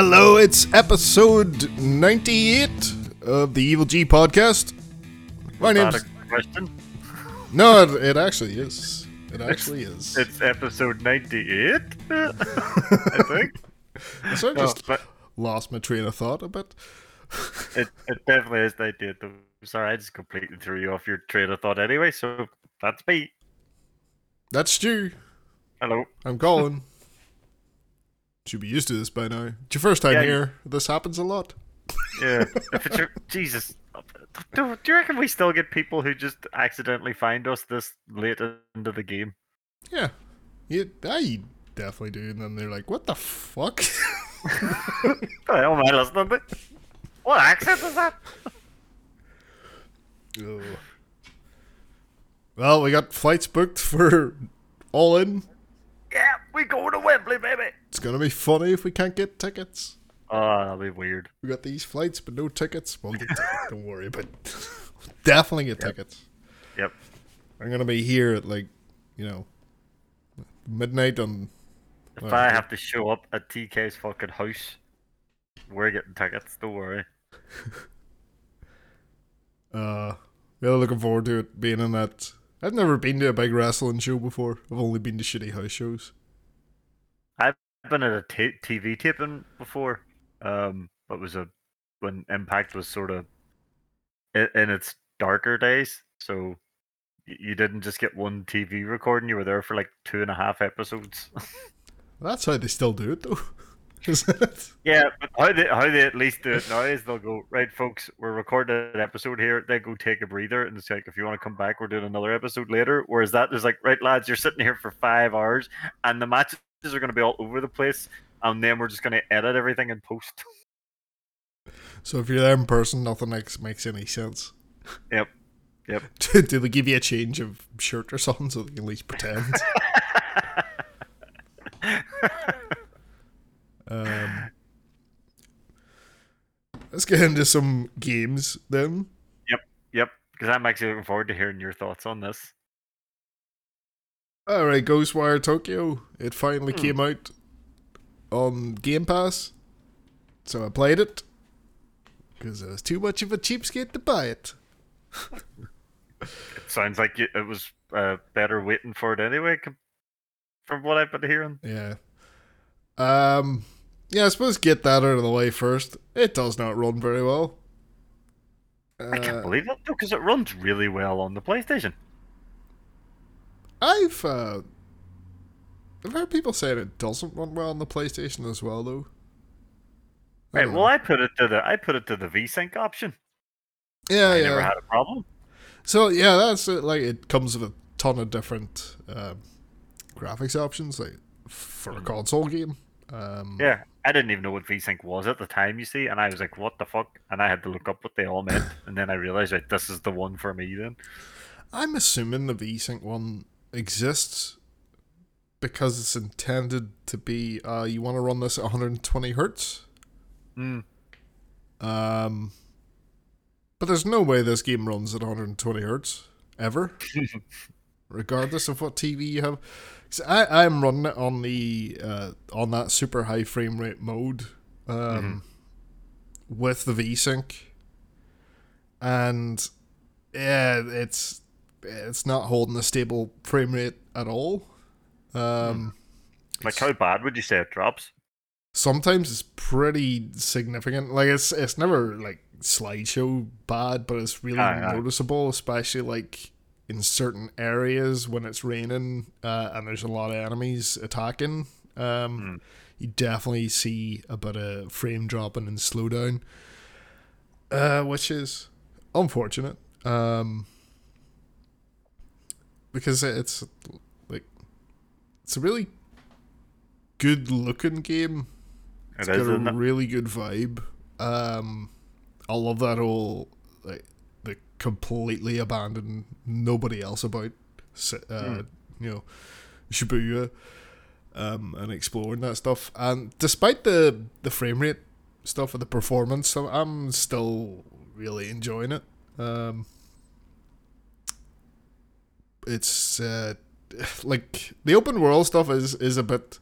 Hello, it's episode 98 of the Evil G podcast. My name's. Not a question. No, it, it actually is. It actually is. It's episode 98, I think. So I just lost my train of thought a bit. it, it definitely is 98. though. Sorry, I just completely threw you off your train of thought anyway, so that's me. That's Stu. Hello. I'm Colin. Should be used to this by now. It's your first time Yeah, here. This happens a lot. Yeah. your, Jesus. Do, do you reckon we still get people who just accidentally find us this late into the game? Yeah. You, I definitely do. And then they're like, what the fuck? What the hell am I listening to? What accent is that? Ugh. Well, we got flights booked for All In. Yeah, we going to Wembley, baby. It's gonna be funny if we can't get tickets. Oh, that'll be weird. We got these flights, but no tickets. We'll get tickets, don't worry, but definitely get tickets. Yep. I'm gonna be here at like, you know, midnight on. If I have to show up at TK's fucking house, we're getting tickets. Don't worry. Uh, really looking forward to it being in that. I've never been to a big wrestling show before. I've only been to shitty house shows. I've been at a TV taping before. Um, but was a when Impact was sort of in, in its darker days. So you didn't just get one TV recording; you were there for like two and a half episodes. That's how they still do it, though. Yeah, but how they how they at least do it now is they'll go right, folks. We're recording an episode here. They go take a breather, and it's like if you want to come back, we're doing another episode later. Whereas that is like, right, lads, you're sitting here for five hours, and the matches are going to be all over the place, and then we're just going to edit everything and post. So if you're there in person, nothing makes makes any sense. Yep. Yep. do, do they give you a change of shirt or something so they can at least pretend? um, let's get into some games then. Yep. Yep, because I'm actually looking forward to hearing your thoughts on this. All right, Ghostwire Tokyo. It finally Hmm. came out on Game Pass, so I played it because I was too much of a cheapskate to buy it. It sounds like it was uh, better waiting for it anyway, from what I've been hearing. Yeah. Um. Yeah, I suppose get that out of the way first. It does not run very well. I can't Uh, believe it, because it runs really well on the PlayStation. I've uh, I've heard people saying it doesn't run well on the PlayStation as well, though. Right, well. I put it to the I put it to the VSync option. yeah, I yeah. never had a problem. So yeah, that's it. Like it comes with a ton of different um, graphics options, like for a console game. Um. Yeah, I didn't even know what VSync was at the time. You see, and I was like, "What the fuck?" And I had to look up what they all meant, and then I realized, right, this is the one for me. Then I'm assuming the VSync one exists because it's intended to be. Uh, you want to run this at 120 hertz. Hmm. Um, but there's no way this game runs at 120 hertz ever, regardless of what TV you have. I I'm running it on the uh, on that super high frame rate mode, um, with the VSync, and yeah, it's it's not holding a stable frame rate at all. Um, like, how bad would you say it drops? sometimes it's pretty significant. Like it's it's never like slideshow bad, but it's really Aye, aye. noticeable, especially like in certain areas when it's raining uh, and there's a lot of enemies attacking. Um, You definitely see a bit of frame dropping and slowdown, uh, which is unfortunate. Um, because it's like it's a really good looking game It it's is, got a isn't it? really good vibe. Um, I love that whole like the completely abandoned nobody else about, uh, Hmm. you know, Shibuya, um, and exploring that stuff. And despite the the frame rate stuff and the performance, I'm still really enjoying it. Um, it's uh, like the open world stuff is is a bit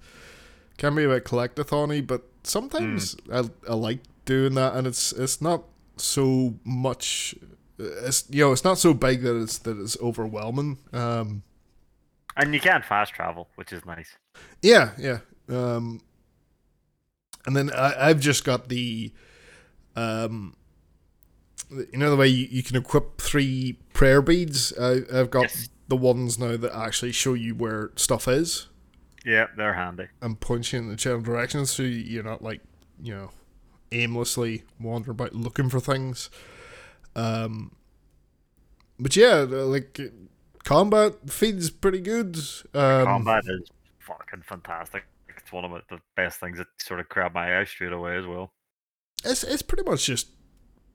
can be a bit collectathony, but sometimes I, I like doing that, and it's it's not so much. It's you know it's not so big that it's that it's overwhelming. Um, And you can fast travel, which is nice. yeah, yeah. Um, and then I, I've just got the, um, you know the way you, you can equip three prayer beads. I, I've got Yes. The ones now that actually show you where stuff is. Yeah, they're handy. and point you in the general direction so you're not like you know aimlessly wandering about looking for things um but yeah like combat feels pretty good um Combat is fucking fantastic. It's one of the- the best things that sort of grabbed my eye straight away as well. it's, it's pretty much just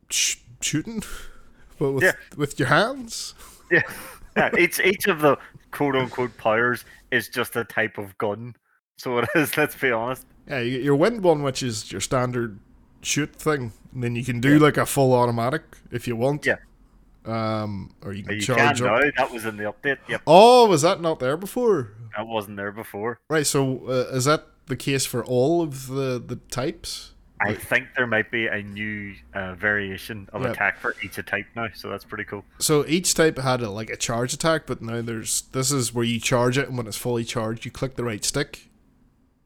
sh- shooting but with, Yeah. with your hands Yeah. Yeah each each of the quote unquote powers is just a type of gun. So it is, let's be honest. yeah you get your wind one which is your standard shoot thing and then you can do like a full automatic if you want Yeah. um or you can You can charge now. That was in the update. Yep. oh was that not there before That wasn't there before. Right, so uh, is that the case for all of the, the types? I think there might be a new uh, variation of Yeah. attack for each type now, so that's pretty cool. So each type had a, like a charge attack, but now there's this is where you charge it, and when it's fully charged, you click the right stick.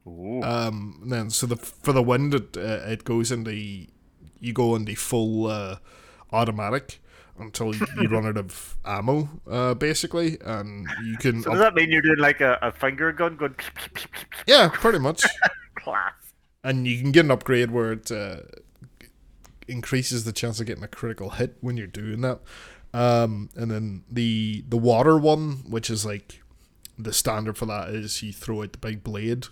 Ooh. Um, and then so the for the wind, it uh, it goes in the you go in the full uh, automatic until you, you run out of ammo, uh, basically, and you can so does that mean you're doing like a, a finger gun going yeah, pretty much. class? And you can get an upgrade where it uh, increases the chance of getting a critical hit when you're doing that. Um, and then the the water one, which is like the standard for that, is you throw out the big blade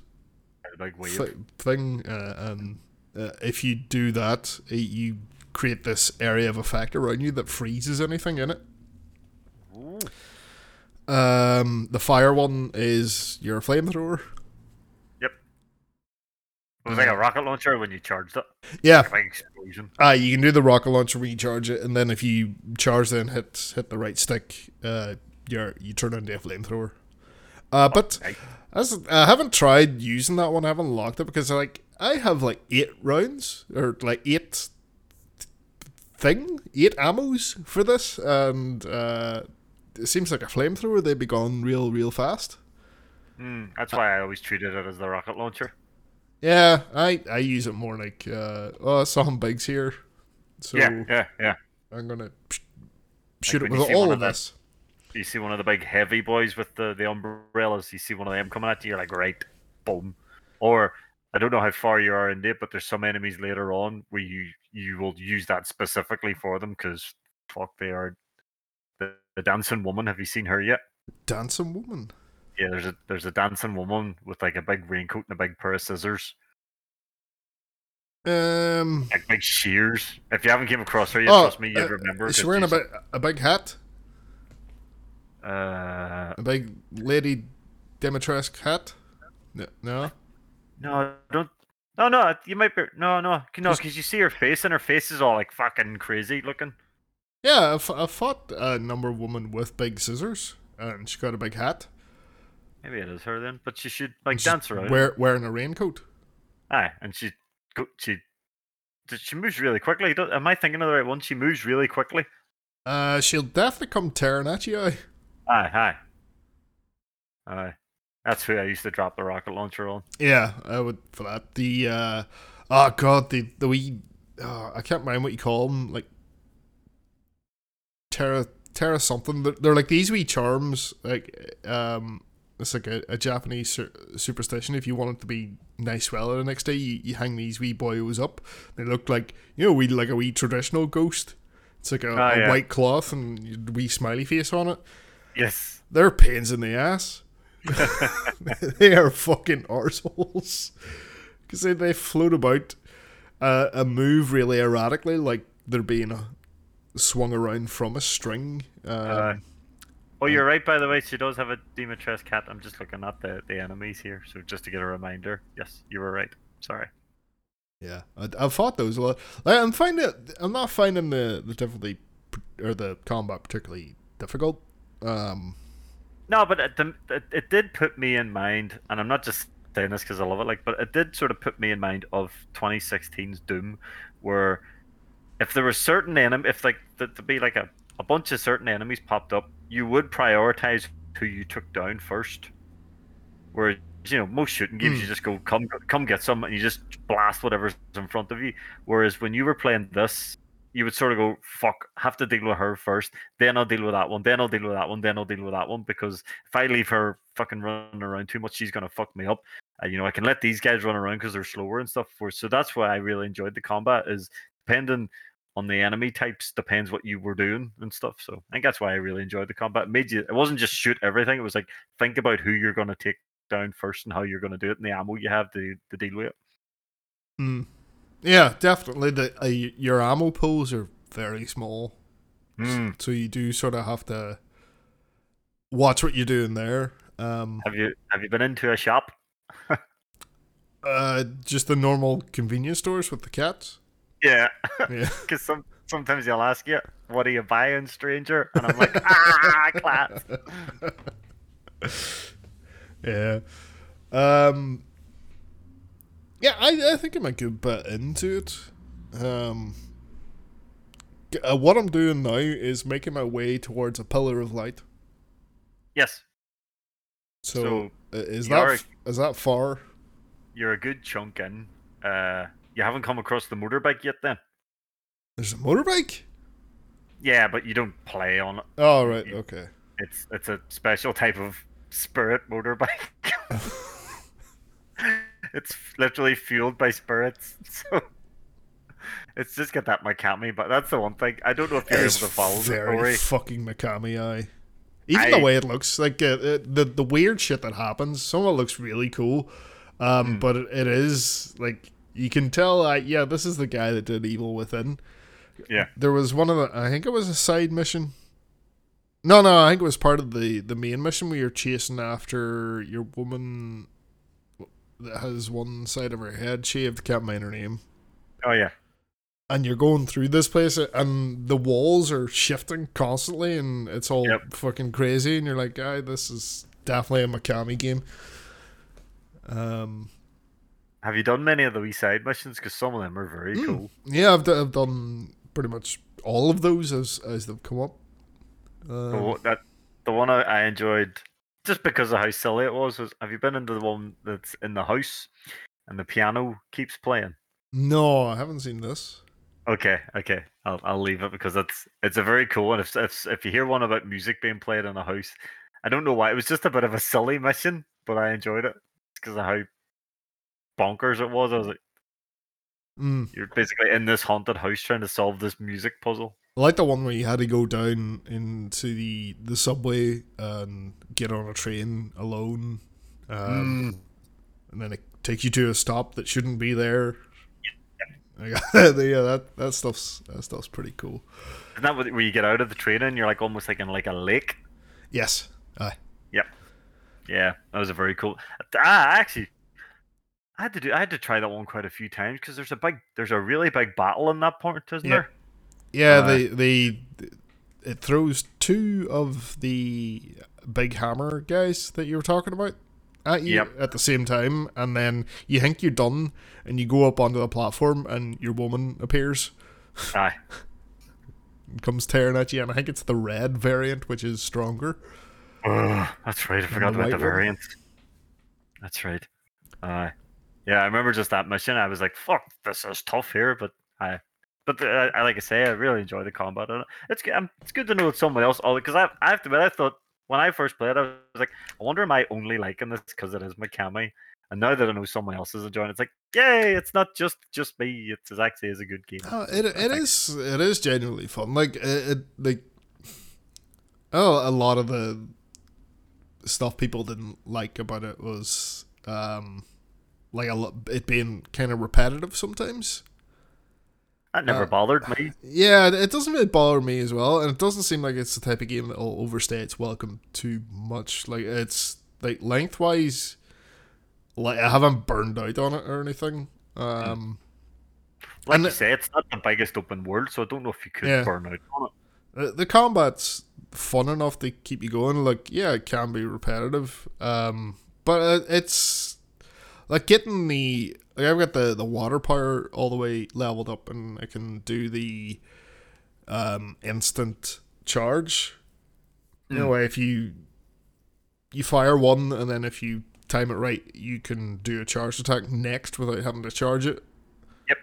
A big wave. thi- thing, uh, and uh, if you do that, uh, you create this area of effect around you that freezes anything in it. Ooh. Um, the fire one is your flamethrower. It was like a rocket launcher when you charged it. Yeah, Like explosion. Ah, you can do the rocket launcher when you charge it, and then if you charge then hit hit the right stick, uh, you you turn into a flamethrower. Uh, but Right. as I haven't tried using that one, I haven't locked it because like I have like eight rounds or like eight thing, eight ammos for this, and uh, it seems like a flamethrower. They'd be gone real real fast. Mm, that's why I always treated it as the rocket launcher. Yeah, I I use it more like uh, oh, some bigs here, so yeah, yeah, yeah. I'm gonna sh- shoot when it with all of the- this. You see one of the big heavy boys with the, the umbrellas, you see one of them coming at you, you're like, right, boom. Or I don't know how far you are in it, but there's some enemies later on where you you will use that specifically for them because fuck they are the, the dancing woman. Have you seen her yet? Dancing woman. Yeah, there's a there's a dancing woman with like a big raincoat and a big pair of scissors, Um. like big shears. If you haven't came across her yet, Oh, trust me, you'd uh, remember. Is she 'cause wearing a big a big hat? Uh, A big Lady Dimitrescu hat? No. no? No, don't. No, no, you might be. No, no, no, because you see her face, and her face is all like fucking crazy looking. Yeah, I, f- I fought a number woman with big scissors, and she got a big hat. Maybe it is her then, but she should like She's dance around. Wear, wearing a raincoat. Aye, and she, she, she moves really quickly. Am I thinking of the right one? She moves really quickly. Uh, she'll definitely come tearing at you. aye. Aye, aye, aye. That's who I used to drop the rocket launcher on. Yeah, I would for that. The uh, oh god, the the wee, uh, I can't remember what you call them, like Terra Terra something. They're, they're like these wee charms, like um, it's like a, a Japanese su- superstition. If you want it to be nice weather the next day, you, you hang these wee boys up. They look like you know, we like a wee traditional ghost. It's like a, Ah, a yeah. white cloth and wee smiley face on it. Yes. They're pains in the ass. they are fucking arseholes. Because they, they float about uh, a move really erratically, like they're being uh, swung around from a string. Uh, Oh, you're right. By the way, she does have a Dimitrescu hat. I'm just looking at the, the enemies here, so just to get a reminder. Yes, you were right. Sorry. yeah, I, I've fought those a lot. I'm finding, I'm not finding the the difficulty or the combat particularly difficult. Um, No, but it, it, it did put me in mind, and I'm not just saying this because I love it. Like, but it did sort of put me in mind of 2016's Doom, where if there were certain enemy, if like there'd be like a, a bunch of certain enemies popped up, you would prioritize who you took down first. Whereas you know most shooting games, Hmm. you just go come come get some, and you just blast whatever's in front of you. Whereas when you were playing this, you would sort of go fuck, have to deal with her first, then I'll deal with that one, then I'll deal with that one, then I'll deal with that one because if I leave her fucking running around too much, she's gonna fuck me up. You know, I can let these guys run around because they're slower and stuff. For so that's why I really enjoyed the combat. Is depending on the enemy types depends what you were doing and stuff. So I think that's why I really enjoyed the combat. It made you. It wasn't just shoot everything. It was like think about who you're gonna take down first and how you're gonna do it and the ammo you have to to deal with it. Mm. Yeah, definitely. The uh, your ammo pools are very small, Mm. so you do sort of have to watch what you're doing there. Um, Have you have you been into a shop? uh, just the normal convenience stores with the cats. Yeah, Yeah. because some sometimes they'll ask you, "What are you buying, stranger?" And I'm like, "Ah, class." yeah. Um. Yeah, I, I think I'm a good bit into it. Um. Uh, what I'm doing now is making my way towards a pillar of light. Yes, So, So, is that is that far? you're a good chunk in. Uh, you haven't come across the motorbike yet, then? There's a motorbike. Yeah, but you don't play on it. Oh right, okay. It's it's a special type of spirit motorbike. it's literally fueled by spirits. So it's just got that Mikami, but that's the one thing. I don't know if you're able to follow the very story. fucking Mikami eye. Even the way it looks, like uh, uh, the the weird shit that happens, some of it looks really cool, um, but it, it is like you can tell, like, yeah, this is the guy that did Evil Within. Yeah. There was one of the, I think it was a side mission. No, no, I think it was part of the the main mission where you're chasing after your woman that has one side of her head shaved. Can't mind her name Oh yeah. and you're going through this place and the walls are shifting constantly and it's all Yep. fucking crazy and you're like guy this is definitely a Mikami game um Have you done many of the wee side missions? Because some of them are very Mm. cool. yeah I've, d- I've done pretty much all of those as as they've come up The, um, one- that the one I, I enjoyed just because of how silly it was was. Have you been into the one that's in the house and the piano keeps playing? no I haven't seen this Okay, okay, I'll I'll leave it because it's it's a very cool one. If if if you hear one about music being played in a house, I don't know why it was just a bit of a silly mission, but I enjoyed it because of how bonkers it was. I was like, mm. you're basically in this haunted house trying to solve this music puzzle. I like the one where you had to go down into the the subway and get on a train alone um, and then it takes you to a stop that shouldn't be there. yeah, that that stuff's that stuff's pretty cool. Isn't that where you get out of the train and you're like almost like in like a lake? Yes, aye. Yeah, that was a very cool. Ah, actually, I had to do. I had to try that one quite a few times because there's a big, there's a really big battle in that part, isn't Yeah. there? Yeah, Uh, they they it throws two of the big hammer guys that you were talking about at you Yep. at the same time, and then you think you're done, and you go up onto the platform, and your woman appears Aye. comes tearing at you, and I think it's the red variant, which is stronger. Ugh, that's right. I forgot about the one? variants. That's right. Uh, yeah, I remember just that mission. I was like, "Fuck, this is tough here," but I, but the, I, I like I say, I really enjoy the combat. it. It's good. Um, it's good to know it's someone else. Because I, I have to admit, I thought when I first played, I was like, I wonder am I only liking this because it is Mikami? And now that I know someone else is enjoying, it, it's like, yay! It's not just just me. It's, it actually is a good game. Oh, it it is it is genuinely fun. Like it, it like oh, a lot of the stuff people didn't like about it was um like a it being kind of repetitive sometimes. That never uh, bothered me. Yeah, it doesn't really bother me as well, and it doesn't seem like it's the type of game that will overstay its welcome too much. Like it's like lengthwise, like I haven't burned out on it or anything. Um, Like and you say, it's not the biggest open world, so I don't know if you could Yeah. burn out on it. The, the combat's fun enough to keep you going. Like, yeah, it can be repetitive, um, but it's like getting the like I've got the the water power all the way leveled up, and I can do the um instant charge. You know, if you you fire one, and then if you time it right, you can do a charged attack next without having to charge it. Yep.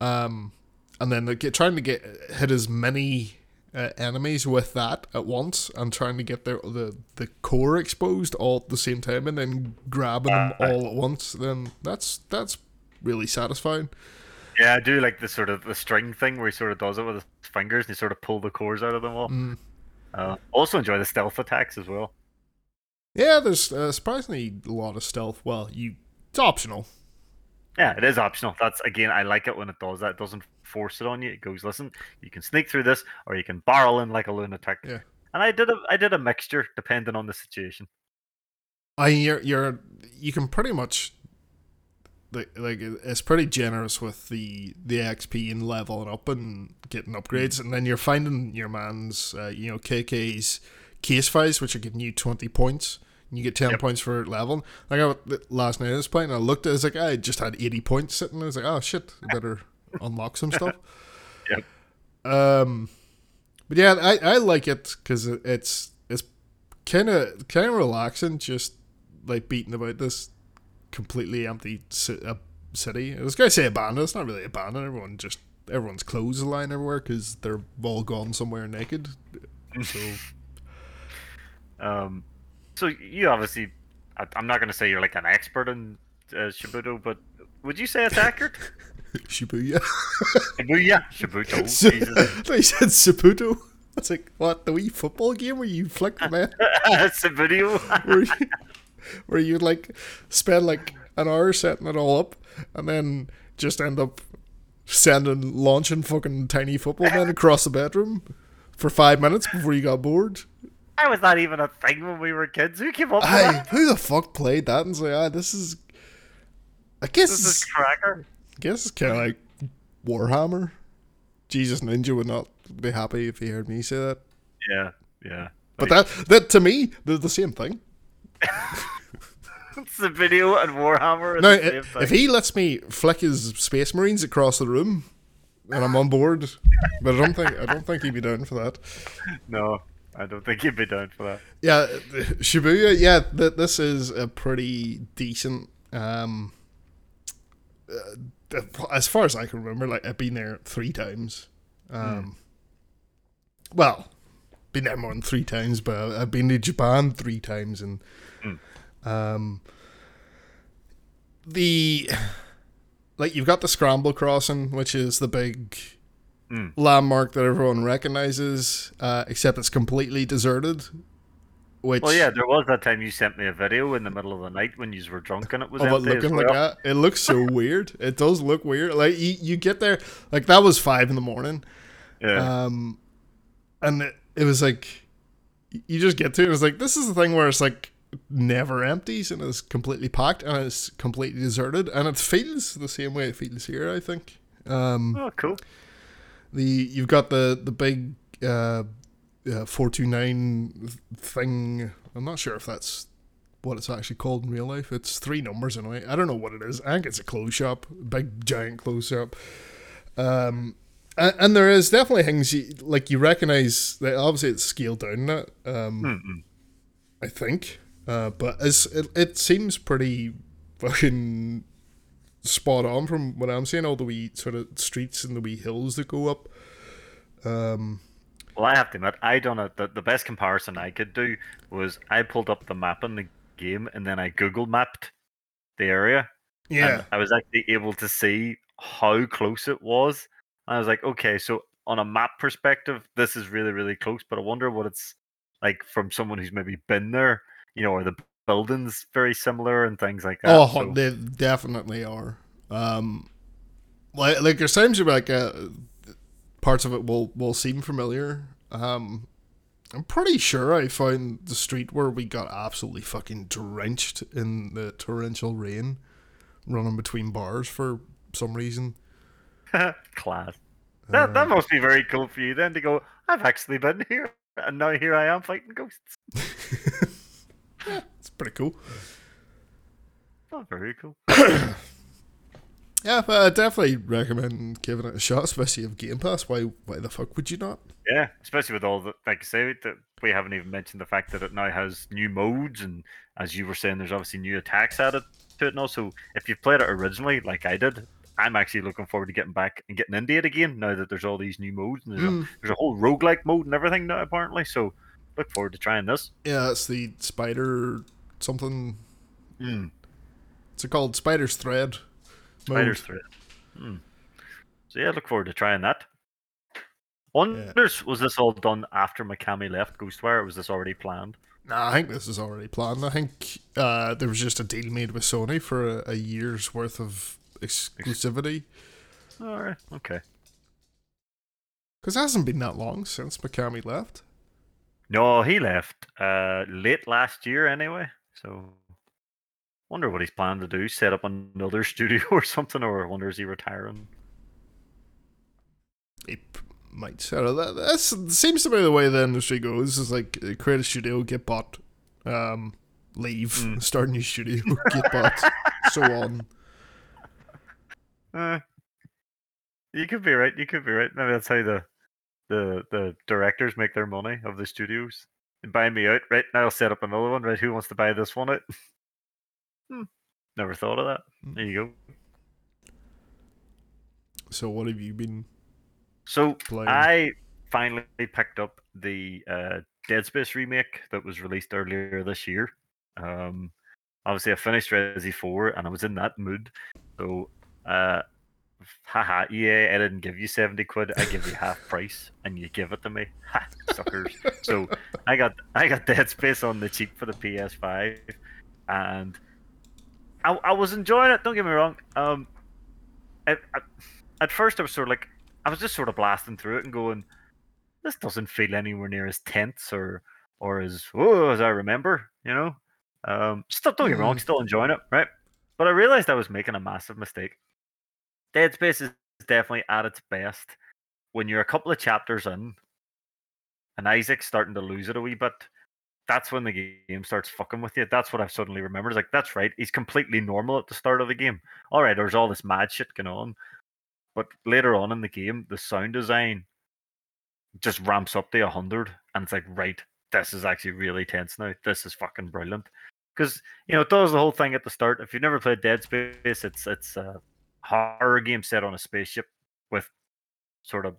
Um, and then like, get, trying to get hit as many uh, enemies with that at once, and trying to get their the the core exposed all at the same time, and then grabbing them Uh, all at once. Then that's that's really satisfying. Yeah, I do like the sort of the string thing where he sort of does it with his fingers and he sort of pull the cores out of them all. Mm. Uh, also enjoy the stealth attacks as well. Yeah, there's uh, surprisingly a lot of stealth. Well, you it's optional. Yeah, it is optional. That's again, I like it when it does that. It doesn't force it on you. It goes, listen, you can sneak through this, or you can barrel in like a lunatic. Yeah. And I did a, I did a mixture depending on the situation. I you're you're you can pretty much like like it's pretty generous with the the XP and leveling up and getting upgrades, and then you're finding your man's uh, you know KK's case files, which are giving you twenty points. And you get ten Yep. points for leveling. Like I last night I was playing, and I looked, at I was like, I just had eighty points sitting. I was like, oh shit, I better unlock some stuff. Yep. Um, but yeah, I, I like it because it's it's kind of kind of relaxing, just like beating about this completely empty uh, city. I was gonna say abandoned. It's not really abandoned. Everyone just everyone's clothes are lying everywhere because they're all gone somewhere naked. So Um, so you obviously, I, I'm not going to say you're like an expert in uh, Shibudo, but would you say it's accurate? Shibuya. Shibuya, Shibuto. Jesus. they said Subbuteo. It's like what the wee football game where you flick the man, Shibudo. where you, where you like spend like an hour setting it all up, and then just end up sending launching fucking tiny football men across the bedroom for five minutes before you got bored. That was not even a thing when we were kids. Who came up with Aye, that? who the fuck played that and say, ah, this is. I guess This is cracker. I guess it's kind of like Warhammer. Jesus Ninja would not be happy if he heard me say that. Yeah, yeah. But that that to me, they're the same thing. It's the video and Warhammer. are Now, the same i- thing. if he lets me flick his Space Marines across the room, and I'm on board, but I don't think I don't think he'd be down for that. No, I don't think he'd be down for that. Yeah, Shibuya. Yeah, th- this is a pretty decent. Um, uh, as far as I can remember, like I've been there three times. Um, well, been there more than three times, but I've been to Japan three times, and um, the like you've got the Scramble Crossing, which is the big Mm. landmark that everyone recognizes, uh, except it's completely deserted. Which Well, yeah, there was that time you sent me a video in the middle of the night when you were drunk and it was of it empty as looking well. like that. It looks so weird. It does look weird. Like you, you get there, like that was five in the morning, Yeah. um, and it, it was like you just get to it. It was like this is the thing where it's like never empties and it's completely packed and it's completely deserted and it feels the same way it feels here. I think. Um, oh, cool. the you've got the the big uh, four two nine thing. I'm not sure if that's what it's actually called in real life. It's three numbers anyway. I don't know what it is. I think it's a clothes shop, big giant clothes shop. Um, and, and there is definitely things you, like you recognize that obviously it's scaled down. That um. I think, uh, but as it, it seems pretty fucking spot on from what I'm seeing. All the wee sort of streets and the wee hills that go up. Um, Well, I have to admit, I done it. The, the best comparison I could do was I pulled up the map in the game and then I Google mapped the area. yeah, And I was actually able to see how close it was. I was like, okay, so on a map perspective, this is really, really close. But I wonder what it's like from someone who's maybe been there. You know, are the buildings very similar and things like that? oh, So- they definitely are. Um, like like there's times where like uh, parts of it will will seem familiar. Um, I'm pretty sure I found the street where we got absolutely fucking drenched in the torrential rain, running between bars for some reason. class. That Uh, that must be very cool for you then to go. I've actually been here, and now here I am fighting ghosts. It's pretty cool. Oh, very cool. yeah, but I definitely recommend giving it a shot, especially if Game Pass. Why? Why the fuck would you not? Yeah, especially with all the like I say that we haven't even mentioned the fact that it now has new modes, and as you were saying, there's obviously new attacks added to it. And also, if you've played it originally, like I did, I'm actually looking forward to getting back and getting into it again now that there's all these new modes and there's, Mm. a, there's a whole roguelike mode and everything now apparently. So look forward to trying this. Yeah, it's the Spider something. Mm. It's called Spider's Thread. Spider's Thread. Hmm. So yeah, look forward to trying that. Wonders, was this all done after Mikami left Ghostwire, or was this already planned? Nah, I think this is already planned. I think uh, there was just a deal made with Sony for a, a year's worth of exclusivity. All right, okay. Because it hasn't been that long since Mikami left. No, he left uh, late last year anyway. So, wonder what he's planning to do. Set up another studio or something, or wonder is he retiring? He p- might settle that. That seems to be the way the industry goes. Is like uh, create a studio, get bought, um, leave, Mm. start a new studio, get bought, so on. Uh, you could be right. You could be right. Maybe that's how the the the directors make their money of the studios. And buy me out, right? Now I'll set up another one, right? Who wants to buy this one out? Hmm. Never thought of that. There you go. So what have you been? So Playing. I finally picked up the uh, Dead Space remake that was released earlier this year. Um, obviously, I finished Resi 4 and I was in that mood. So, uh, haha, EA, I didn't give you 70 quid. I give you half price and you give it to me. Ha, suckers. so, I got I got Dead Space on the cheap for the PS5 and I, I was enjoying it. Don't get me wrong. Um, at, first, I was sort of like, I was just sort of blasting through it and going, this doesn't feel anywhere near as tense or or as oh as I remember, you know. Um, still don't get me wrong, Mm. still enjoying it, right? But I realized I was making a massive mistake. Dead Space is definitely at its best when you're a couple of chapters in, and Isaac's starting to lose it a wee bit. That's when the game starts fucking with you. That's what I've suddenly remembered. Like that's right. He's completely normal at the start of the game. All right, there's all this mad shit going on, but later on in the game, the sound design just ramps up to 100 and it's like right this is actually really tense now this is fucking brilliant because you know it does the whole thing at the start if you've never played dead space it's it's a horror game set on a spaceship with sort of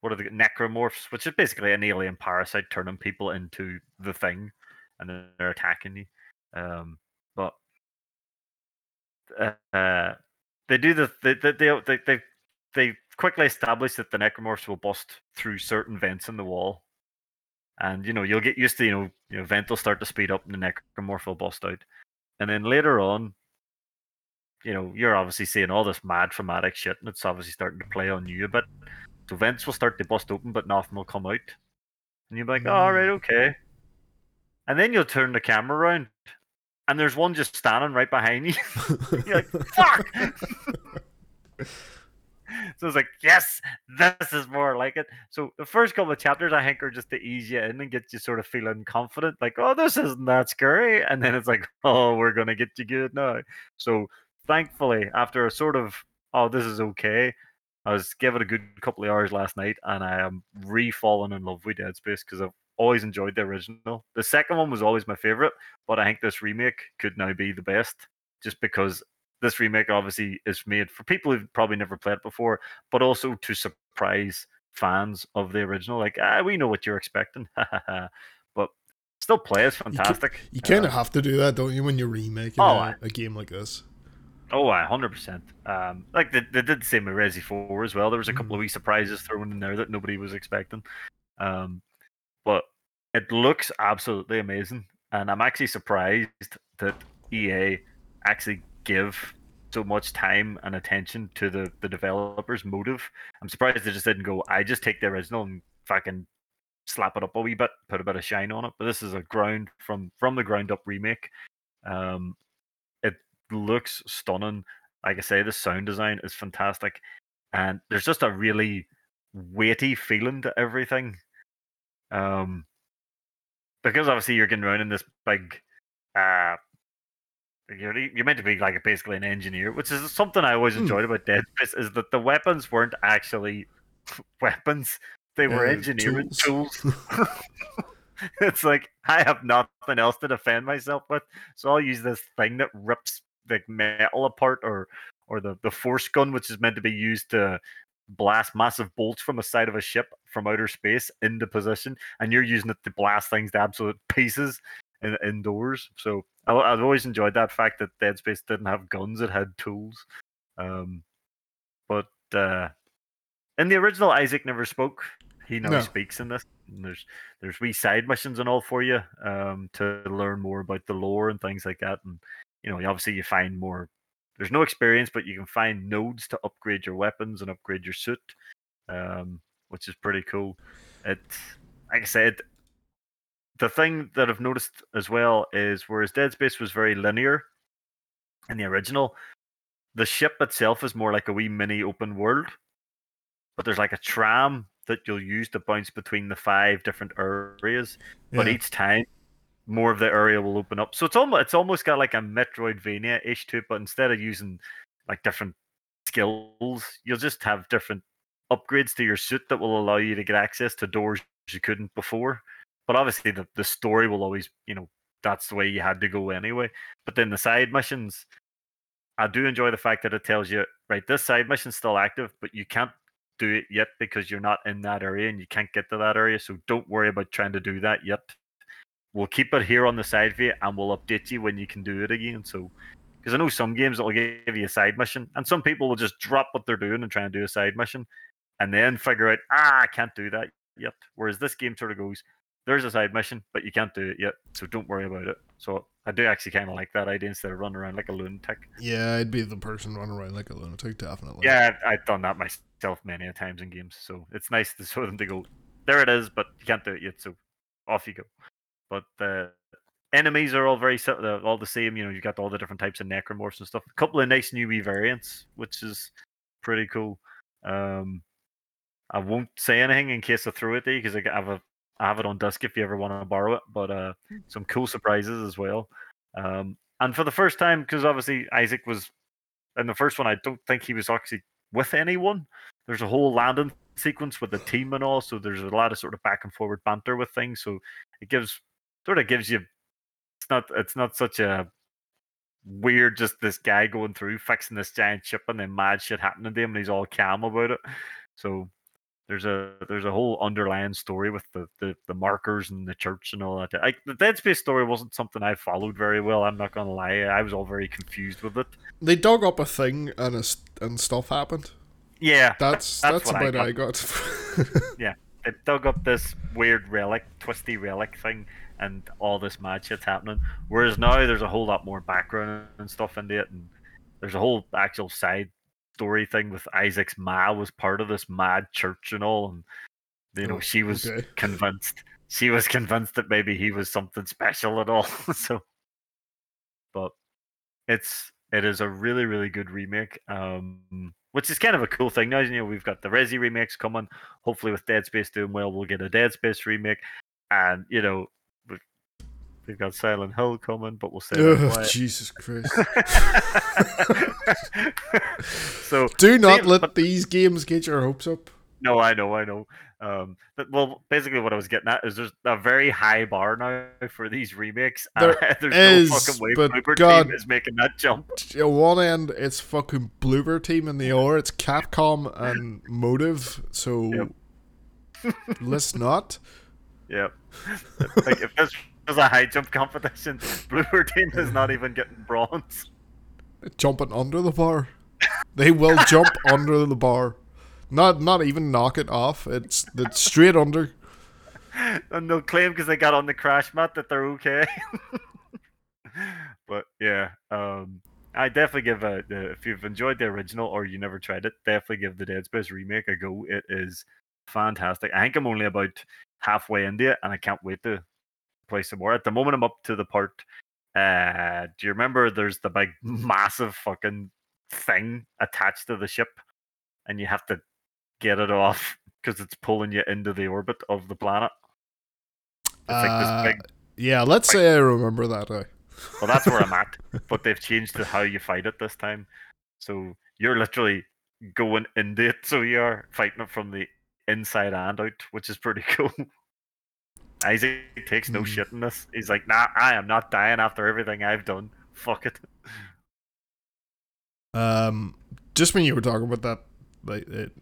what are the necromorphs which is basically an alien parasite turning people into the thing and then they're attacking you. Um but uh they do the they they they, they, they quickly establish that the necromorphs will bust through certain vents in the wall, and you know you'll get used to you know know vent will start to speed up and the necromorph will bust out, and then later on, you know you're obviously seeing all this mad traumatic shit, and it's obviously starting to play on you a bit. So vents will start to bust open, but nothing will come out, and you'll be like, mm. oh, all right, okay, and then you'll turn the camera around, and there's one just standing right behind you. You're like, fuck. So it's like, yes, this is more like it. So the first couple of chapters, I think, are just to ease you in and get you sort of feeling confident, like, oh, this isn't that scary. And then it's like, oh, we're gonna get you good now. So thankfully, after a sort of, oh, this is okay, I was giving it a good couple of hours last night, and I am re-falling in love with Dead Space because I've always enjoyed the original. The second one was always my favorite, but I think this remake could now be the best, just because this remake obviously is made for people who've probably never played it before, but also to surprise fans of the original. Like, ah, we know what you're expecting, but still play is fantastic. You kind of Uh, have to do that, don't you, when you're remaking Oh, a, a game like this? Oh, a hundred percent. Um, like they, they did the same with Resi Four as well. There was a couple of wee surprises thrown in there that nobody was expecting. Um, but it looks absolutely amazing, and I'm actually surprised that EA actually give so much time and attention to the the developers' motive. I'm surprised they just didn't go. I just take the original and fucking slap it up a wee bit, put a bit of shine on it. But this is a ground from from the ground up remake. Um, looks stunning. Like I say, the sound design is fantastic, and there's just a really weighty feeling to everything. Um, because obviously you're getting around in this big, uh, you're you're meant to be like basically an engineer, which is something I always Hmm. enjoyed about Dead Space is that the weapons weren't actually weapons; they were Uh, engineering tools. tools. it's like I have nothing else to defend myself with, so I'll use this thing that rips like metal apart, or or the the force gun, which is meant to be used to blast massive bolts from the side of a ship from outer space into position, and you're using it to blast things to absolute pieces in, indoors. So I, I've always enjoyed that fact that Dead Space didn't have guns; it had tools. Um, but uh, in the original, Isaac never spoke. He now No. speaks in this. And there's there's wee side missions and all for you um, to learn more about the lore and things like that. And you know, obviously, you find more. There's no experience, but you can find nodes to upgrade your weapons and upgrade your suit, um, which is pretty cool. It, like I said, the thing that I've noticed as well is whereas Dead Space was very linear in the original, the ship itself is more like a wee mini open world. But there's like a tram that you'll use to bounce between the five different areas. But each time, more of the area will open up. So it's almost it's almost got like a Metroidvania ish to it, but instead of using like different skills, you'll just have different upgrades to your suit that will allow you to get access to doors you couldn't before. But obviously, the, the story will always, you know, that's the way you had to go anyway. But then the side missions, I do enjoy the fact that it tells you, right, this side mission's still active, but you can't do it yet because you're not in that area and you can't get to that area. So don't worry about trying to do that yet. We'll keep it here on the side for you and we'll update you when you can do it again. So, because I know some games that will give you a side mission, and some people will just drop what they're doing and try and do a side mission and then figure out, ah, I can't do that yet. Whereas this game sort of goes, there's a side mission, but you can't do it yet. So don't worry about it. So I do actually kind of like that idea instead of running around like a lunatic. Yeah, I'd be the person running around like a lunatic, definitely. Yeah, I've, I've done that myself many a times in games. So it's nice to show them to go, there it is, but you can't do it yet. So off you go. But the enemies are all very all the same. You know, you got all the different types of necromorphs and stuff. A couple of nice new wee variants, which is pretty cool. Um, I won't say anything in case I throw it to you because I have a I have it on disc if you ever want to borrow it. But uh, some cool surprises as well. Um, and for the first time, because obviously Isaac was in the first one, I don't think he was actually with anyone. There's a whole landing sequence with the team and all, so there's a lot of sort of back and forward banter with things. So it gives sort of gives you it's not it's not such a weird just this guy going through fixing this giant ship and then mad shit happening to him and he's all calm about it. So there's a there's a whole underlying story with the, the, the markers and the church and all that. Like the Dead Space story wasn't something I followed very well. I'm not gonna lie. I was all very confused with it. They dug up a thing and a, and stuff happened. Yeah, That's That's that's, what I about I got. Yeah, they dug up this weird relic, twisty relic thing, and all this mad shit's happening. Whereas now there's a whole lot more background and stuff into it, and there's a whole actual side story thing with Isaac's ma was part of this mad church and all, and you know Oh, she was okay. convinced. She was convinced that maybe he was something special at all. so, but it's it is a really really good remake. Um, which is kind of a cool thing now. You know, we've got the Resi remakes coming. Hopefully, with Dead Space doing well, we'll get a Dead Space remake, and you know, we've, got Silent Hill coming, but we'll say that Jesus Christ. so Do not See, let but- these games get your hopes up. no, I know, I know. Um, but, well, basically, what I was getting at is there's a very high bar now for these remakes. There there's is, no fucking way but Bloober God- Team is making that jump. At one end, it's fucking Bloober Team, and the other, it's Capcom and Motive. So let's not. Yep. like if this was a high jump competition, Bloober Team is not even getting bronze. Jumping under the bar. They will jump under the bar. Not not even knock it off. It's it's straight under. and they'll claim because they got on the crash mat that they're okay. but yeah, um, I definitely give a the, if you've enjoyed the original or you never tried it, definitely give the Dead Space remake a go. It is fantastic. I think I'm only about halfway into it, and I can't wait to play some more. At the moment, I'm up to the part. Uh, do you remember? There's the big, massive fucking thing attached to the ship, and you have to get it off because it's pulling you into the orbit of the planet. Like Uh, this big Yeah, let's say I remember that. Uh, Well, that's where I'm at. But they've changed to how you fight it this time. So you're literally going into it. So you are fighting it from the inside and out, which is pretty cool. Isaac takes no Mhm. shit in this. He's like, nah, I am not dying after everything I've done. Fuck it. Um, just when you were talking about that, like it,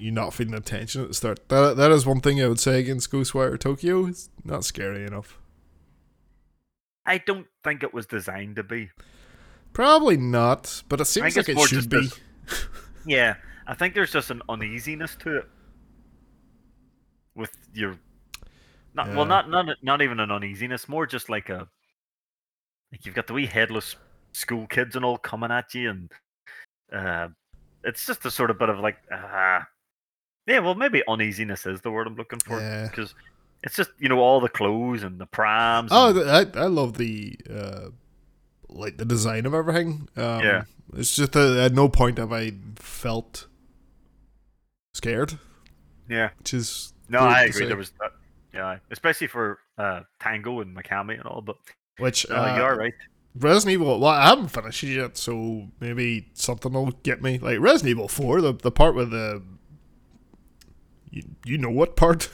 you not feeling the tension at the start. That that is one thing I would say against Ghostwire Tokyo. It's not scary enough. I don't think it was designed to be. Probably not, but it seems like it should be. this- Yeah, I think there's just an uneasiness to it with your not Yeah. well, not not not even an uneasiness, more just like a like you've got the wee headless school kids and all coming at you, and uh, it's just a sort of bit of like uh, yeah, well, maybe uneasiness is the word I'm looking for Yeah. because it's just you know all the clothes and the prams. Oh, and- I I love the uh, like the design of everything. Um, Yeah. it's just that at no point have I felt scared, yeah. which is No, I agree. There was that. Yeah, especially for uh, Tango and Mikami and all, but which uh, uh, you are right. Resident Evil. Well, I haven't finished it yet, so maybe something will get me. Like Resident Evil Four, the the part with the you, you know what part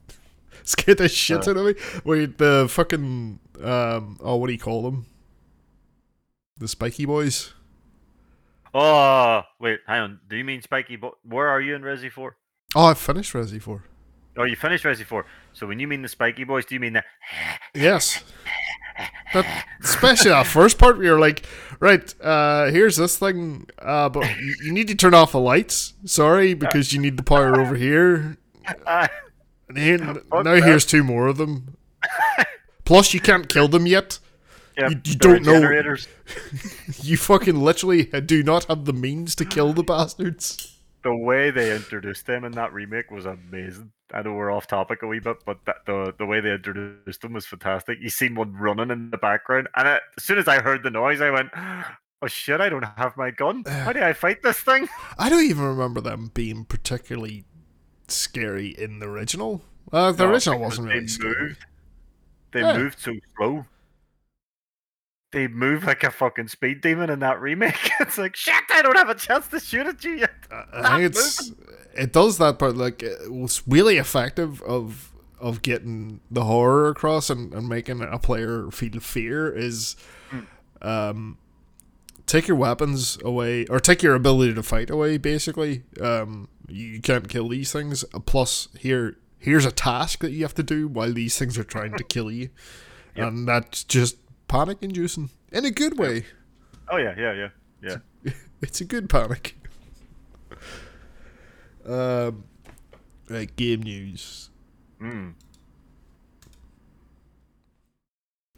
scared the shit Uh. out of me. Wait, the fucking um oh what do you call them? The spiky boys. Oh, wait, hang on. Do you mean Spiky? Bo- Where are you in Resi 4? Oh, I finished Resi Four. Oh, you finished Resi 4. So when you mean the Spiky Boys, do you mean the. Yes. That, especially that first part where you're like, right, uh, here's this thing, uh, but you, you need to turn off the lights. Sorry, because you need the power over here. And here, now that. here's two more of them. Plus, you can't kill them yet. yep, You- you don't know- You fucking literally do not have the means to kill the bastards. The way they introduced them in that remake was amazing. I know we're off topic a wee bit, but that, the the way they introduced them was fantastic. You seen one running in the background, and I, as soon as I heard the noise, I went, "Oh shit! I don't have my gun. How do I fight this thing?" I don't even remember them being particularly scary in the original. Uh, the No, original wasn't they really scary. Moved. They Yeah. moved so slow. They move like a fucking speed demon in that remake. It's like shit. I don't have a chance to shoot at you yet. I- Stop think it's it does that part like it was really effective of of getting the horror across and, and making a player feel fear is um take your weapons away or take your ability to fight away basically um you can't kill these things Uh, plus here here's a task that you have to do while these things are trying to kill you Yep. and that's just panic inducing in a good way Oh yeah, yeah, yeah, yeah. it's a good panic. Um, right, game news. Mm.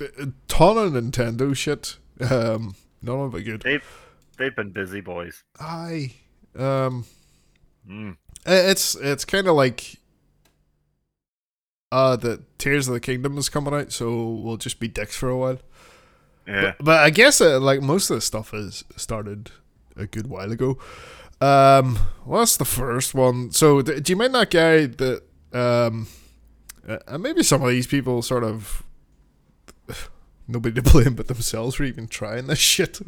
A ton of Nintendo shit. Um, none of it good. They've they've been busy boys. I um, Mm. it's it's kind of like uh the Tears of the Kingdom is coming out, so we'll just be dicks for a while. Yeah. But, but I guess uh, like most of the stuff has started a good while ago. Um, what's the first one? So th- do you mind that guy that um, uh, and maybe some of these people sort of nobody to blame but themselves for even trying this shit.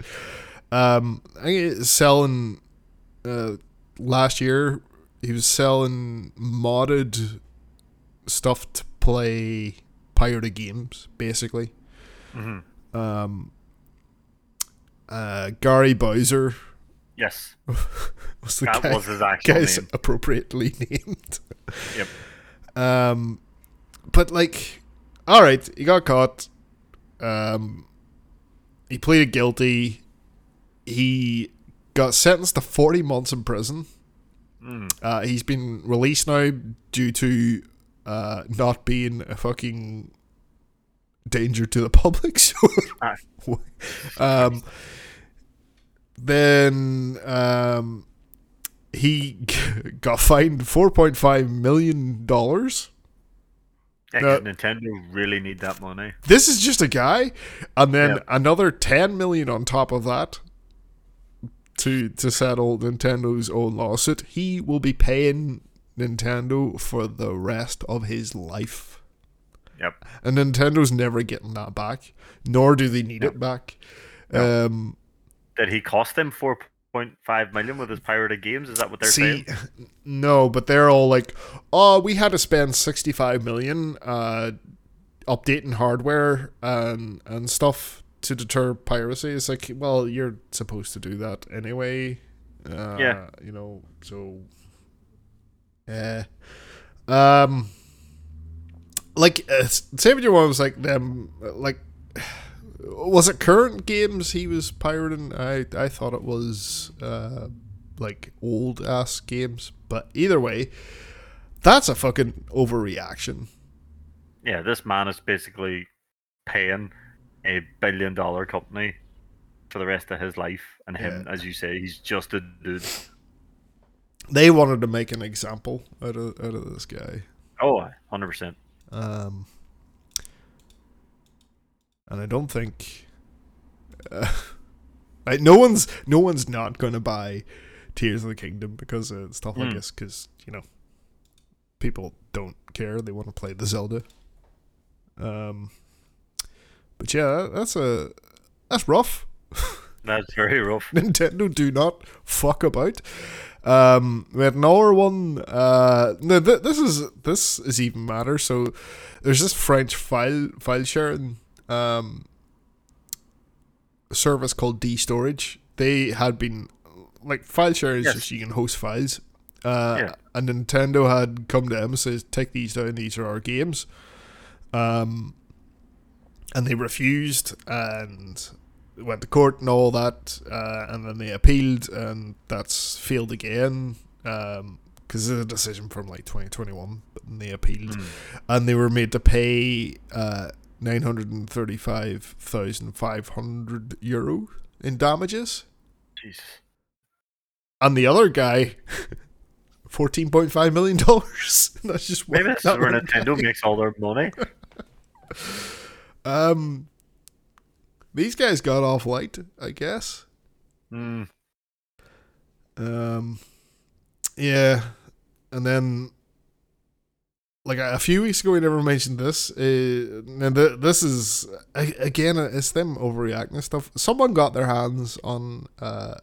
Um, I think it's selling uh last year he was selling modded stuff to play pirated games basically hmm um, uh, Gary Bowser Yes, was the that guy, was his actual guy's name. appropriately named. Yep. Um, but like, all right, he got caught. Um, he pleaded guilty. He got sentenced to forty months in prison. Mm. Uh, he's been released now due to uh, not being a fucking danger to the public. So, um, then um, he got fined four point five million dollars. Yeah, Uh, Nintendo really need that money. This is just a guy, and then Yep. another ten million on top of that to to settle Nintendo's own lawsuit. He will be paying Nintendo for the rest of his life. Yep. And Nintendo's never getting that back, nor do they need it back. No. Um, Did he cost them four point five million with his pirated games? Is that what they're see, saying? no, but they're all like, "Oh, we had to spend sixty-five million uh, updating hardware and and stuff to deter piracy." It's like, well, you're supposed to do that anyway. Uh, Yeah. you know, so yeah. Um, like, uh, what you. Was like them, like, was it current games he was pirating? I I thought it was uh like old ass games, but either way, that's a fucking overreaction. Yeah, this man is basically paying a billion dollar company for the rest of his life, and him, as you say, he's just a dude. They wanted to make an example out of out of this guy. Oh, 100 percent. Um, and I don't think, uh, like no one's no one's not gonna buy Tears of the Kingdom because of stuff like Hmm. this. Because you know, people don't care; they want to play the Zelda. Um, but yeah, that's a that's rough. That's very rough. Nintendo do not fuck about. Um, we had another one. Uh, no, th- this is this is even matter. So there's this French file file sharing um service called DStorage. They had been like file sharing is Yes. just you can host files. Uh, Yeah. and Nintendo had come to them and says, "Take these down. These are our games." Um, and they refused, and went to court and all that, uh, and then they appealed, and that's failed again. Um, because it's a decision from like 2021, but then they appealed, Mm. and they were made to pay uh 935,500 euro in damages, Jesus. and the other guy. Fourteen point five million dollars. That's just Maybe that's that where Nintendo guy. makes all their money. Um, these guys got off light, I guess. Mm. Um, yeah, and then like a few weeks ago, we never mentioned this. Uh, and th- this is again, it's them overreacting and stuff. Someone got their hands on uh,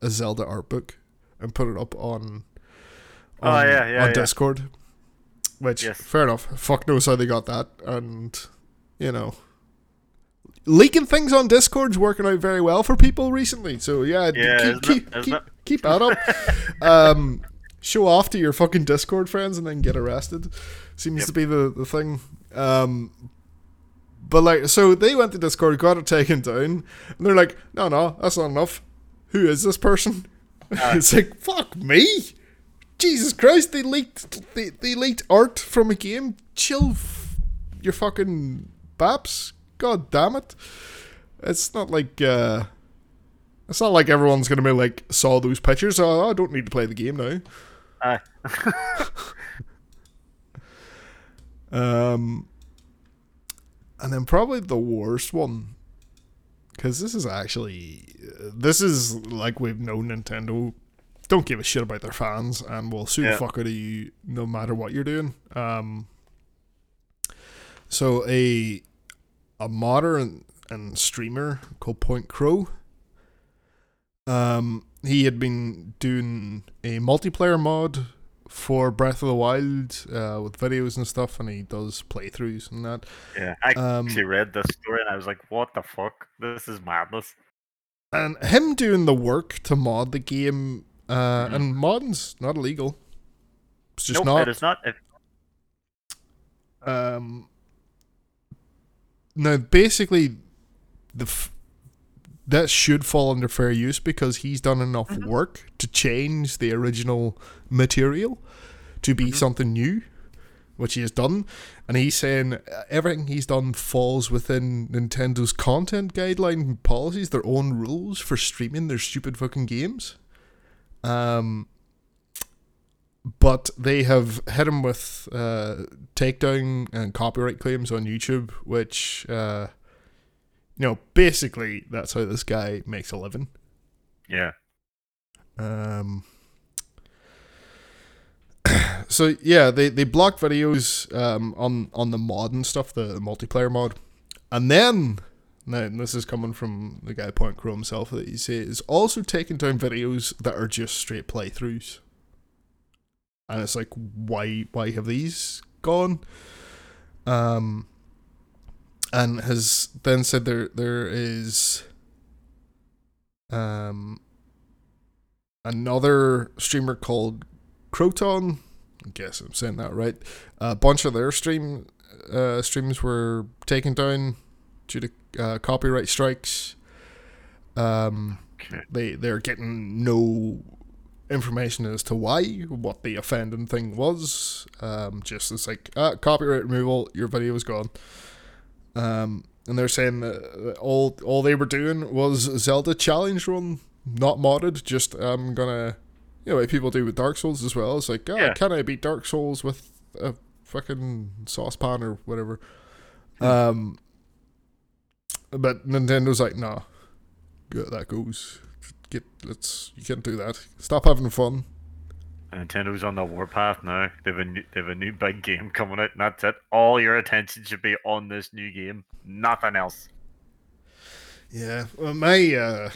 a Zelda art book and put it up on. Oh, on- yeah, yeah, on yeah. Discord. Which Yes. fair enough. Fuck knows how they got that, and you know, leaking things on Discord's working out very well for people recently. So yeah, Yeah, keep keep, keep, it? keep that up. um, show off to your fucking Discord friends and then get arrested. Seems Yep. to be the the thing. Um, but like, so they went to Discord, got it taken down, and they're like, no, no, that's not enough. Who is this person? Aye. it's like, fuck me. Jesus Christ, they leaked they, they leaked art from a game. Chill f- your fucking baps. God damn it. It's not like uh it's not like everyone's gonna be like saw those pictures. Oh, I don't need to play the game now. Aye. Um, and then probably the worst one, because this is actually this is like we've known Nintendo don't give a shit about their fans and will sue the fuck out of you no matter what you're doing. Um, so a a modder and, and streamer called PointCrow. Um, he had been doing a multiplayer mod for Breath of the Wild uh, with videos and stuff, and he does playthroughs and that. Yeah, I Um, actually read this story and I was like, "What the fuck? This is madness." and him doing the work to mod the game, uh, Mhm. and modding's not illegal. It's just nope, not. it is not. It, Um, now, basically, the f- that should fall under fair use because he's done enough Mhm. work to change the original material to be Mhm. something new, which he has done. And he's saying uh, everything he's done falls within Nintendo's content guideline policies, their own rules for streaming their stupid fucking games. Um, but they have hit him with uh, takedown and copyright claims on YouTube, which, uh, you know, basically that's how this guy makes a living. yeah, Um, so yeah, they they block videos um on on the mod and stuff, the multiplayer mod, and then now and this is coming from the guy PointCrow himself that he says is also taking down videos that are just straight playthroughs, and it's like why why have these gone? Um, and has then said there there is um another streamer called Croton. I guess I'm saying that right. A bunch of their stream uh, streams were taken down due to uh, copyright strikes. Um, they they're getting no information as to why what the offending thing was. Um, just it's like ah, copyright removal, your video is gone. Um, and they're saying that all all they were doing was Zelda challenge run, not modded. Just I'm gonna, you know, what people do with Dark Souls as well. It's like, oh, Yeah. can I beat Dark Souls with a fucking saucepan or whatever? Um, but Nintendo's like, nah, that goes. Get let's you can't do that. Stop having fun. Nintendo's on the warpath now. They've a new, they've a new big game coming out, and that's it. All your attention should be on this new game, nothing else. Yeah, well, my uh,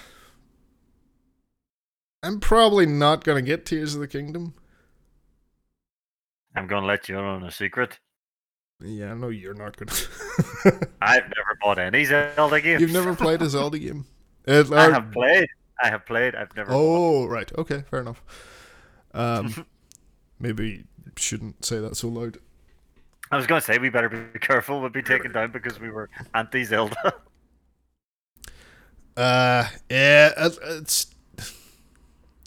I'm probably not gonna get Tears of the Kingdom. I'm gonna let you in on a secret. Yeah, I know you're not gonna. I've never bought any Zelda game. You've never played a Zelda game. It, I have played. I have played. I've never. Oh, right. Okay, fair enough. Um, maybe shouldn't say that so loud. I was gonna say we better be careful. We'll be taken down because we were anti Zelda. Uh, yeah, it's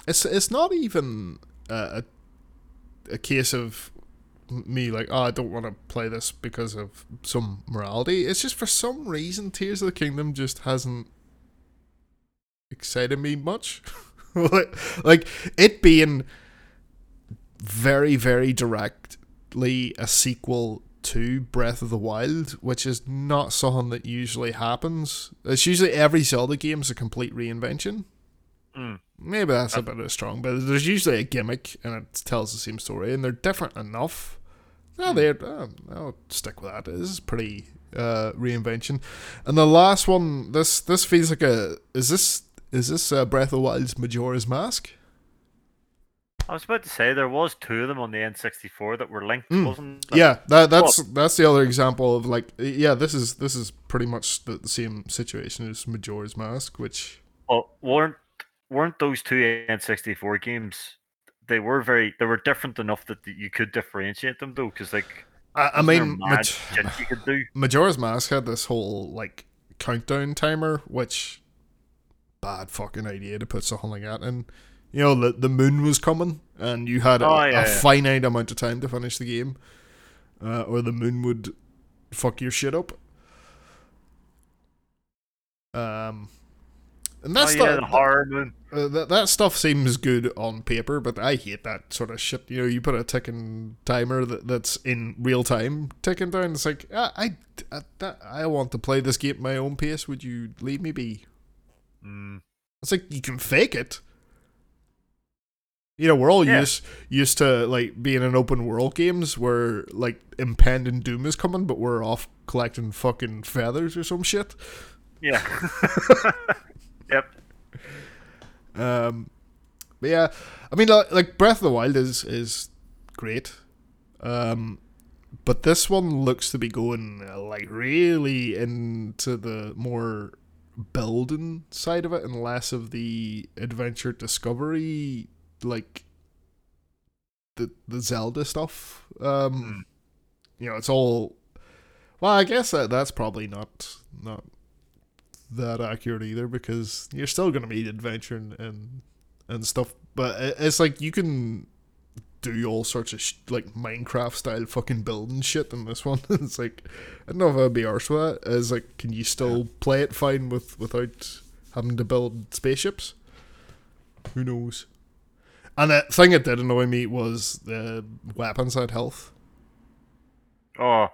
it's it's not even a a case of me like oh I don't want to play this because of some morality. It's just for some reason Tears of the Kingdom just hasn't excited me much. like, it being very very directly a sequel to Breath of the Wild, which is not something that usually happens. It's usually every Zelda game is a complete reinvention. Mm. Maybe that's a bit strong, but there's usually a gimmick and it tells the same story, and they're different enough. No, they uh, I'll stick with that. This is pretty uh, reinvention. And the last one, this this feels like a is this is this uh, Breath of the Wild's Majora's Mask? I was about to say there was two of them on the N64 that were linked, Mm. wasn't? there? Yeah, that that's that's the other example of like yeah, this is this is pretty much the same situation as Majora's Mask, which Well, weren't weren't those two N64 games? They were very. They were different enough that you could differentiate them though, because like I, I mean Maj- you could do. Majora's Mask had this whole like countdown timer, which bad fucking idea to put something like that in. You know, the the moon was coming, and you had a, Oh, yeah, a yeah. finite amount of time to finish the game, uh, or the moon would fuck your shit up. Um, and Oh that's yeah, the, the horror moon. uh, that that stuff seems good on paper, but I hate that sort of shit. You know, you put a ticking timer that, that's in real time ticking down. It's like I I, I, that, I want to play this game at my own pace. Would you leave me be? Mm. It's like you can fake it. You know, we're all Yeah. used used to like being in open world games where like impending doom is coming, but we're off collecting fucking feathers or some shit. Yeah. yep. Um, but yeah, I mean, like, like Breath of the Wild is is great, um, but this one looks to be going uh, like really into the more building side of it and less of the adventure discovery, like the the Zelda stuff. Um, you know, it's all. Well, I guess that that's probably not not that accurate either because you're still gonna need adventure and and, and stuff. But it's like you can do all sorts of sh- like Minecraft style fucking building shit in this one. it's like I don't know if I'd be arsed with that. Is like, can you still play it fine with without having to build spaceships? Who knows? And the thing that did annoy me was the weapons had health. Oh.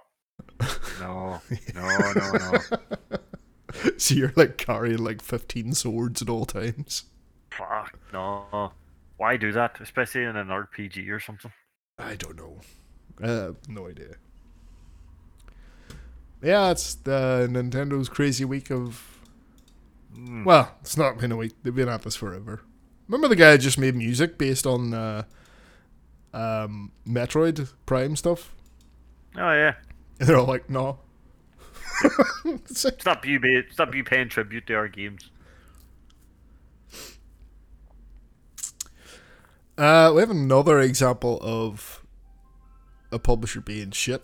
No. No. No. No. so you're like carrying like 15 swords at all times. Fuck no. Why do that? Especially in an RPG or something. I don't know. Uh, no idea. Yeah, it's the Nintendo's crazy week of. Hmm. Well, it's not been a week. They've been at this forever. Remember the guy who just made music based on uh, um, Metroid Prime stuff? Oh yeah. And they're all like, no. It's like- Stop you be stop you paying tribute to our games. Uh, we have another example of a publisher being shit.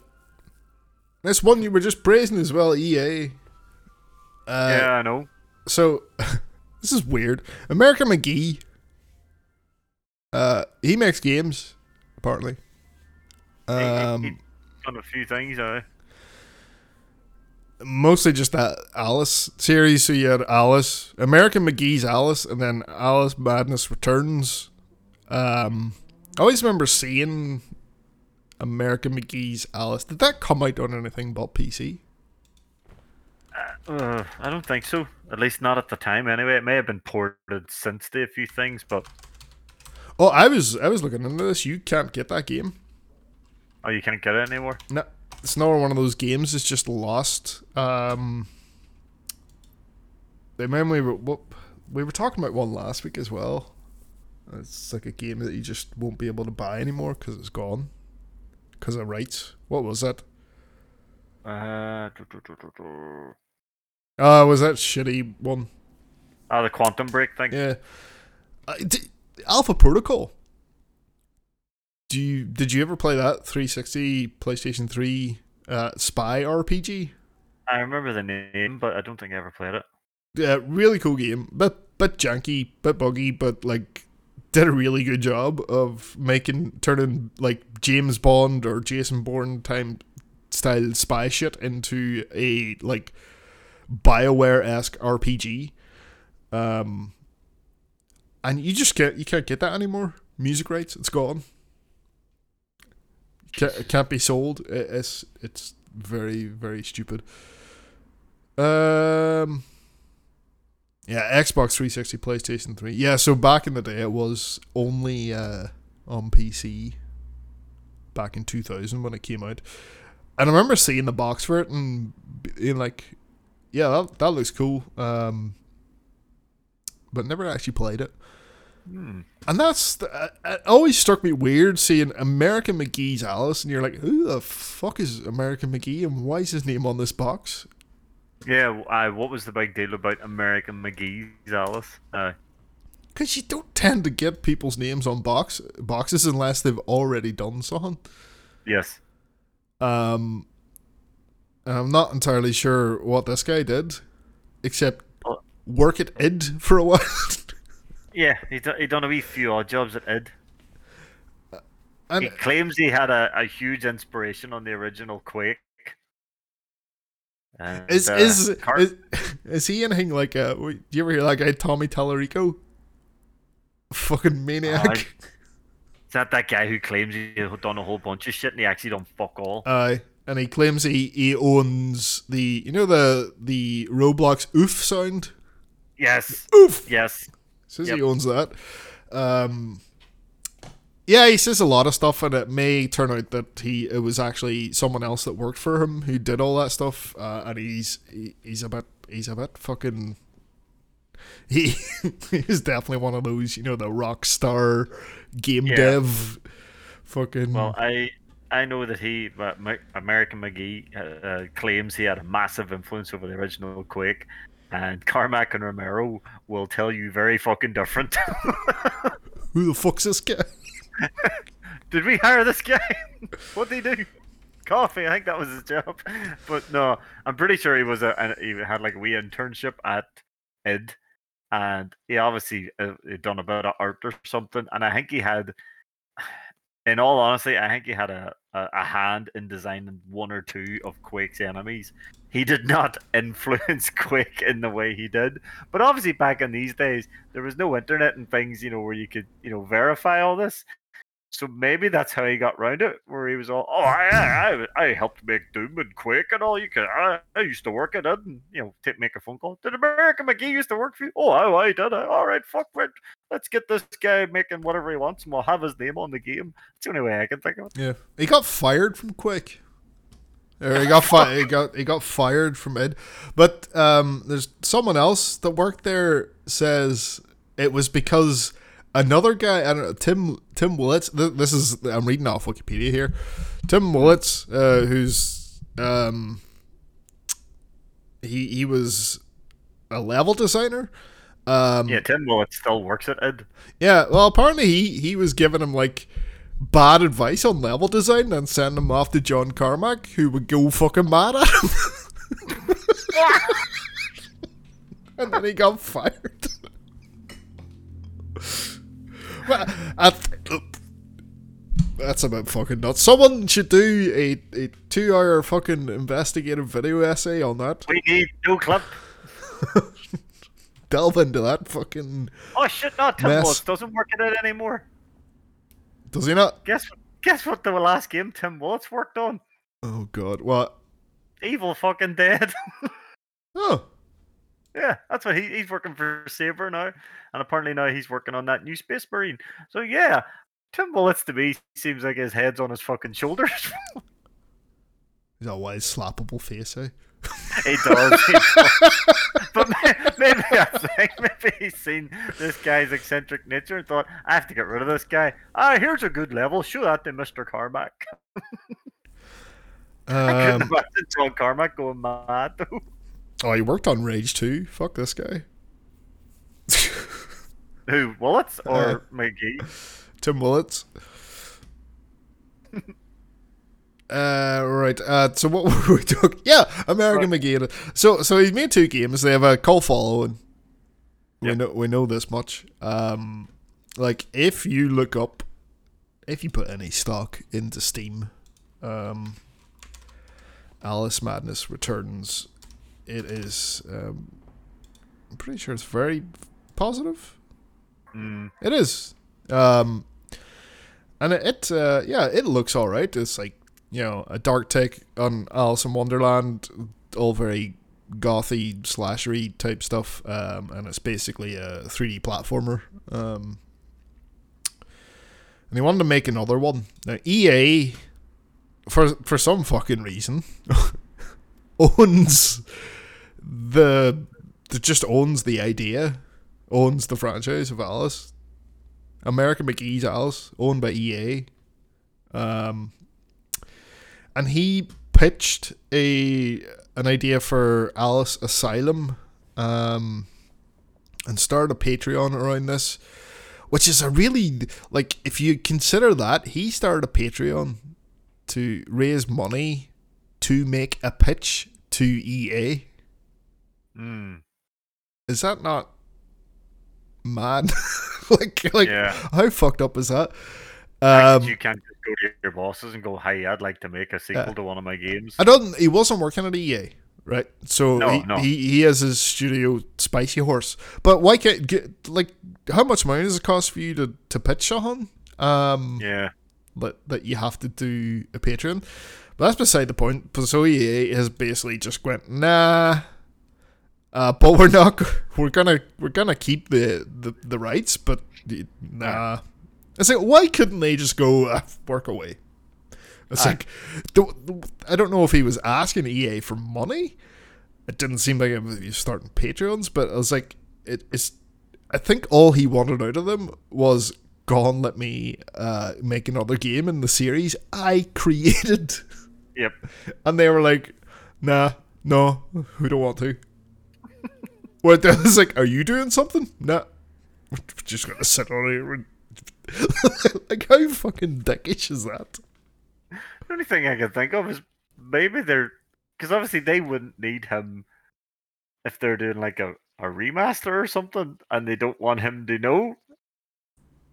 This one you were just praising as well, EA. Uh, yeah, I know. So, this is weird. American McGee. Uh, he makes games, apparently. He- he- he Um, done a few things. Uh, mostly just that Alice series. So you had Alice, American McGee's Alice, and then Alice Madness Returns. Um, I always remember seeing American McGee's Alice. Did that come out on anything but PC? uh, I don't think so. At least not at the time. Anyway, it may have been ported since to a few things, but Oh, I was I was looking into this. You can't get that game. oh, you can't get it anymore. No, it's not one of those games. It's just lost. Um, the memory we were, we were talking about one last week as well. It's like a game that you just won't be able to buy anymore because it's gone because of rights. What was that? Uh, do- do- do- do- do. Uh, was that shitty one? Ah, the quantum break thing. Yeah. Uh, d- Alpha Protocol. Do you did you ever play that 360 PlayStation 3 uh, spy RPG? I remember the name, but I don't think I ever played it. Yeah, really cool game. Bit bit janky, bit buggy, but like did a really good job of making turning like James Bond or Jason Bourne time style spy shit into a like Bioware esque RPG. Um and you just can't you can't get that anymore. Music rights, it's gone. Can't, it can't be sold. It's it's very very stupid. Um. Yeah, Xbox 360, PlayStation 3. Yeah, so back in the day, it was only uh, on PC back in 2000 when it came out. And I remember seeing the box for it and being like, yeah, that, that looks cool. Um, but never actually played it. Hmm. And that's the, uh, it always struck me weird seeing American McGee's Alice, and you're like, who the fuck is American McGee, and why is his name on this box? Yeah, I, what was the big deal about American McGee's Alice? Uh, Because you don't tend to get people's names on box boxes unless they've already done something. yes. Um, I'm not entirely sure what this guy did, except work at id for a while. Yeah, he done, he done a wee few odd jobs at id. and He claims he had a, a huge inspiration on the original Quake. And, is uh, is, Car- is is he anything like uh? Do you ever hear that guy Tommy Tallarico? Fucking maniac. I- is that that guy who claims he done a whole bunch of shit and he actually done fuck all? Aye, and he claims he, he owns the you know the the Roblox oof sound. Yes, Oof. yes. Says Yep. he owns that. Um, yeah, he says a lot of stuff, and it may turn out that he it was actually someone else that worked for him who did all that stuff. Uh, and he's he, he's a bit he's a bit fucking. He he's definitely one of those you know the rock star game Yeah. dev. Fucking Well, I I know that he, American McGee, uh, uh, claims he had a massive influence over the original Quake, and Carmack and Romero will tell you very fucking different. who the fuck's this guy? Did we hire this guy? what did he do? Coffee. I think that was his job. But no, I'm pretty sure he was a an- he had like a wee internship at id, and he obviously uh, done a bit of art or something. And I think he had, in all honesty, I think he had a, a, a hand in designing one or two of Quake's enemies. He did not influence Quake in the way he did. But obviously, back in these days, there was no internet and things, you know, where you could, you know, verify all this. So maybe that's how he got round it, where he was all, "Oh, I, I, I helped make Doom and Quake and all. You can, I, I used to work at it, and you know, take, make a phone call. Did American McGee used to work for you? Oh, I, I did. I, all right, fuck it. Let's get this guy making whatever he wants, and we'll have his name on the game. It's the only way I can think of it. Yeah, he got fired from Quake. Or he got fi- he got he got fired from it, but um, there's someone else that worked there says it was because another guy, I don't know, Tim Tim Willits. Th- this is I'm reading off Wikipedia here. Tim Willits, uh, who's um, he he was a level designer. Um, Yeah, Tim Willits still works at id. yeah, well, apparently he he was giving him like bad advice on level design and sending him off to John Carmack, who would go fucking mad at him. and then he got fired. th- uh, that's about fucking nuts. Someone should do a, a two hour fucking investigative video essay on that. We need Noclip. Delve into that fucking. Oh shit! Not Tim Mess. Willits doesn't work at id anymore. Does he not? Guess what? Guess what? The last game Tim Willits's worked on. Oh god, what? Evil fucking dead. Oh, Yeah, that's what he, he's working for Saber now, and apparently now he's working on that new Space Marine. So yeah, Tim Willits to me seems like his head's on his fucking shoulders. he's a wise slappable face, eh? he does, he does. but may- maybe I think maybe he's seen this guy's eccentric nature and thought, I have to get rid of this guy. Ah, here's a good level. Show that to Mister Carmack. I couldn't Um, imagine John Carmack going mad though. Oh, he worked on Rage too. Fuck this guy. Who Willits or Uh, McGee? Tim Willits. Uh, right. Uh, so what were we talking? Yeah, American McGee. So, so he's made two games. They have a cult following. We know we know this much. Um, like if you look up, if you put any stock into Steam, um, Alice Madness Returns, it is. Um, I'm pretty sure it's very positive. Mm, It is. Um, and it, uh, yeah, it looks all right. It's like you know a dark take on Alice in Wonderland, all very gothy slashery type stuff. Um, and it's basically a 3D platformer. Um, and they wanted to make another one. Now EA, for for some fucking reason, owns the, that just owns the idea owns the franchise of Alice. American McGee's Alice, owned by EA. Um, and he pitched a an idea for Alice Asylum, um, and started a Patreon around this, which is a really like if you consider that he started a Patreon to raise money to make a pitch to EA. mm, Is that not mad? like, like yeah. how fucked up is that? Um, you can't just go to your bosses and go, "Hey, I'd like to make a sequel Yeah. to one of my games." I don't. He wasn't working at EA, right? So No, he, no. he he has his studio Spicy Horse. But why can't get like how much money does it cost for you to to pitch Shahan? Um, Yeah, that that you have to do a Patreon. But that's beside the point. EA has basically just went nah. Uh, but we're not. We're gonna we're gonna keep the the, the rights, but nah. It's like why couldn't they just go uh, work away? It's Aye. like I don't know if he was asking EA for money. It didn't seem like he was starting Patreons, but I was like, it, it's. I think all he wanted out of them was "Gone, let me uh, make another game in the series I created. Yep. And they were like, nah, no, we don't want to. What I was like, are you doing something? Nah. We're just gonna sit on here and like how fucking dickish is that? The only thing I can think of is maybe they're because obviously they wouldn't need him if they're doing like a, a remaster or something, and they don't want him to know.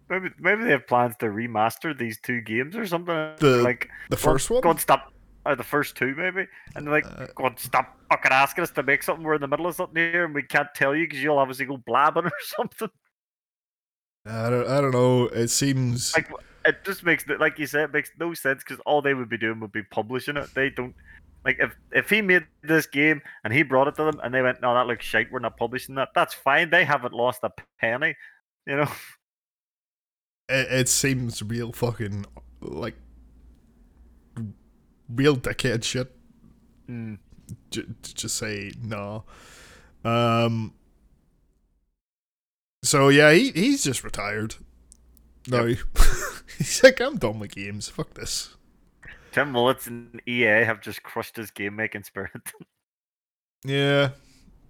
Maybe maybe they have plans to remaster these two games or something. The- like The first one? Go on, stop. Or the first two, maybe, and they're like, Uh, "Go on, stop fucking asking us to make something. We're in the middle of something here, and we can't tell you because you'll obviously go blabbing or something." I don't, I don't know. It seems Like, it just makes like you said, it makes no sense because all they would be doing would be publishing it. They don't like if if he made this game and he brought it to them and they went, no, that looks shite. We're not publishing that. That's fine. They haven't lost a penny. You know. It, it seems real fucking like real dickhead shit. Mm. J- just say no. Um. So yeah, he he's just retired. No, he's like I'm done with games. Fuck this. Tim Willits and EA have just crushed his game making spirit. Yeah,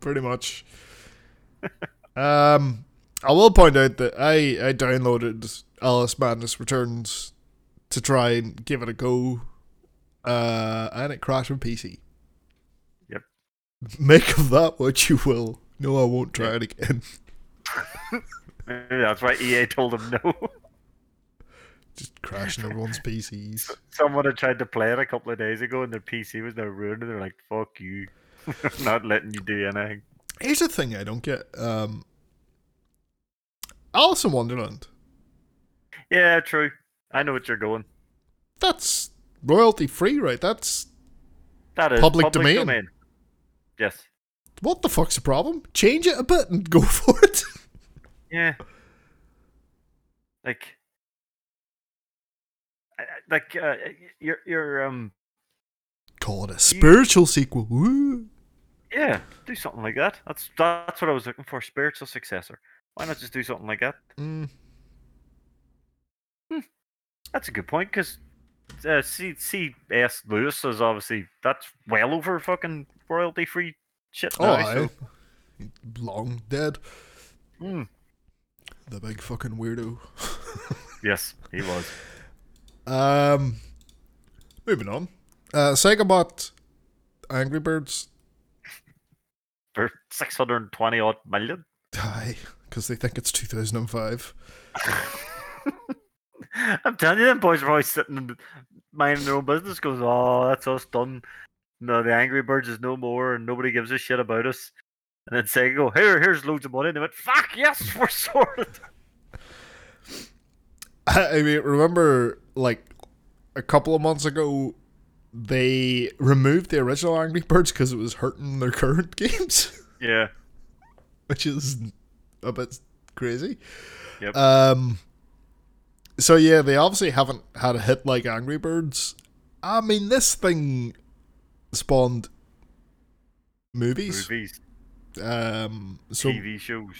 pretty much. um, I will point out that I I downloaded Alice Madness Returns to try and give it a go, uh, and it crashed on PC. Yep. Make of that what you will. No, I won't try it again. Maybe that's why EA told him no. Just crashing everyone's PCs. Someone had tried to play it a couple of days ago and their PC was now ruined and they're like, fuck you. Not letting you do anything. Here's the thing I don't get. Um, Alice in Wonderland. Yeah, true. I know what you're going. That's royalty free, right? That's That is Public domain. Yes. what the fuck's the problem? Change it a bit and go for it. Yeah. Like, like uh, you're you're um Call it a spiritual sequel. Woo. yeah, do something like that. That's that's what I was looking for. Spiritual successor. Why not just do something like that? Mm, That's a good point because uh, C C S Lewis is obviously that's well over fucking royalty free shit oh, now. aye. so, long dead. mm, The big fucking weirdo. yes, he was. Um, moving on. Uh, Sega bought Angry Birds. For six hundred and twenty odd million. Aye, because they think it's 2005. I'm telling you, them boys are always sitting minding their own business. Goes, oh, that's us done. No, the Angry Birds is no more, and nobody gives a shit about us. And then Sega go, here, here's loads of money. And they went, fuck yes, we're sorted. I mean, remember, like, a couple of months ago, they removed the original Angry Birds because it was hurting their current games, Yeah, which is a bit crazy. Yep. Um. So yeah, they obviously haven't had a hit like Angry Birds. I mean, this thing spawned movies. movies, Um. So TV shows.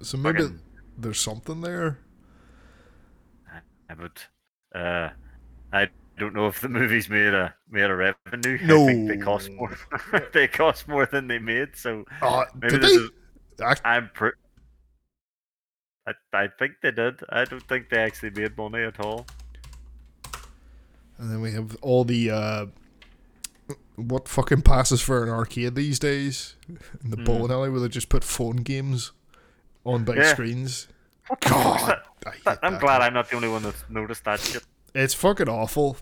so maybe fucking- there's something there. But uh, I don't know if the movies made a made a revenue. I No. think they cost more. they cost more than they made. So Oh, maybe this they? is. I'm pre- I, I think they did. I don't think they actually made money at all. And then we have all the uh what fucking passes for an arcade these days in the Mhm. bowling alley where they just put phone games on big Yeah. screens. God? I hate That- I'm that. glad I'm not the only one that's noticed that shit. It's fucking awful.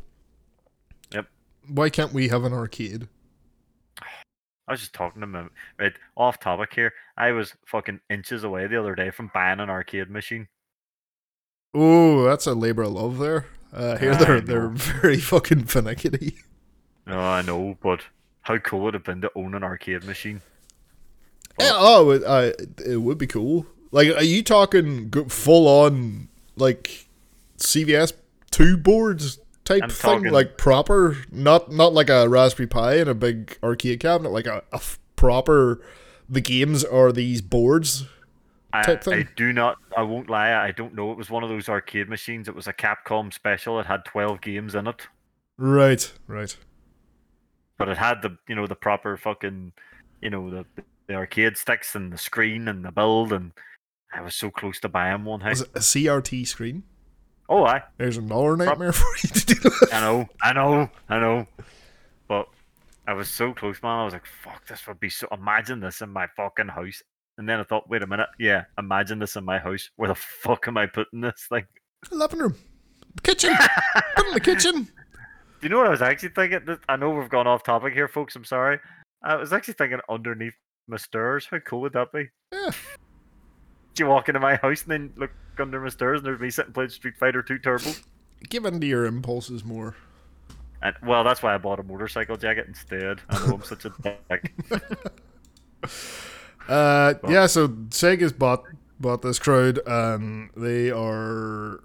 Yep. Why can't we have an arcade? I was just talking to him. Right, off topic here. I was fucking inches away the other day from buying an arcade machine. Oh, that's a labor of love there. Uh, here I they're know. they're very fucking finicky. No, I know, but how cool would it have been to own an arcade machine? Yeah, oh, it, uh, it would be cool. Like, are you talking full on like CPS two boards type I'm thing, talking- like proper, not not like a Raspberry Pi in a big arcade cabinet, like a, a f- proper. The games are these boards. I, I do not. I won't lie. I don't know. It was one of those arcade machines. It was a Capcom special. It had twelve games in it, Right, right. but it had the you know the proper fucking you know the the arcade sticks and the screen and the build and I was so close to buying one. Was it a CRT screen? Oh, I There's another nightmare for you to do. I know, I know, I know. But I was so close, man. I was like, fuck, this would be so. Imagine this in my fucking house. And then I thought, wait a minute. Yeah, imagine this in my house. Where the fuck am I putting this thing? Living room, kitchen, put in the kitchen. Do you know what I was actually thinking? I know we've gone off topic here, folks. I'm sorry. I was actually thinking underneath my stairs. How cool would that be? Yeah. You walk into my house and then look under my stairs and there's me sitting playing Street Fighter 2 Turbo? give in to your impulses more. And, well, that's why I bought a motorcycle jacket instead. I know I'm such a dick. Uh, yeah. So Sega's bought bought this crowd, and they are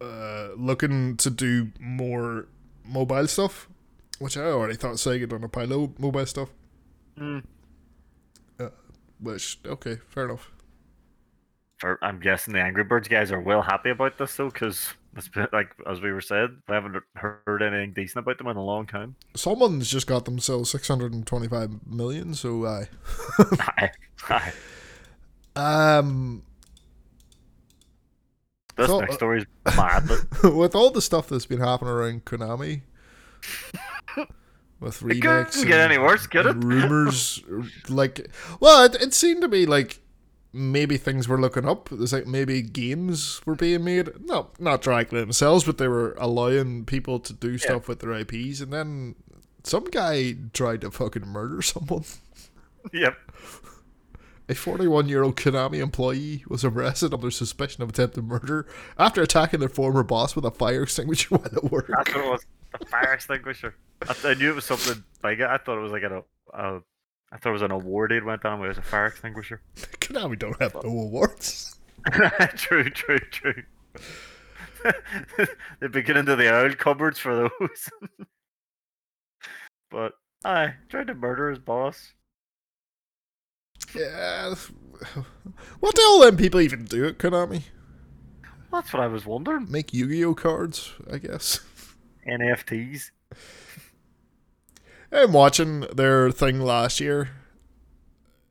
uh, looking to do more mobile stuff, which I already thought Sega done a pile of mobile stuff. Mm. Uh, which okay, fair enough. I'm guessing the Angry Birds guys are well happy about this though, because like as we were said, we haven't heard anything decent about them in a long time. Someone's just got themselves six hundred and twenty five million, so I. Aye, aye. Um, This So, next uh, story is mad. But with all the stuff that's been happening around Konami, with it remakes couldn't get any worse, could it? rumors like well it, it seemed to be like maybe things were looking up there's like maybe games were being made no not directly themselves but they were allowing people to do stuff with their ips and then some guy tried to fucking murder someone Yep. a 41 year old konami employee was arrested under suspicion of attempted murder after attacking their former boss with a fire extinguisher while at work That's what it was. The fire extinguisher. I, th- I knew it was something like I thought it was like a, a I thought it was an award he'd went on with. It was a fire extinguisher. konami don't have no awards true, true, true. They've been getting into the old cupboards for those. but I tried to murder his boss. yeah what do all them people even do at konami That's what I was wondering. make Yu-Gi-Oh cards, I guess. NFTs. I'm watching their thing last year.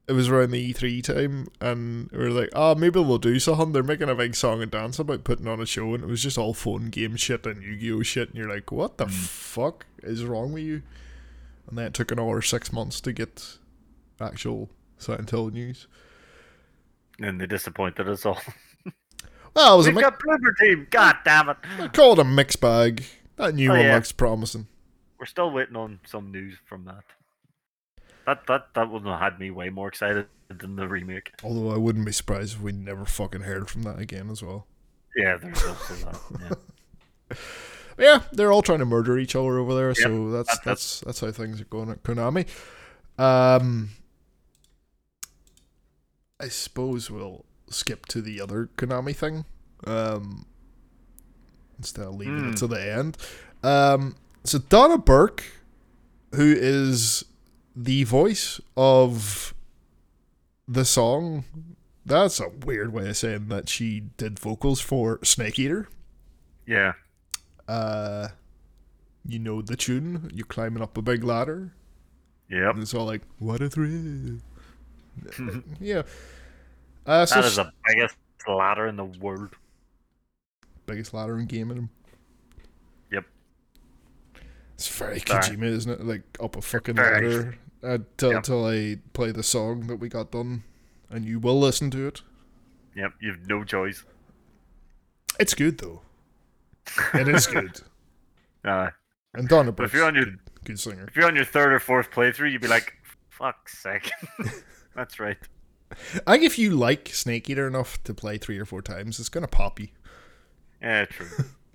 It was around the E3 time, and we were like, "Oh, maybe we'll do something." They're making a big song and dance about putting on a show, and it was just all phone game shit and Yu-Gi-Oh shit, and you're like, "What the mm. fuck is wrong with you?" And then it took another six months to get actual Silent Hill news. And they disappointed us all. Well, it was a We've mi- got Team. God damn it. I call it a mixed bag. That new Oh, one yeah. looks promising. We're still waiting on some news from that. That that that would have had me way more excited than the remake. Although I wouldn't be surprised if we never fucking heard from that again as well. Yeah, there's also that. Yeah. Yeah, they're all trying to murder each other over there, so that's that- that's that's how things are going at Konami. Um, I suppose we'll skip to the other Konami thing. Um, instead of leaving Hmm. it to the end. Um, so Donna Burke, who is the voice of the song, that's a weird way of saying that she did vocals for Snake Eater yeah. uh you know the tune you're climbing up a big ladder Yep. and it's all like what a thrill yeah uh so That is the biggest ladder in the world. biggest ladder in gaming. It's very Sorry. Kojima isn't it like up a fucking Very. ladder uh, Yep. till I play the song that we got done and you will listen to it Yep. You've no choice. it's good though it is good Uh, and Donna but if you're on your good, good singer if you're on your third or fourth playthrough, you'd be like, "Fuck's sake." That's right. I think if you like Snake Eater enough to play three or four times it's gonna pop you Yeah, true.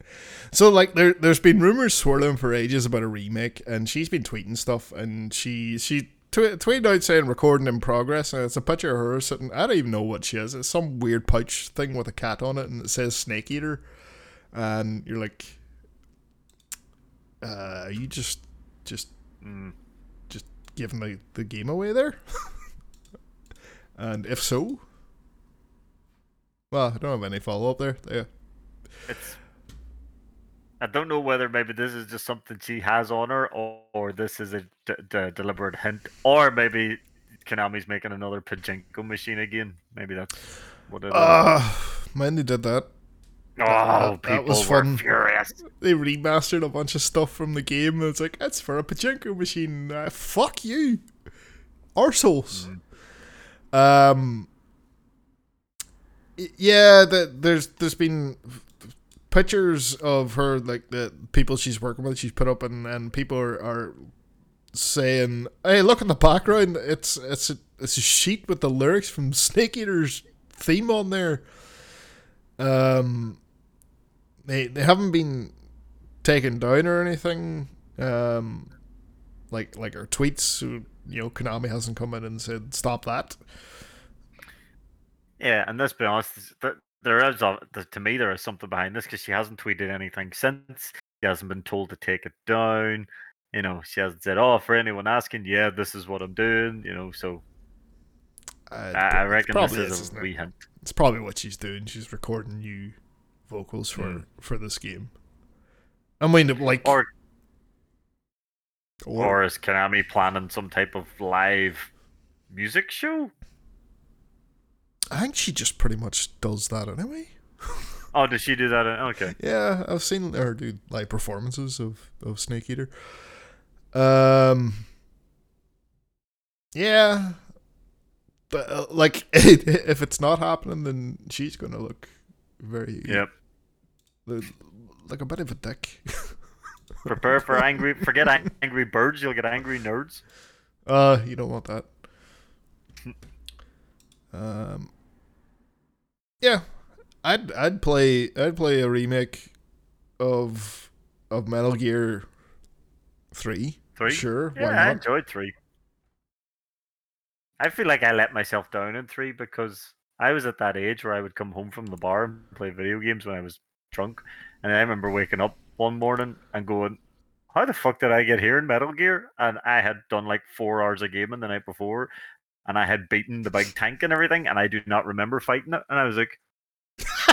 So like there there's been rumors swirling for ages about a remake and she's been tweeting stuff and she she tw- tweeted out saying recording in progress and it's a picture of her sitting I don't even know what she is. It's some weird pouch thing with a cat on it and it says Snake Eater and you're like uh are you just just Mm. just giving the, the game away there? and if so well, I don't have any follow up there. Yeah. It's. I don't know whether maybe this is just something she has on her, or, or this is a d- d- deliberate hint, or maybe Konami's making another pachinko machine again. Maybe that's what it is. Uh, man, they did that. oh, that- people that was were fun. furious. They remastered a bunch of stuff from the game. And it's like it's for a pachinko machine. Uh, fuck you, arseholes. Um. Yeah, that there's there's been pictures of her like the people she's working with. She's put up and and people are, are saying, "Hey, look in the background. It's it's a, it's a sheet with the lyrics from Snake Eater's theme on there." Um, they they haven't been taken down or anything. Um, like like her tweets, you know, Konami hasn't come in and said stop that. Yeah, and let's be honest, there is a, to me there is something behind this because she hasn't tweeted anything since. She hasn't been told to take it down. You know, she hasn't said, "Oh, for anyone asking, yeah, this is what I'm doing." You know, so uh, I, I reckon this is, is a wee hint. It's probably what she's doing. She's recording new vocals for mm. for this game. I mean, like, or, or or is Konami planning some type of live music show? I think she just pretty much does that anyway. oh, does she do that? Okay. Yeah, I've seen her do live performances of of Snake Eater. Um. Yeah, but uh, like, if it's not happening, then she's gonna look very. Yep. Like a bit of a dick. Prepare for angry. Forget angry birds. You'll get angry nerds. Uh, you don't want that. Um, yeah, I'd I'd play I'd play a remake of of Metal Gear Three. Three, sure. Yeah, I enjoyed three. I feel like I let myself down in three because I was at that age where I would come home from the bar and play video games when I was drunk, and I remember waking up one morning and going, "How the fuck did I get here in Metal Gear?" And I had done like four hours of gaming the night before, and I had beaten the big tank and everything, and I do not remember fighting it. And I was like,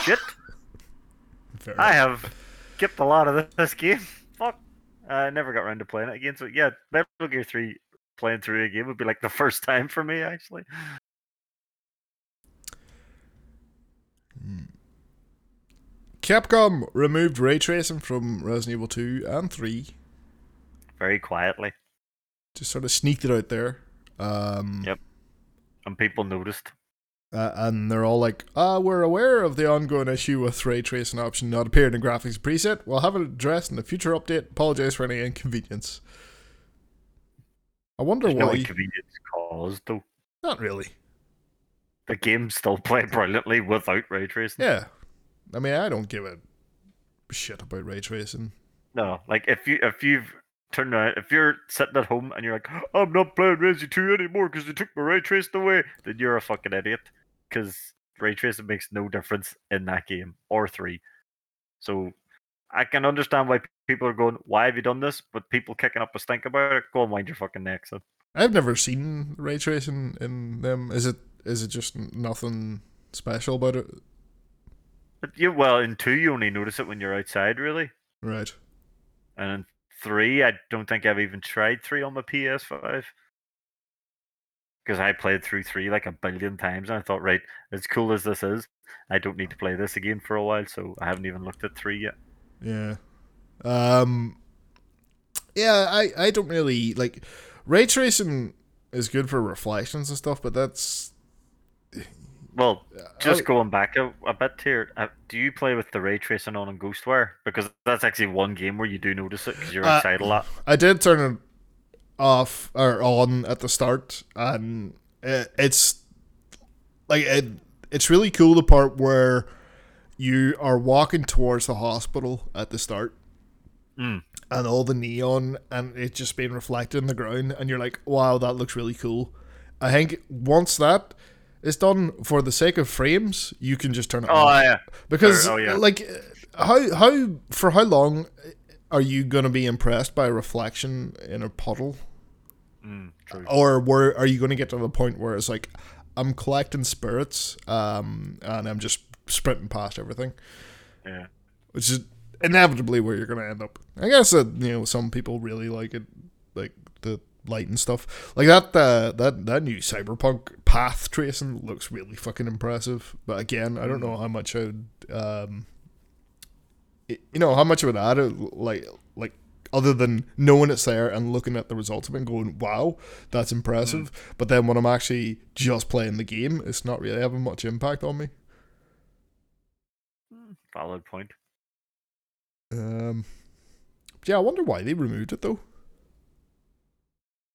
shit. Fair I have skipped a lot of this game. Fuck. I never got around to playing it again. So yeah, Metal Gear 3 playing through a game would be like the first time for me, actually. Hmm. Capcom removed ray tracing from Resident Evil 2 and 3. Very quietly. Just sort of sneaked it out there. Um, yep and people noticed. Uh, and they're all like, ah, we're aware of the ongoing issue with ray tracing option not appearing in graphics preset. We'll have it addressed in a future update. Apologize for any inconvenience. I wonder There's why. No inconvenience caused, though. Not really. The game still played brilliantly without ray tracing. Yeah. I mean, I don't give a shit about ray tracing. No, like if you if you've turn around. If you're sitting at home and you're like, I'm not playing Resi 2 anymore because they took my ray tracing away, then you're a fucking idiot. Because ray tracing makes no difference in that game or 3. So I can understand why people are going, Why have you done this? But people kicking up a stink about it, go and wind your fucking neck. So. I've never seen ray tracing in them. Is it is it just nothing special about it? But you well in two you only notice it when you're outside, really. Right. And in three. I don't think I've even tried three on my PS5 because I played through three like a billion times, and I thought, right, as cool as this is, I don't need to play this again for a while, so I haven't even looked at three yet. Yeah, um, yeah, I I don't really like ray tracing is good for reflections and stuff, but that's well, just going back a, a bit here, uh, do you play with the ray tracing on in Ghostwire? Because that's actually one game where you do notice it because you're uh, outside a lot. I did turn it off or on at the start, and it, it's like it, it's really cool the part where you are walking towards the hospital at the start. Mm. And all the neon and it just being reflected in the ground, and you're like, "Wow, that looks really cool." I think once that is done for the sake of frames, you can just turn it oh, on. yeah. Because oh, yeah. like how how for how long are you going to be impressed by a reflection in a puddle? Mm, or where are you going to get to the point where it's like I'm collecting spirits um and I'm just sprinting past everything. Yeah. Which is inevitably where you're going to end up. I guess that you know some people really like it like the light and stuff. Like that uh, that that new cyberpunk path tracing looks really fucking impressive. But again, I don't know how much I would um it, you know, how much of it add like like other than knowing it's there and looking at the results of it and going, wow, that's impressive. Mm. But then when I'm actually just playing the game, it's not really having much impact on me. Valid point. Um, yeah, I wonder why they removed it though.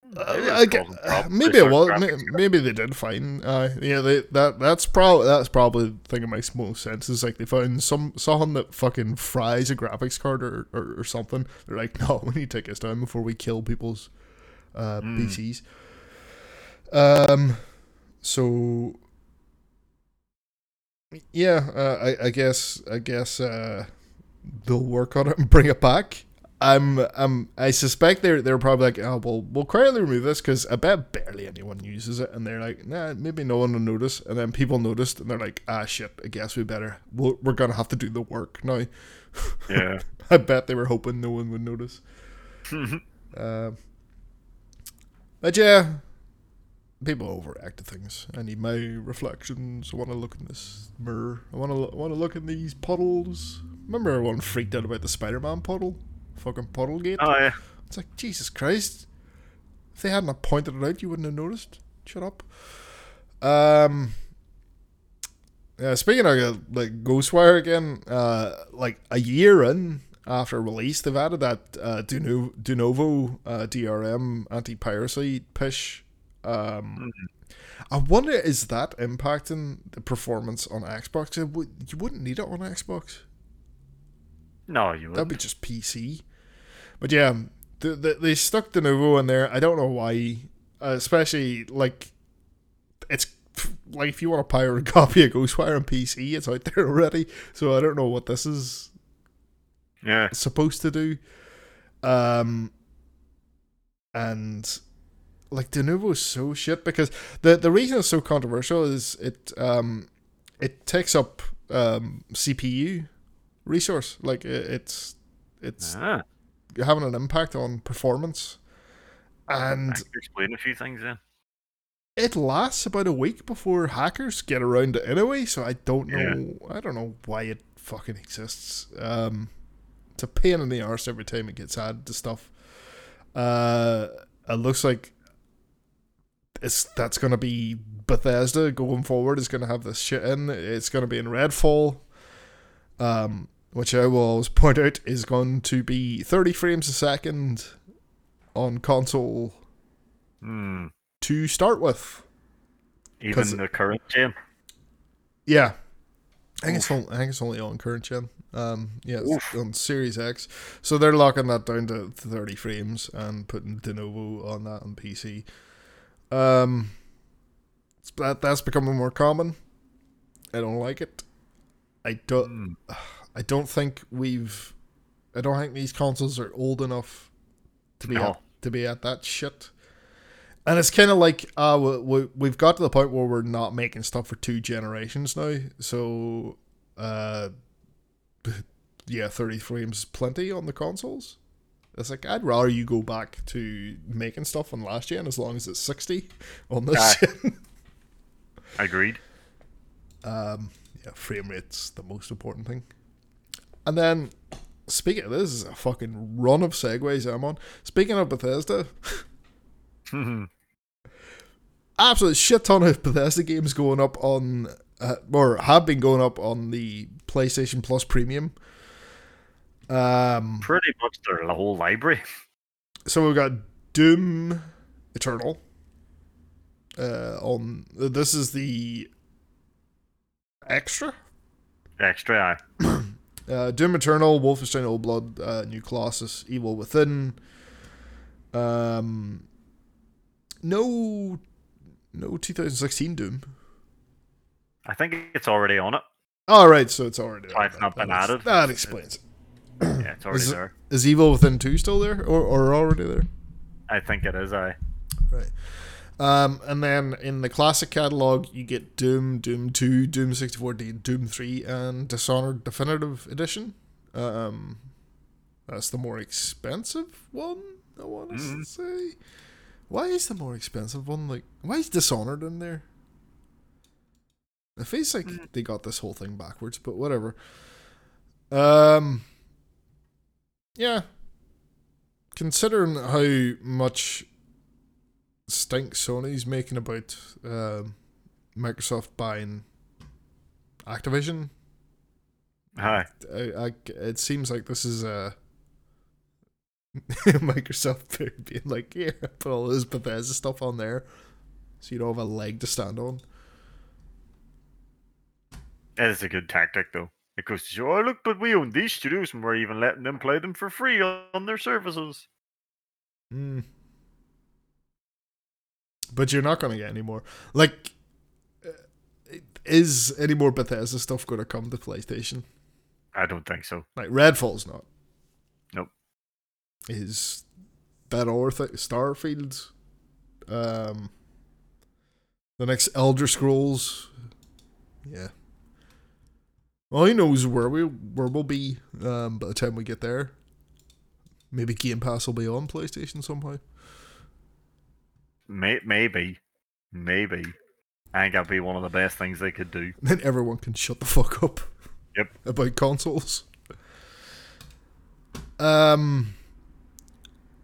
Maybe Uh, I ge- causing problems. maybe They it was. Maybe they did find. Uh, yeah, they, that that's probably that's probably the thing that makes most sense. Is like they found some someone that fucking fries a graphics card or, or, or something. They're like, no, we need to take this down before we kill people's uh, Mm. PCs. Um, so yeah, uh, I I guess I guess uh, they'll work on it and bring it back. I'm um I suspect they're they're probably like oh well we'll quietly remove this because I bet barely anyone uses it and they're like nah maybe no one will notice and then people noticed and they're like ah shit I guess we better we'll, we're gonna have to do the work now. Yeah. I bet they were hoping no one would notice. Um, but yeah, people overreact to things. I need my reflections. I want to look in this mirror. I want to. I want to look in these puddles. Remember, everyone freaked out about the Spider-Man puddle, fucking puddle gate. Oh yeah. It's like Jesus Christ. If they hadn't pointed it out, you wouldn't have noticed. Shut up. Um. Yeah, speaking of like Ghostwire again, uh, like a year in after release, they've added that uh, Duno- Denuvo uh, DRM anti-piracy pish. Um, I wonder is that impacting the performance on Xbox? Would, you wouldn't need it on Xbox. No, you would. That'd be just PC. But yeah, the, the, they stuck Denuvo in there. I don't know why. Uh, especially like, it's like if you want to pirate a copy of Ghostwire on PC, it's out there already. So I don't know what this is Yeah. supposed to do. Um, and like Denuvo is so shit because the the reason it's so controversial is it um it takes up um CPU resource. Like it, it's it's Ah, having an impact on performance. And explain a few things then. it lasts about a week before hackers get around it anyway so i don't know i don't know why it fucking exists. Um it's a pain in the arse every time it gets added to stuff. Uh it looks like it's that's gonna be bethesda going forward is gonna have this shit in. It's gonna be in redfall. Um which i will always point out is going to be 30 frames a second on console Hmm. to start with Even the current gen. Yeah. I think, it's only, I think it's only on current gen. Um, yeah, on Series X. So they're locking that down to 30 frames and putting Denuvo on that on PC. Um, that that's becoming more common. I don't like it. I don't. Hmm. I don't think we've. I don't think these consoles are old enough to be No. at, to be at that shit. And it's kind of like uh, we, we, we've got to the point where we're not making stuff for two generations now. So, uh, yeah, 30 frames plenty on the consoles. It's like, I'd rather you go back to making stuff on last gen as long as it's 60 on this Aye. gen. Agreed. Um, yeah, frame rate's the most important thing. And then, speaking of this, is a fucking run of segues I'm on. Speaking of Bethesda, absolute shit ton of Bethesda games going up on, uh, or have been going up on the PlayStation Plus Premium. Um, Pretty much their whole library. so we've got Doom Eternal. Uh, on this is the extra. Extra. Aye. Uh, Doom Eternal, Wolfenstein Old Blood, uh, New Colossus, Evil Within. Um, no, no 2016 Doom. I think it's already on it. All right, so it's already. It's not been that, added. That explains it. Yeah, it's already Is there. Is Evil Within two still there, or or already there? I think it is. I. Right. Um, and then in the classic catalog, you get Doom, Doom Two, Doom 64D, Doom Three, and Dishonored Definitive Edition. Um, that's the more expensive one. I want to Mhm. say. Why is the more expensive one like? Why is Dishonored in there? It feels like Mm. they got this whole thing backwards, but whatever. Um. Yeah. Considering how much stink Sony's making about um, Microsoft buying Activision, Aye. I, I, it seems like this is a Microsoft being like, "Here, put all this Bethesda stuff on there, so you don't have a leg to stand on." That is a good tactic, though. It goes to show, oh, look, but we own these studios and we're even letting them play them for free on their services. Hmm. But you're not going to get any more. Like, is any more Bethesda stuff going to come to PlayStation? I don't think so. Like, Redfall's not. Nope. Is that other thing, Starfield? Um, the next Elder Scrolls? Yeah. Well, he knows where we where we'll be um, by the time we get there. Maybe Game Pass will be on PlayStation somehow. May- maybe, maybe. I think that'd be one of the best things they could do. Then everyone can shut the fuck up. Yep. About consoles. Um.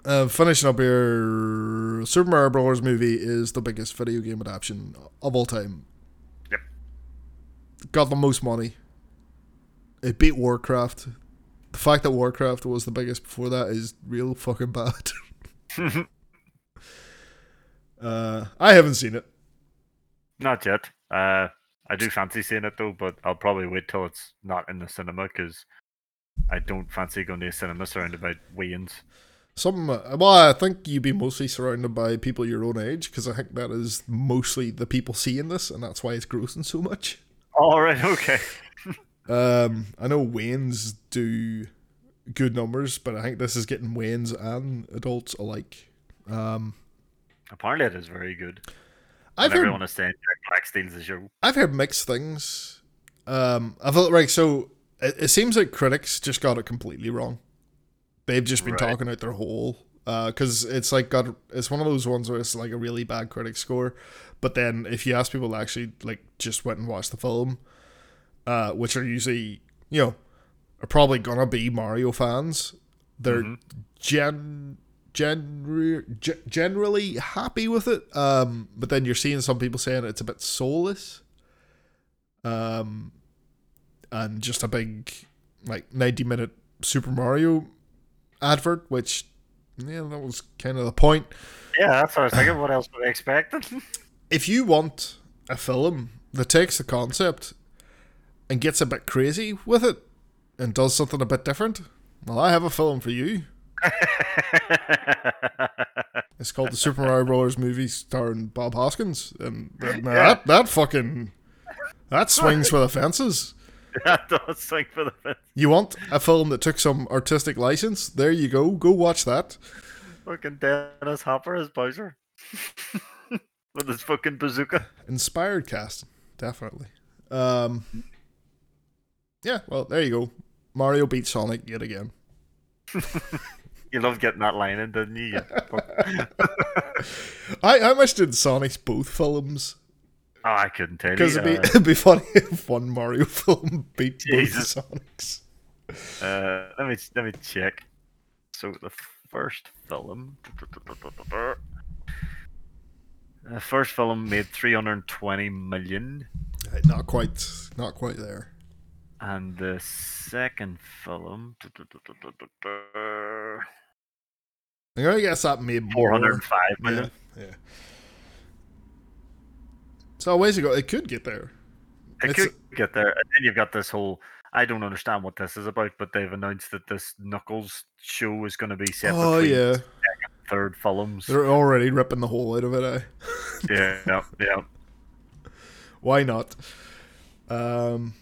Uh, finishing up here, Super Mario Bros. movie is the biggest video game adaptation of all time. Yep. Got the most money. It beat Warcraft. The fact that Warcraft was the biggest before that is real fucking bad. uh, I haven't seen it. Not yet. Uh, I do fancy seeing it though, but I'll probably wait till it's not in the cinema because I don't fancy going to a cinema surrounded by weans. Some, uh, well, I think you'd be mostly surrounded by people your own age because I think that is mostly the people seeing this, and that's why it's grossing so much. All right, okay. Um, I know weans do good numbers, but I think this is getting weans and adults alike. Um, Apparently, it is very good. I've heard everyone is saying Jack Black steals the show. I've heard mixed things. Um, I felt right. So it, it seems like critics just got it completely wrong. They've just been Right. talking out their hole because it's like got it's one of those ones where it's like a really bad critic score, but then if you ask people to actually like just went and watched the film, uh, which are usually you know are probably gonna be Mario fans, they're Mhm. gen. Gen- ge- generally happy with it, um, but then you're seeing some people saying it's a bit soulless, um, and just a big like 90 minute Super Mario advert, which yeah, that was kind of the point. Yeah, that's what I was thinking. What else would I expect? If you want a film that takes the concept and gets a bit crazy with it and does something a bit different, well, I have a film for you. It's called the Super Mario Brothers movie starring Bob Hoskins, and that, that, that fucking that swings for the fences. that does swing for the fence. You want a film that took some artistic license? There you go. Go watch that. Fucking Dennis Hopper as Bowser. With his fucking bazooka. Inspired cast, definitely. Um, yeah, well, there you go. Mario beats Sonic yet again. You loved getting that line in, didn't you? I how much did Sonic's both films? oh, I couldn't tell you. Because it'd be Uh, it'd be funny if one Mario film beat Jesus. both Sonics. Uh, let me let me check. So the first film, the first film made 320 million, not quite, not quite there. and the second film, I'm gonna guess that made more. 405 Yeah, million. yeah. So a ways ago, it could get there. It It's- could get there, and then you've got this hole. I don't understand what this is about, but they've announced that this Knuckles show is going to be set Oh yeah, third films. they're already ripping the whole out of it. Eh? yeah, yeah, yeah. Why not? Um,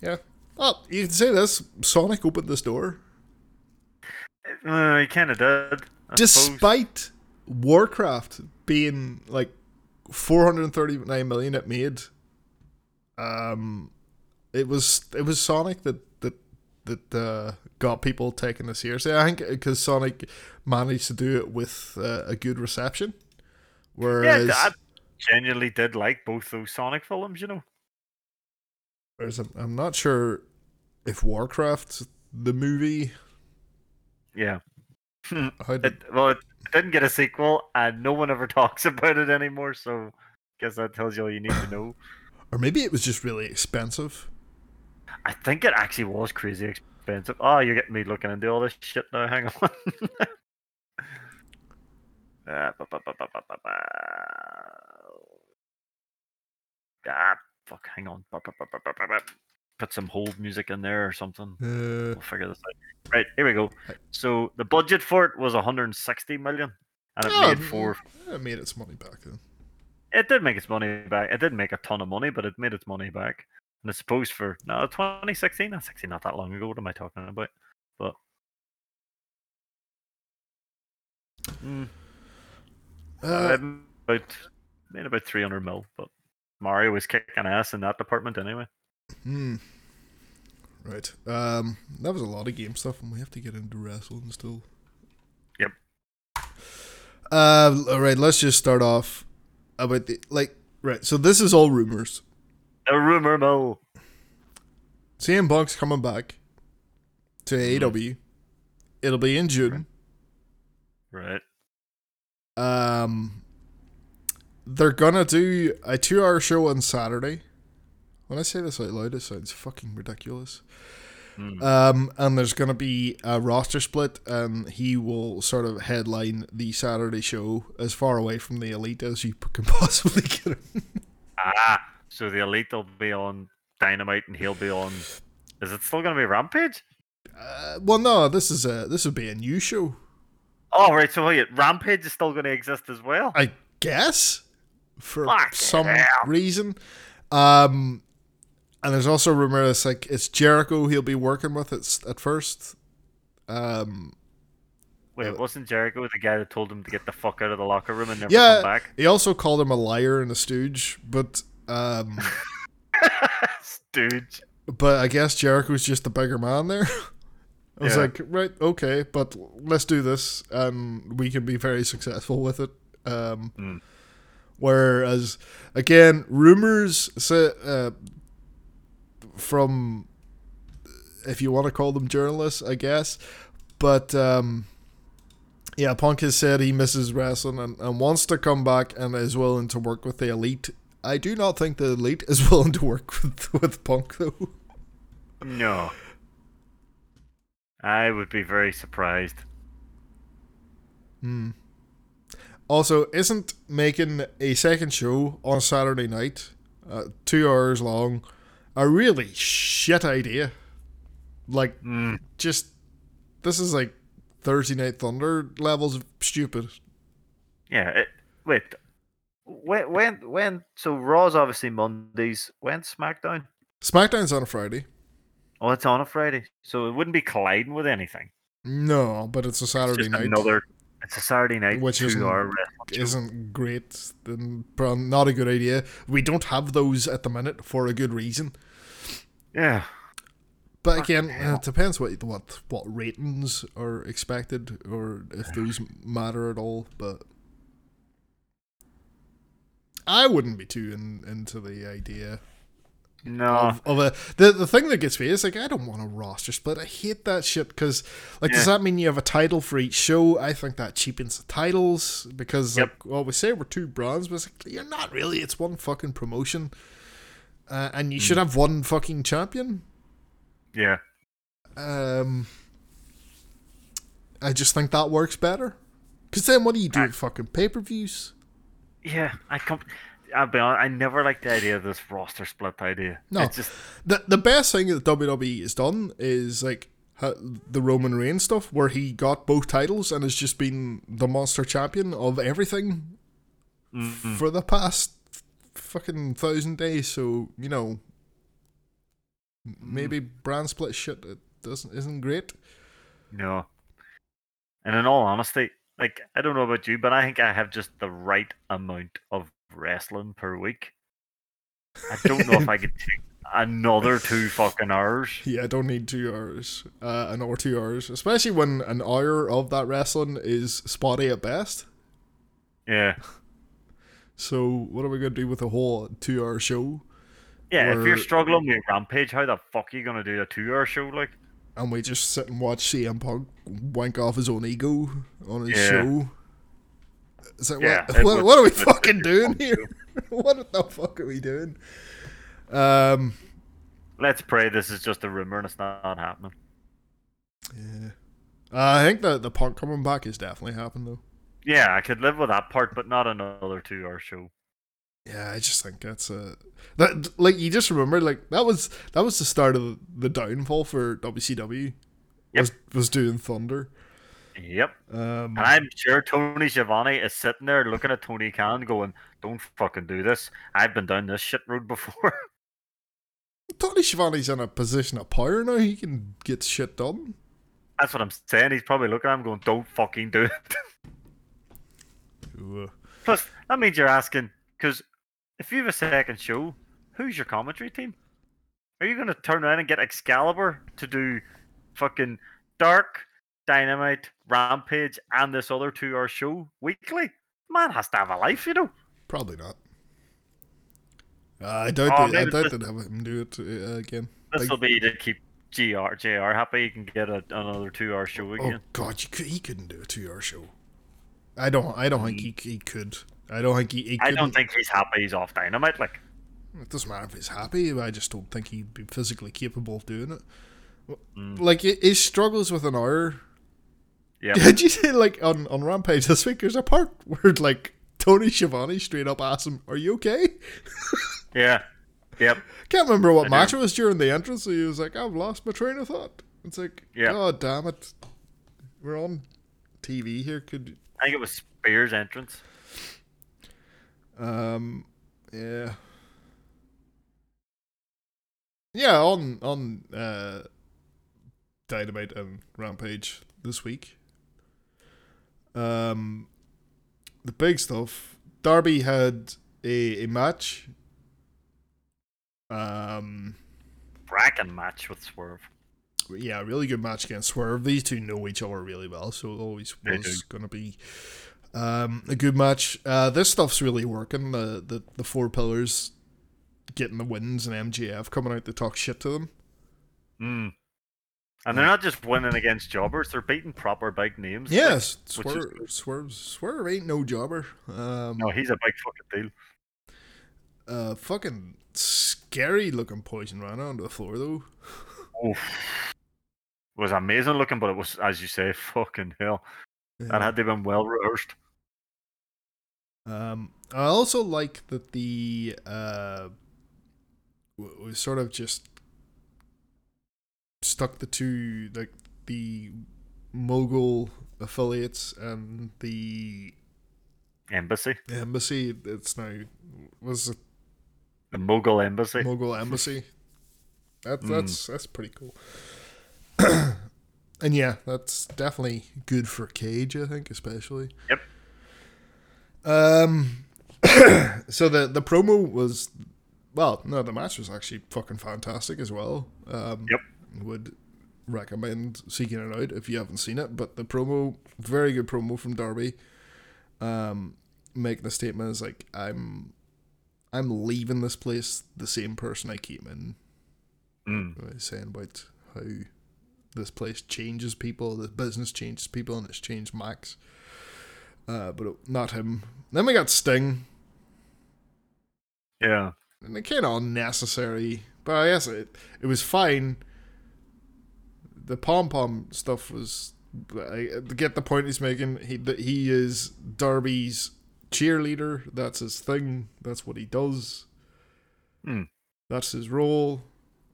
yeah. Well, you can say this: Sonic opened this door, Uh, he kind of did. I suppose. despite Warcraft being like 439 million it made. Um, it was it was Sonic that that that uh, got people taking this seriously. I think because Sonic managed to do it with uh, a good reception, Yeah, whereas I genuinely did like both those Sonic films. You know. whereas I'm, I'm not sure if Warcraft the movie Yeah. It, well, it didn't get a sequel, and no one ever talks about it anymore. So, I guess that tells you all you need to know. or maybe it was just really expensive. I think it actually was crazy expensive. Oh, you're getting me looking into all this shit now. Hang on. uh, ba. Ah, fuck. Hang on. Put some hold music in there or something. Uh, We'll figure this out. Right, here we go. So the budget for it was 160 million, and it oh, made four. It made its money back then. It did make its money back. It didn't make a ton of money, but it made its money back. And I suppose for no 2016, that's actually not that long ago. What am I talking about? But mm, Uh, about made about 300 mil. But Mario was kicking ass in that department anyway. Hmm. Right. Um, that was a lot of game stuff, and we have to get into wrestling still. Yep. Uh, all right. Let's just start off about the like. Right. So this is all rumors. A rumor mill. CM Punk's coming back to AEW. It'll be in June. Right. Um, they're gonna do a two-hour show on Saturday. When I say this out loud, it sounds fucking ridiculous. Mm. Um, and there's gonna be a roster split, and he will sort of headline the Saturday show as far away from the elite as you can possibly get him. Ah, so the elite will be on Dynamite, and he'll be on. Is it still going to be Rampage? Uh, well, no, this is a this would be a new show, Oh, right. So wait, Rampage is still going to exist as well. I guess, for Fucking some hell. reason. Um, and there's also rumor it's like it's Jericho he'll be working with at at first. Um, Wait, wasn't Jericho the guy that told him to get the fuck out of the locker room and never Yeah. come back? he also called him a liar and a stooge, but um, Stooge. but I guess Jericho's just the bigger man there. I was Yeah. like, right, okay, but let's do this, and we can be very successful with it. Um, Mm. Whereas, again, rumors say, uh, from, if you want to call them journalists, I guess, but um, yeah, Punk has said he misses wrestling and, and wants to come back and is willing to work with the elite. I do not think the elite is willing to work with, with Punk though. No. I would be very surprised. Hmm. Also, isn't making a second show on Saturday night, uh, two hours long, a really shit idea? Like, Mm. just this is like Thursday Night Thunder levels of stupid. Yeah. It, wait. When when when? So Raw's obviously Mondays. When SmackDown? SmackDown's on a Friday. Oh, it's on a Friday, so it wouldn't be colliding with anything. No, but it's a It's Saturday just night, another. It's a Saturday night, Which isn't- two-hour wrestling show. isn't great. Not a good idea. We don't have those at the minute for a good reason. Yeah. But again, it depends what what what ratings are expected or if those matter at all. But I wouldn't be too in, into the idea No. of, of a the the thing that gets me is like I don't want a roster split. I hate that shit because like does that mean you have a title for each show? I think that cheapens the titles because Yep. like well we say we're two brands, but it's like, you're not really. It's one fucking promotion, uh, and you should Hmm. have one fucking champion. yeah. Um, I just think that works better. Because then what do you do I- fucking pay per views? Yeah. I come. I'll be honest. I never liked the idea of this roster split idea. No. It's just. The the best thing that WWE has done is like the Roman Reigns stuff, where he got both titles and has just been the monster champion of everything Mm, for the past fucking thousand days. So you know, maybe brand split shit it doesn't isn't great. No. And in all honesty, like I don't know about you, but I think I have just the right amount of wrestling per week. I don't know if I could take another two fucking hours. Yeah, I don't need two hours, uh, an hour, two hours, especially when an hour of that wrestling is spotty at best. Yeah. So what are we gonna do with a whole two-hour show? Yeah, if you're struggling with Rampage, how the fuck are you gonna do a two hour show like? And we just sit and watch CM Punk wank off his own ego on his Yeah. show. Is that Yeah, what, what, would- what are we fucking doing here? what the fuck are we doing? Um, Let's pray this is just a rumor and it's not happening. Yeah. Uh, I think that the punk coming back is definitely happened though. Yeah, I could live with that part, but not another two-hour show. Yeah, I just think that's a that like you just remember like that was that was the start of the downfall for WCW. Yep. Was was doing Thunder. Yep. Um, And I'm sure Tony Schiavone is sitting there looking at Tony Khan going, Don't fucking do this. I've been down this shit road before. Tony Schiavone's in a position of power now. He can get shit done. That's what I'm saying. He's probably looking at him going, Don't fucking do it. Ooh, Plus, that means you're asking, because if you have a second show, who's your commentary team? Are you going to turn around and get Excalibur to do fucking Dark, Dynamite, Rampage, and this other two hour show weekly? Man has to have a life, you know. Probably not. Uh, I doubt. Oh, they, I doubt this- they'd have him do it uh, again. This Like- will be to keep GR, JR happy. You can get a, another two hour show again. Oh. God, you could, he couldn't do a two-hour show. I don't. I don't think he, he could. I don't think he. he Mm. I don't think he's happy he's off Dynamite. Like, It doesn't matter if he's happy. I just don't think he'd be physically capable of doing it. Mm. Like his struggles with an hour. yeah. Did you say like on on Rampage this week? There's a part where like Tony Schiavone straight up asked him, "Are you okay?" yeah. Yep. Can't remember what I match it was during the entrance. So he was like, "I've lost my train of thought." It's like, Yeah. God damn it, we're on TV here. Could I think it was Spears' entrance. Um, yeah, yeah. On on uh, Dynamite and Rampage this week. Um, the big stuff. Darby had a, a match. Um, Bracken match with Swerve. Yeah, really good match against Swerve. These two know each other really well, so it always was going to be um, a good match. Uh, this stuff's really working. The, the the four pillars getting the wins and MJF coming out to talk shit to them. Mm. And they're not just winning against jobbers; they're beating proper big names. Yes, is Swerve, good. Swerve, Swerve ain't no jobber. Um, No, he's a big fucking deal. uh, fucking scary looking poison rana onto the floor though. Oof. Was amazing looking, but it was, as you say, fucking hell. That had to have been well rehearsed. Um, I also like that the uh, w- we sort of just stuck the two like the mogul affiliates and the Embassy, embassy. It's now was it the Mogul Embassy. mogul embassy. That Mm. that's that's pretty cool. and yeah, that's definitely good for Cage. I think especially. Yep. Um, so the the promo was, well, no, the match was actually fucking fantastic as well. Um, Yep. Would recommend seeking it out if you haven't seen it. But the promo, very good promo from Darby. Um, making the statement is like, I'm, I'm leaving this place the same person I came in. Mm. Saying about how this place changes people, this business changes people, and it's changed Max. Uh, but it, not him. Then we got Sting, Yeah. and it kind of unnecessary, but I guess it it was fine. The pom pom stuff was I, get the point he's making. He that he is Darby's cheerleader. That's his thing. That's what he does. Hmm. That's his role.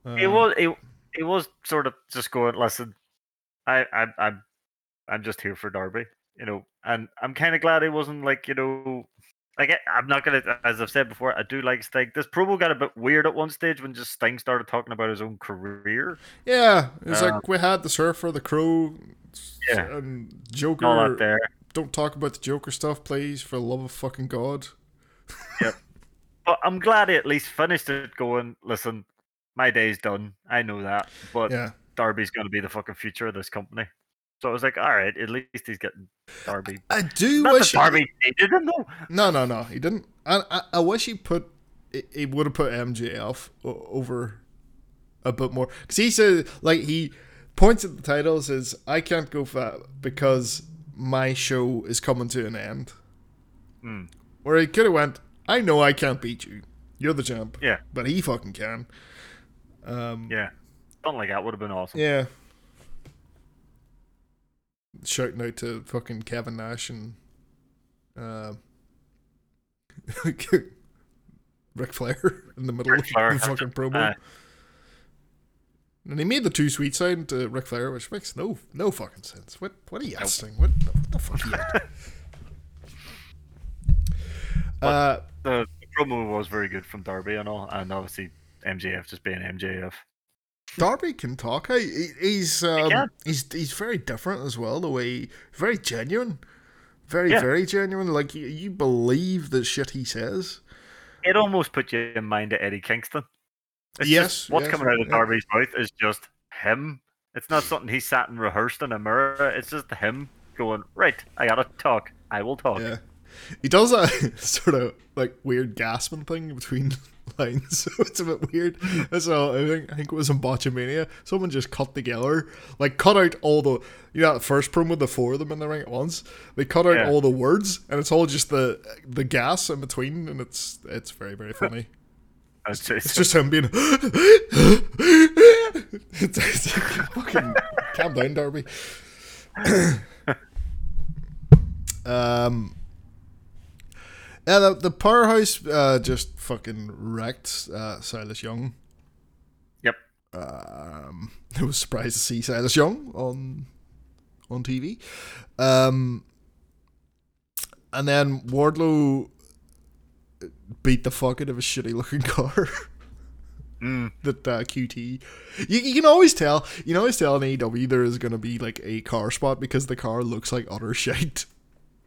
it Um, was it, it was sort of just going listen i i i'm i'm just here for Darby you know and i'm kind of glad it wasn't like you know like I, i'm not gonna as i've said before i do like sting this promo got a bit weird at one stage when just sting started talking about his own career Yeah, it's Um, like we had the Surfer, the Crow, Yeah. and and all Joker. that there Don't talk about the Joker stuff, please, for the love of fucking God. Yep. But i'm glad he at least finished it going listen my day's done i know that but Yeah, darby's gonna be the fucking future of this company so i was like all right at least he's getting darby I do not wish. darby needed him though No, no, no, he didn't. I, I, I wish he put. He, would have put MJF over a bit more because he said like he points at the title says I can't go for that because my show is coming to an end. Hmm. Where he could have went, I know I can't beat you. You're the champ. Yeah. But he fucking can. Um, Yeah, something like that would have been awesome. Yeah. shouting out to fucking Kevin Nash and uh, Ric Flair in the middle Ric Flair, of the fucking promo. uh, and he made the two sweet sign to Ric Flair, which makes no no fucking sense. What what are you asking? What, the- what the fuck are you uh, the, the promo was very good from Darby and all, and obviously MJF just being MJF. Darby can talk. He, he's um, can. he's he's very different as well. The way very genuine, very Yeah. very genuine. Like you, you believe the shit he says. It almost put you in mind of Eddie Kingston. It's Yes, just, what's yes, coming out of yeah. Darby's mouth is just him. It's not something he sat and rehearsed in a mirror. It's just him going, right, I gotta talk. I will talk. Yeah, he does a sort of like weird gasping thing between lines, so it's a bit weird. So I think I think it was in Botchamania. Someone just cut together, like cut out all the you know that first promo, with the four of them in the ring at once. They cut out Yeah. all the words, and it's all just the the gas in between, and it's it's very very funny. It's, It's it's, just him being. it's, it's fucking calm down, Darby. um. Yeah, the, the powerhouse uh, just fucking wrecked uh, Silas Young. yep. Um, I was surprised to see Silas Young on on TV. Um, and then Wardlow beat the fuck out of a shitty looking car. Mm, that uh, QT. You, you can always tell. You can always tell in AEW there is going to be like a car spot because the car looks like utter shit.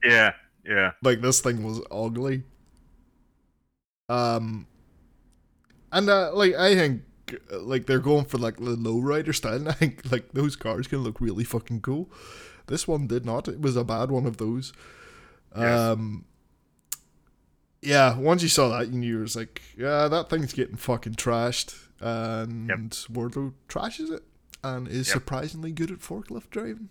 yeah, yeah. Like this thing was ugly. Um, and uh, like I think like they're going for like the lowrider style. And I think like those cars can look really fucking cool. This one did not. It was a bad one of those. Yes. Um. Yeah, once you saw that, you knew it was like, yeah, that thing's getting fucking trashed, and Wardlow trashes it, and is Yep. surprisingly good at forklift driving.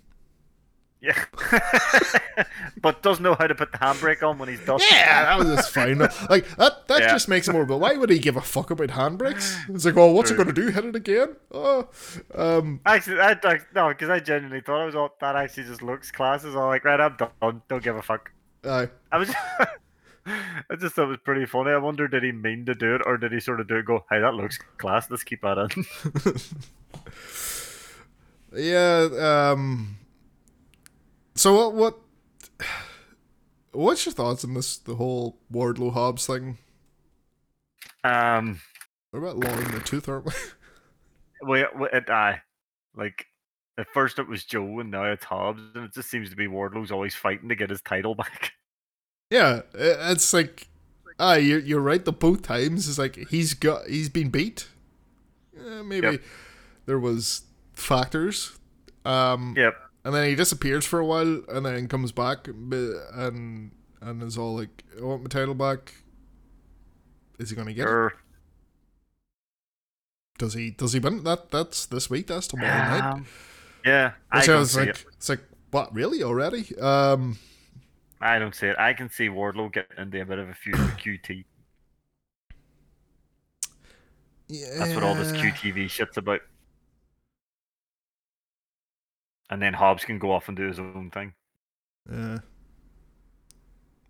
Yeah. but doesn't know how to put the handbrake on when he's done. Yeah, that was just fine. Like that, that Yeah. just makes it more. But why would he give a fuck about handbrakes? It's like, well, what's it gonna do? Hit it again? Oh, um, Actually, I, I no, because I genuinely thought it was all that. Actually, just looks class. Is all like, right, I'm done. Don't give a fuck. aye. I was, I just thought it was pretty funny. I wonder, did he mean to do it, or did he sort of do it? Go, hey, that looks class. Let's keep that in. yeah. Um. So what? What? What's your thoughts on this? The whole Wardlow Hobbs thing. um, What about long in the tooth? Aren't we? we, we it, I, like, at first it was Joe, and now it's Hobbs, and it just seems to be Wardlow's always fighting to get his title back. Yeah, it's like, ah, you're you're right. The both times is like he's got he's been beat. Eh, maybe Yep. there was factors. Um, Yep. And then he disappears for a while, and then comes back, and and is all like, "I want my title back." Is he gonna get it? Does he? Does he win? That that's this week. That's tomorrow night. um, yeah, I Which I don't was see like, it. it's like, what? Really? Already? Um, I don't see it. I can see Wardlow getting into a bit of a feud with QT. yeah. That's what all this QTV shit's about. And then Hobbs can go off and do his own thing. Yeah.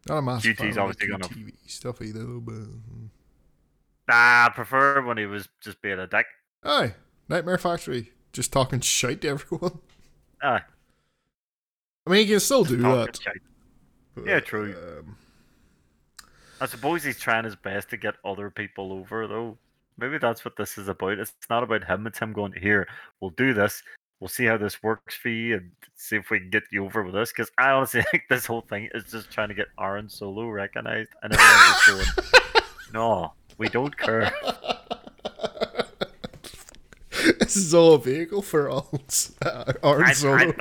Not a massive QT's fan obviously gonna- QTV stuff either, but mm. Nah, I prefer when he was just being a dick. aye, Nightmare Factory, just talking shit to everyone. Ah, I mean, he can still do that. shite. Yeah, true. Um, I suppose he's trying his best to get other people over, though. Maybe that's what this is about. It's not about him. It's him going here. We'll do this. We'll see how this works for you, and see if we can get you over with this. Because I honestly think this whole thing is just trying to get Aaron Solo recognized, and everyone's just going, "No, we don't care." this is all a vehicle for Arnold's, uh, Arn I- Solo.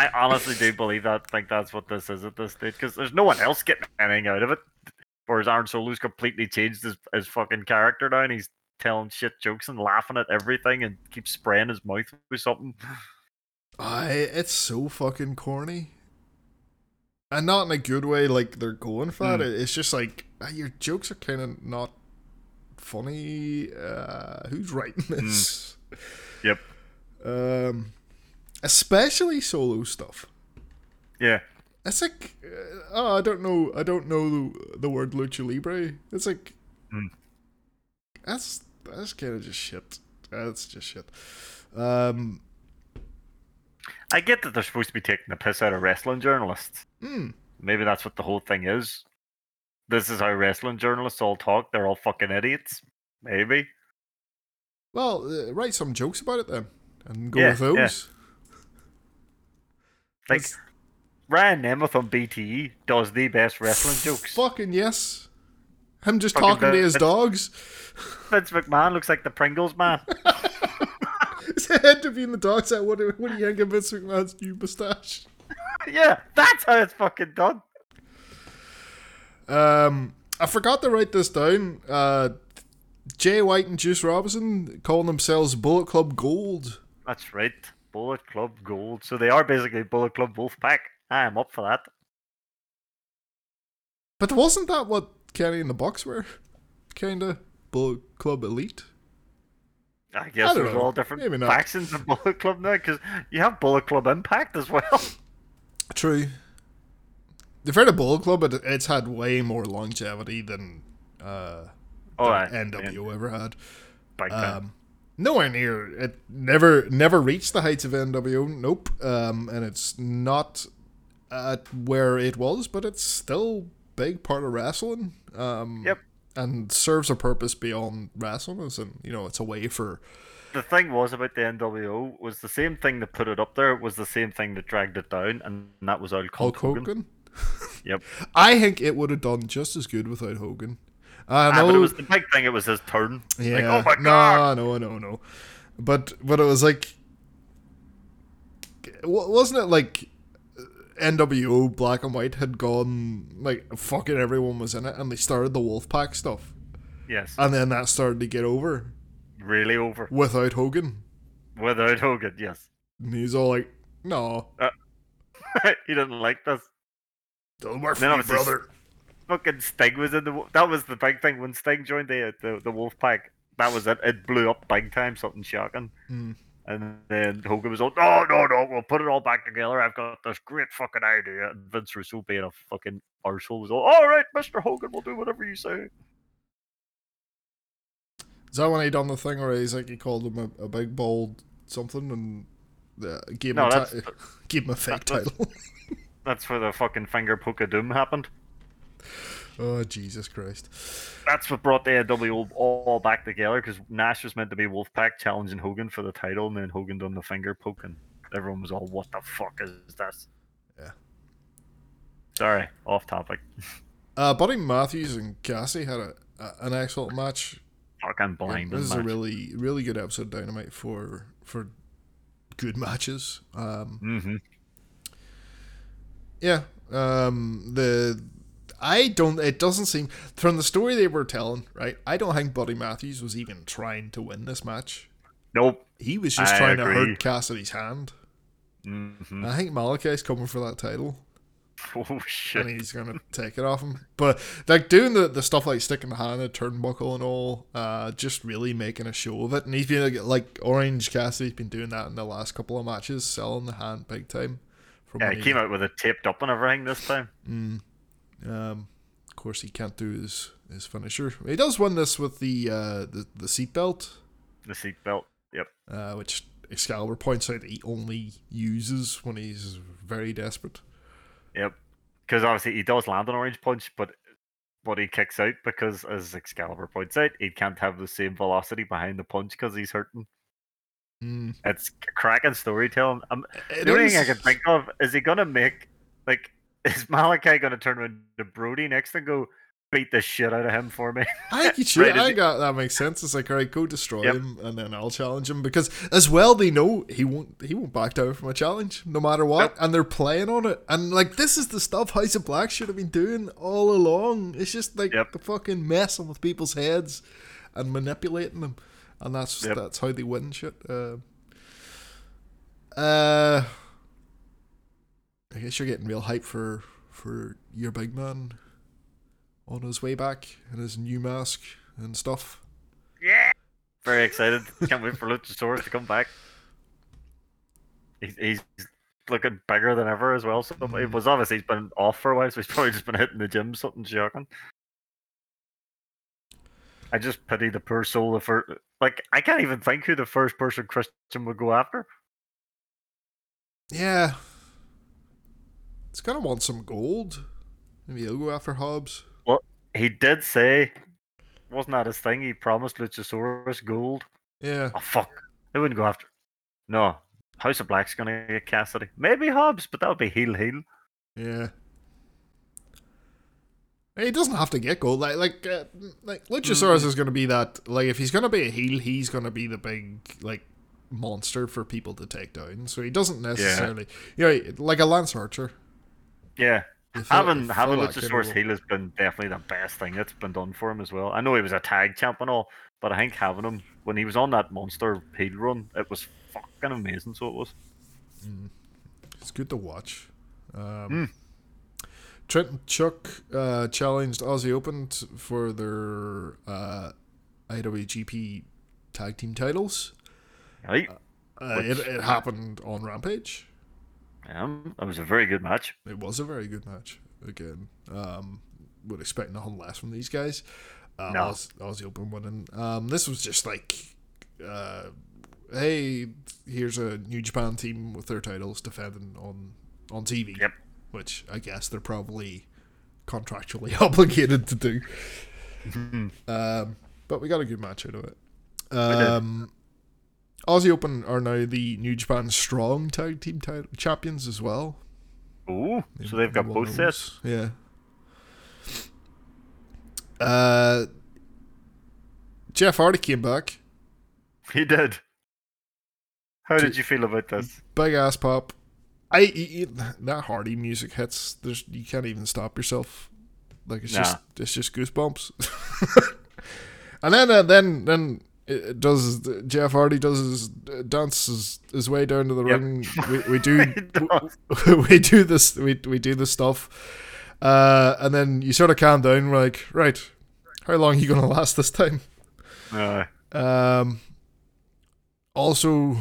I honestly do believe that. Think that's what this is at this stage. Because there's no one else getting anything out of it. Whereas Aaron Solo's completely changed his, his fucking character now, and he's telling shit jokes and laughing at everything, and keeps spraying his mouth with something. Aye, it's so fucking corny. And not in a good way, like they're going for Hmm. it. It's just like ah, your jokes are kind of not funny. Uh, who's writing this? Yep. Um, especially solo stuff. Yeah. It's like, uh, oh, I don't know, I don't know the, the word lucha libre. It's like, Mm. that's that's kind of just shit. That's just shit. Um, I get that they're supposed to be taking the piss out of wrestling journalists. hmm. Maybe that's what the whole thing is. This is how wrestling journalists all talk. They're all fucking idiots. Maybe. Well, uh, write some jokes about it then, and go Yeah, with those. yeah. Like Ryan Nemeth on BTE does the best wrestling jokes. Fucking yes. Him just Fucking talking to his bit- dogs. Vince McMahon looks like the Pringles man. His head to be in the dogs. That what? What do you think of Vince McMahon's new moustache? yeah, that's how it's fucking done. Um, I forgot to write this down. Uh, Jay White and Juice Robinson calling themselves Bullet Club Gold. That's right. Bullet Club Gold. So they are basically Bullet Club Wolfpack. I am up for that. But wasn't that what Kenny and the Bucks were? Kinda Bullet Club Elite. I guess don't there's know. all different factions of Bullet Club now because you have Bullet Club Impact as well. True. The fair to Bullet Club, it, it's had way more longevity than uh, Oh, than aye. NWO ever had. Time. Um, nowhere near it. Never, never reached the heights of NWO. Nope. Um, and it's not at where it was, but it's still big part of wrestling. Um, Yep. And serves a purpose beyond wrestling, as in you know, it's a way for the thing was about the NWO was the same thing that put it up there was the same thing that dragged it down, and that was Hulk, Hulk Hogan. Hogan. Yep. I think it would have done just as good without Hogan. I Ah, but it was the big thing. It was his turn. Yeah. Like, oh my god. No, no, no, no. But but it was like, wasn't it like NWO Black and White had gone like fucking everyone was in it, and they started the Wolfpack stuff, Yes. and then that started to get over really over without Hogan. without Hogan. Yes. And he's all like, "No, he didn't like this. don't work for me, brother." Fucking Sting was in the. That was the big thing when Sting joined the the, the Wolfpack. That was it. It blew up big time. Something shocking. Mm. And then Hogan was all, no, no, no, we'll put it all back together. I've got this great fucking idea. And Vince Russo being a fucking arsehole was all, all right, Mr. Hogan, we'll do whatever you say. Is that when he done the thing where he's like he called him a, a big bald something and uh, gave him No, a that's ti- gave him a fake that's- title? that's where the fucking finger poke of doom happened. Oh Jesus Christ! That's what brought the NWO all back together because Nash was meant to be Wolfpack challenging Hogan for the title, and then Hogan done the finger poke, and everyone was all, "What the fuck is this?" Yeah. Sorry, off topic. Uh, Buddy Matthews and Cassie had a, a an excellent match. Fucking blind. this is a really really good episode of Dynamite for for good matches. Um, Mm-hmm. yeah, um, the I don't. It doesn't seem from the story they were telling. Right, I don't think Buddy Matthews was even trying to win this match. Nope. He was just I trying to hurt Cassidy's hand. Mm-hmm. I think Malachi's coming for that title. Oh shit. and he's gonna take it off him. But like doing the, the stuff like sticking the hand in the turnbuckle and all, uh, just really making a show of it. And he's been like, like Orange Cassidy's been doing that in the last couple of matches, selling the hand big time. Yeah, he came out with it taped up and everything this time. Mm. Um, of course, he can't do his his finisher. He does win this with the uh, the the seatbelt, The seatbelt. Yep. uh, which Excalibur points out he only uses when he's very desperate. Yep. Because obviously he does land an orange punch, but but he kicks out because, as Excalibur points out, he can't have the same velocity behind the punch because he's hurting. Mm. It's cracking storytelling. Um, the only thing I can think of is he gonna make like is Malachi gonna turn around to Brody next and go beat the shit out of him for me? I think you should. Right, I got that makes sense. It's like, all right, go destroy Yep. him, and then I'll challenge him because as well they know he won't he won't back down from a challenge no matter what, Nope. and they're playing on it. And like this is the stuff House of Black should have been doing all along. It's just like Yep. the fucking messing with people's heads and manipulating them, and that's Yep. that's how they win shit. Uh, uh, I guess you're getting real hype for for your big man on his way back and his new mask and stuff. Yeah. Very excited. Can't wait for Luchasaurus to come back. He's, he's looking bigger than ever as well. So it Mhm. was obviously he's been off for a while, so he's probably just been hitting the gym, something shocking. I just pity the poor soul. The first, like, I can't even think who the first person Christian would go after. Yeah. It's gonna want some gold. Maybe he'll go after Hobbs. Well, he did say, wasn't that his thing? He promised Luchasaurus gold. Yeah. Oh fuck! They wouldn't go after. No, House of Black's gonna get Cassidy. Maybe Hobbs, but that would be heel heel. Yeah. He doesn't have to get gold. Like, like, uh, like Luchasaurus is going to be that. Like, if he's going to be a heel, he's going to be the big like monster for people to take down. So he doesn't necessarily, you know, like a Lance Archer. Yeah, having having Luchasaurus heel has been definitely the best thing that's been done for him as well. I know he was a tag champ and all, but I think having him when he was on that monster heel run, it was fucking amazing. So it was. will- It's good to watch. Um, Hmm. Trent and Chuck uh, challenged Aussie Open for their uh, IWGP tag team titles. Right, Uh, it, it happened on Rampage. Um, that was a very good match. It was a very good match. Again, um, would expect nothing less from these guys. Uh, No. Oz, Aussie Open winning. Um, this was just like, uh, hey, here's a New Japan team with their titles defending on on TV. Yep. Which I guess they're probably contractually obligated to do. Um, but we got a good match out of it. Um, Aussie Open are now the New Japan Strong Tag Team title champions as well. Ooh, so they've got both sets. Yeah. Uh, Jeff Hardy came back. He did. How did you feel about this? Big ass pop. I that Hardy music hits. There's you can't even stop yourself. Like it's Nah. just it's just goosebumps. and then uh, then then it does Jeff Hardy does his dances his way down to the Yep. ring. We, we do does. we do this we, we do this stuff uh, and then you sort of calm down we're like right how long are you gonna last this time Uh, um, also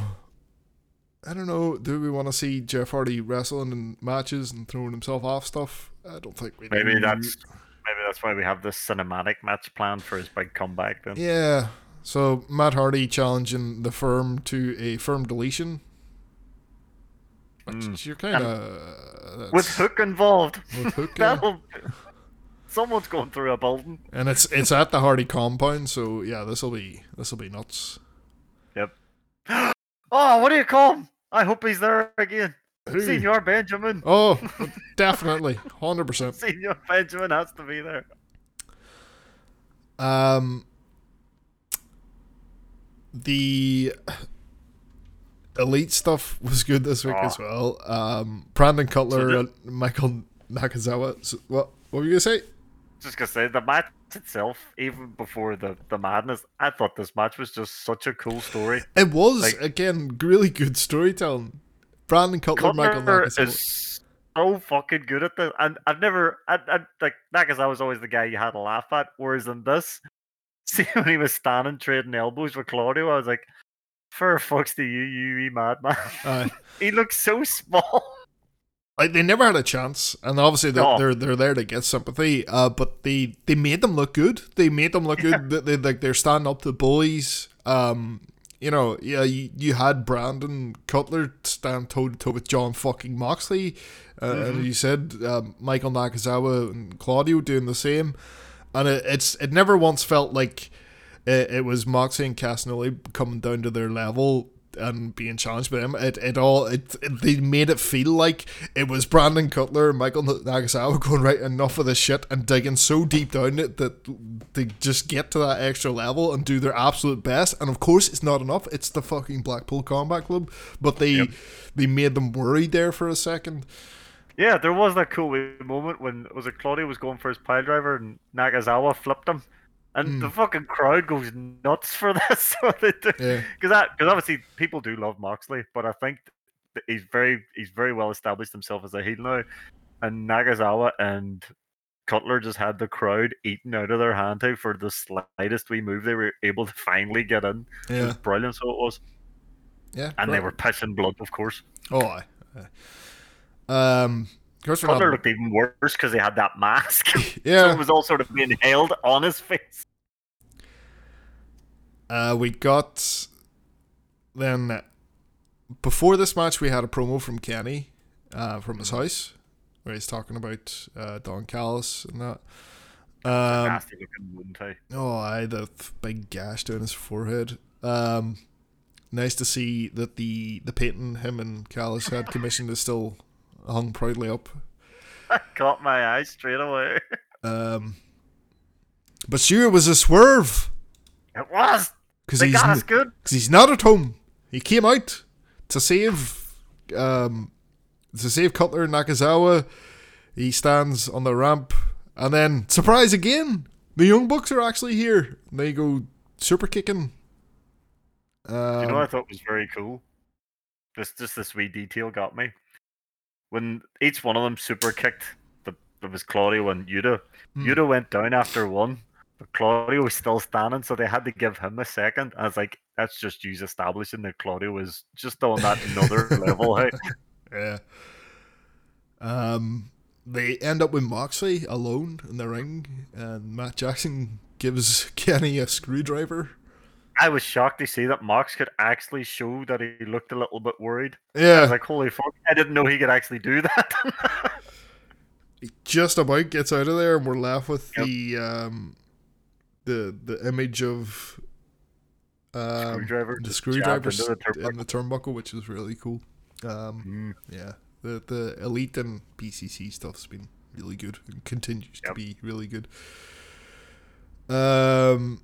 I don't know do we want to see Jeff Hardy wrestling in matches and throwing himself off stuff I don't think we maybe do. that's maybe that's why we have this cinematic match planned for his big comeback. Then yeah so Matt Hardy challenging the firm to a firm deletion which Mm. you're kind of with Hook involved, with Hook yeah. someone's going through a building. And it's it's at the Hardy compound, so yeah, this will be this will be nuts. Yep. oh, what do you call him? I hope he's there again. Who? Señor Benjamin. Oh, definitely, hundred percent. Señor Benjamin has to be there. Um, the elite stuff was good this week Oh. as well. Um, Brandon Cutler So and Michael Nakazawa. So, what what were you gonna say? Just gonna say the match itself, even before the the madness, I thought this match was just such a cool story. It was Like- again really good storytelling. Brandon Cutler, Michael Nakazawa. is so fucking good at this, and I've never, I, I like Nakazawa was always the guy you had to laugh at. Whereas in this, see when he was standing trading elbows with Claudio, I was like, "For fucks to you, you madman." Aye. he looks so small. like they never had a chance, and obviously they're No. they're, they're there to get sympathy. Uh, but they they made them look good. They made them look good. They, they like they're standing up to bullies. Um, you know, yeah, you, you had Brandon Cutler stand toe to toe with John fucking Moxley, uh, and you said um, Michael Nakazawa and Claudio doing the same, and it, it's it never once felt like it, it was Moxie and Castagnoli coming down to their level and being challenged by them. It it all it, it they made it feel like it was Brandon Cutler and Michael Nakazawa going right enough of this shit and digging so deep down it that they just get to that extra level and do their absolute best. And of course, it's not enough. It's the fucking Blackpool Combat Club, but they Yep. they made them worried there for a second. Yeah, there was that cool moment when was it Claudio was going for his pile driver and Nakazawa flipped him, and Hmm. the fucking crowd goes nuts for this. do. Yeah. because that because obviously people do love Moxley, but I think he's very he's very well established himself as a heel now, and Nakazawa and Cutler just had the crowd eating out of their hand out for the slightest wee move they were able to finally get in. It Yeah, was brilliant, so it was, yeah, and they were pissing blood, of course. Oh, aye. Um, course not, looked even worse because he had that mask. so yeah. it was all sort of being held on his face. Uh, we got then before this match we had a promo from Kenny uh, from his house where he's talking about uh, Don Callis and that. Um, Nasty looking wound tie. oh, I the th- big gash down his forehead. Um, nice to see that the the painting him and Callis had commissioned is still hung proudly up. I Caught my eye straight away. Um, but sure, it was a swerve It was. because he's got us good. because he's not at home. He came out to save um to save Cutler and Nakazawa. He stands on the ramp and then surprise again. The Young Bucks are actually here. They go super kicking. Um, you know what I thought was very cool? This just this wee detail got me. When each one of them super kicked, the it was Claudio and Yuta. Hmm. Yuta went down after one, but Claudio was still standing, so they had to give him a second. I was like, that's just you establishing that Claudio was just on that another level. Yeah. Um, they end up with Moxley alone in the ring, and Matt Jackson gives Kenny a screwdriver. I was shocked to see that Mox could actually show that he looked a little bit worried. I Yeah, was like, holy fuck, I didn't know he could actually do that. he just about gets out of there, and we're left with Yep. the um, the the image of um, Screwdriver the screwdriver the in the turnbuckle, which is really cool. Um, Mm, yeah, the the elite and BCC stuff's been really good and continues to be really good. Um,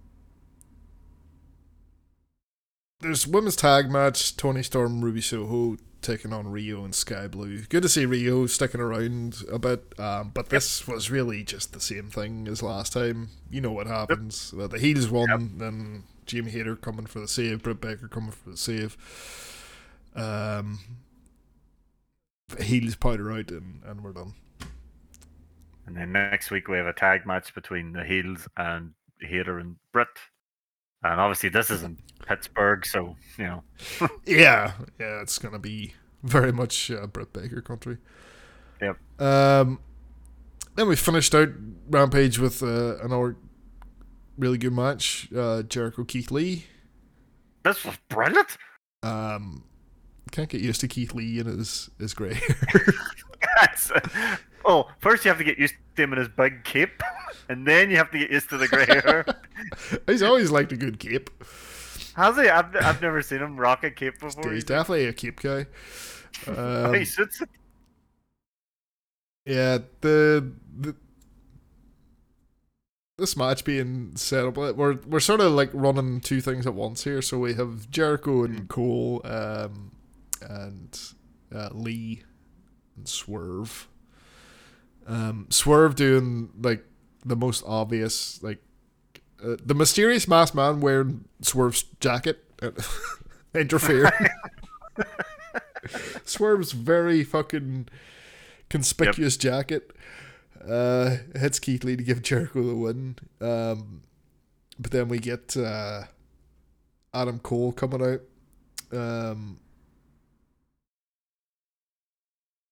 there's women's tag match: Toni Storm, Ruby Soho taking on Rio and Skye Blue. Good to see Rio sticking around a bit, um, but this was really just the same thing as last time. You know what happens: Uh, the heels won, then Jamie Hayter coming for the save, Britt Baker coming for the save. Um, heels powder out, and, and we're done. And then next week we have a tag match between the Heels and Hayter and Britt. And obviously this is in Pittsburgh, so you know. Yeah, yeah, it's gonna be very much uh, Britt Baker country. Yep. Um, then we finished out Rampage with uh, another really good match. Uh, Jericho Keith Lee. This was brilliant. Um, can't get used to Keith Lee and his his grey hair. That's, oh, first you have to get used to him in his big cape, and then you have to get used to the grey hair. He's always liked a good cape. Has he? I've, I've never seen him rock a cape before. He's definitely a cape guy. Um, he sits it. Yeah, the, the this match being set up, we're we're sort of like running two things at once here. So we have Jericho and Cole, um, and uh, Lee and Swerve. Um, Swerve doing like the most obvious, like uh, the mysterious masked man wearing Swerve's jacket, interfering. Swerve's very fucking conspicuous jacket. Uh, hits Keith Lee to give Jericho the win. Um, but then we get uh, Adam Cole coming out, um,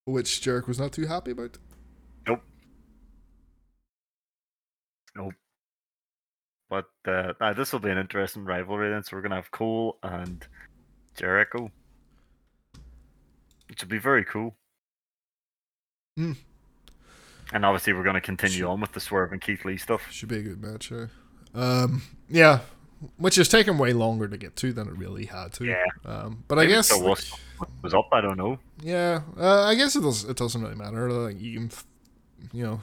which Jericho was not too happy about. But uh, this will be an interesting rivalry then. So we're gonna have Cole and Jericho, which will be very cool. Hmm. And obviously, we're gonna continue Sure. on with the Swerve and Keith Lee stuff. Should be a good match. Yeah. Um, yeah, which has taken way longer to get to than it really had to. Yeah. Um, but I guess was was up. I don't know. Yeah, uh, I guess it does. It doesn't really matter. Like you can, you know,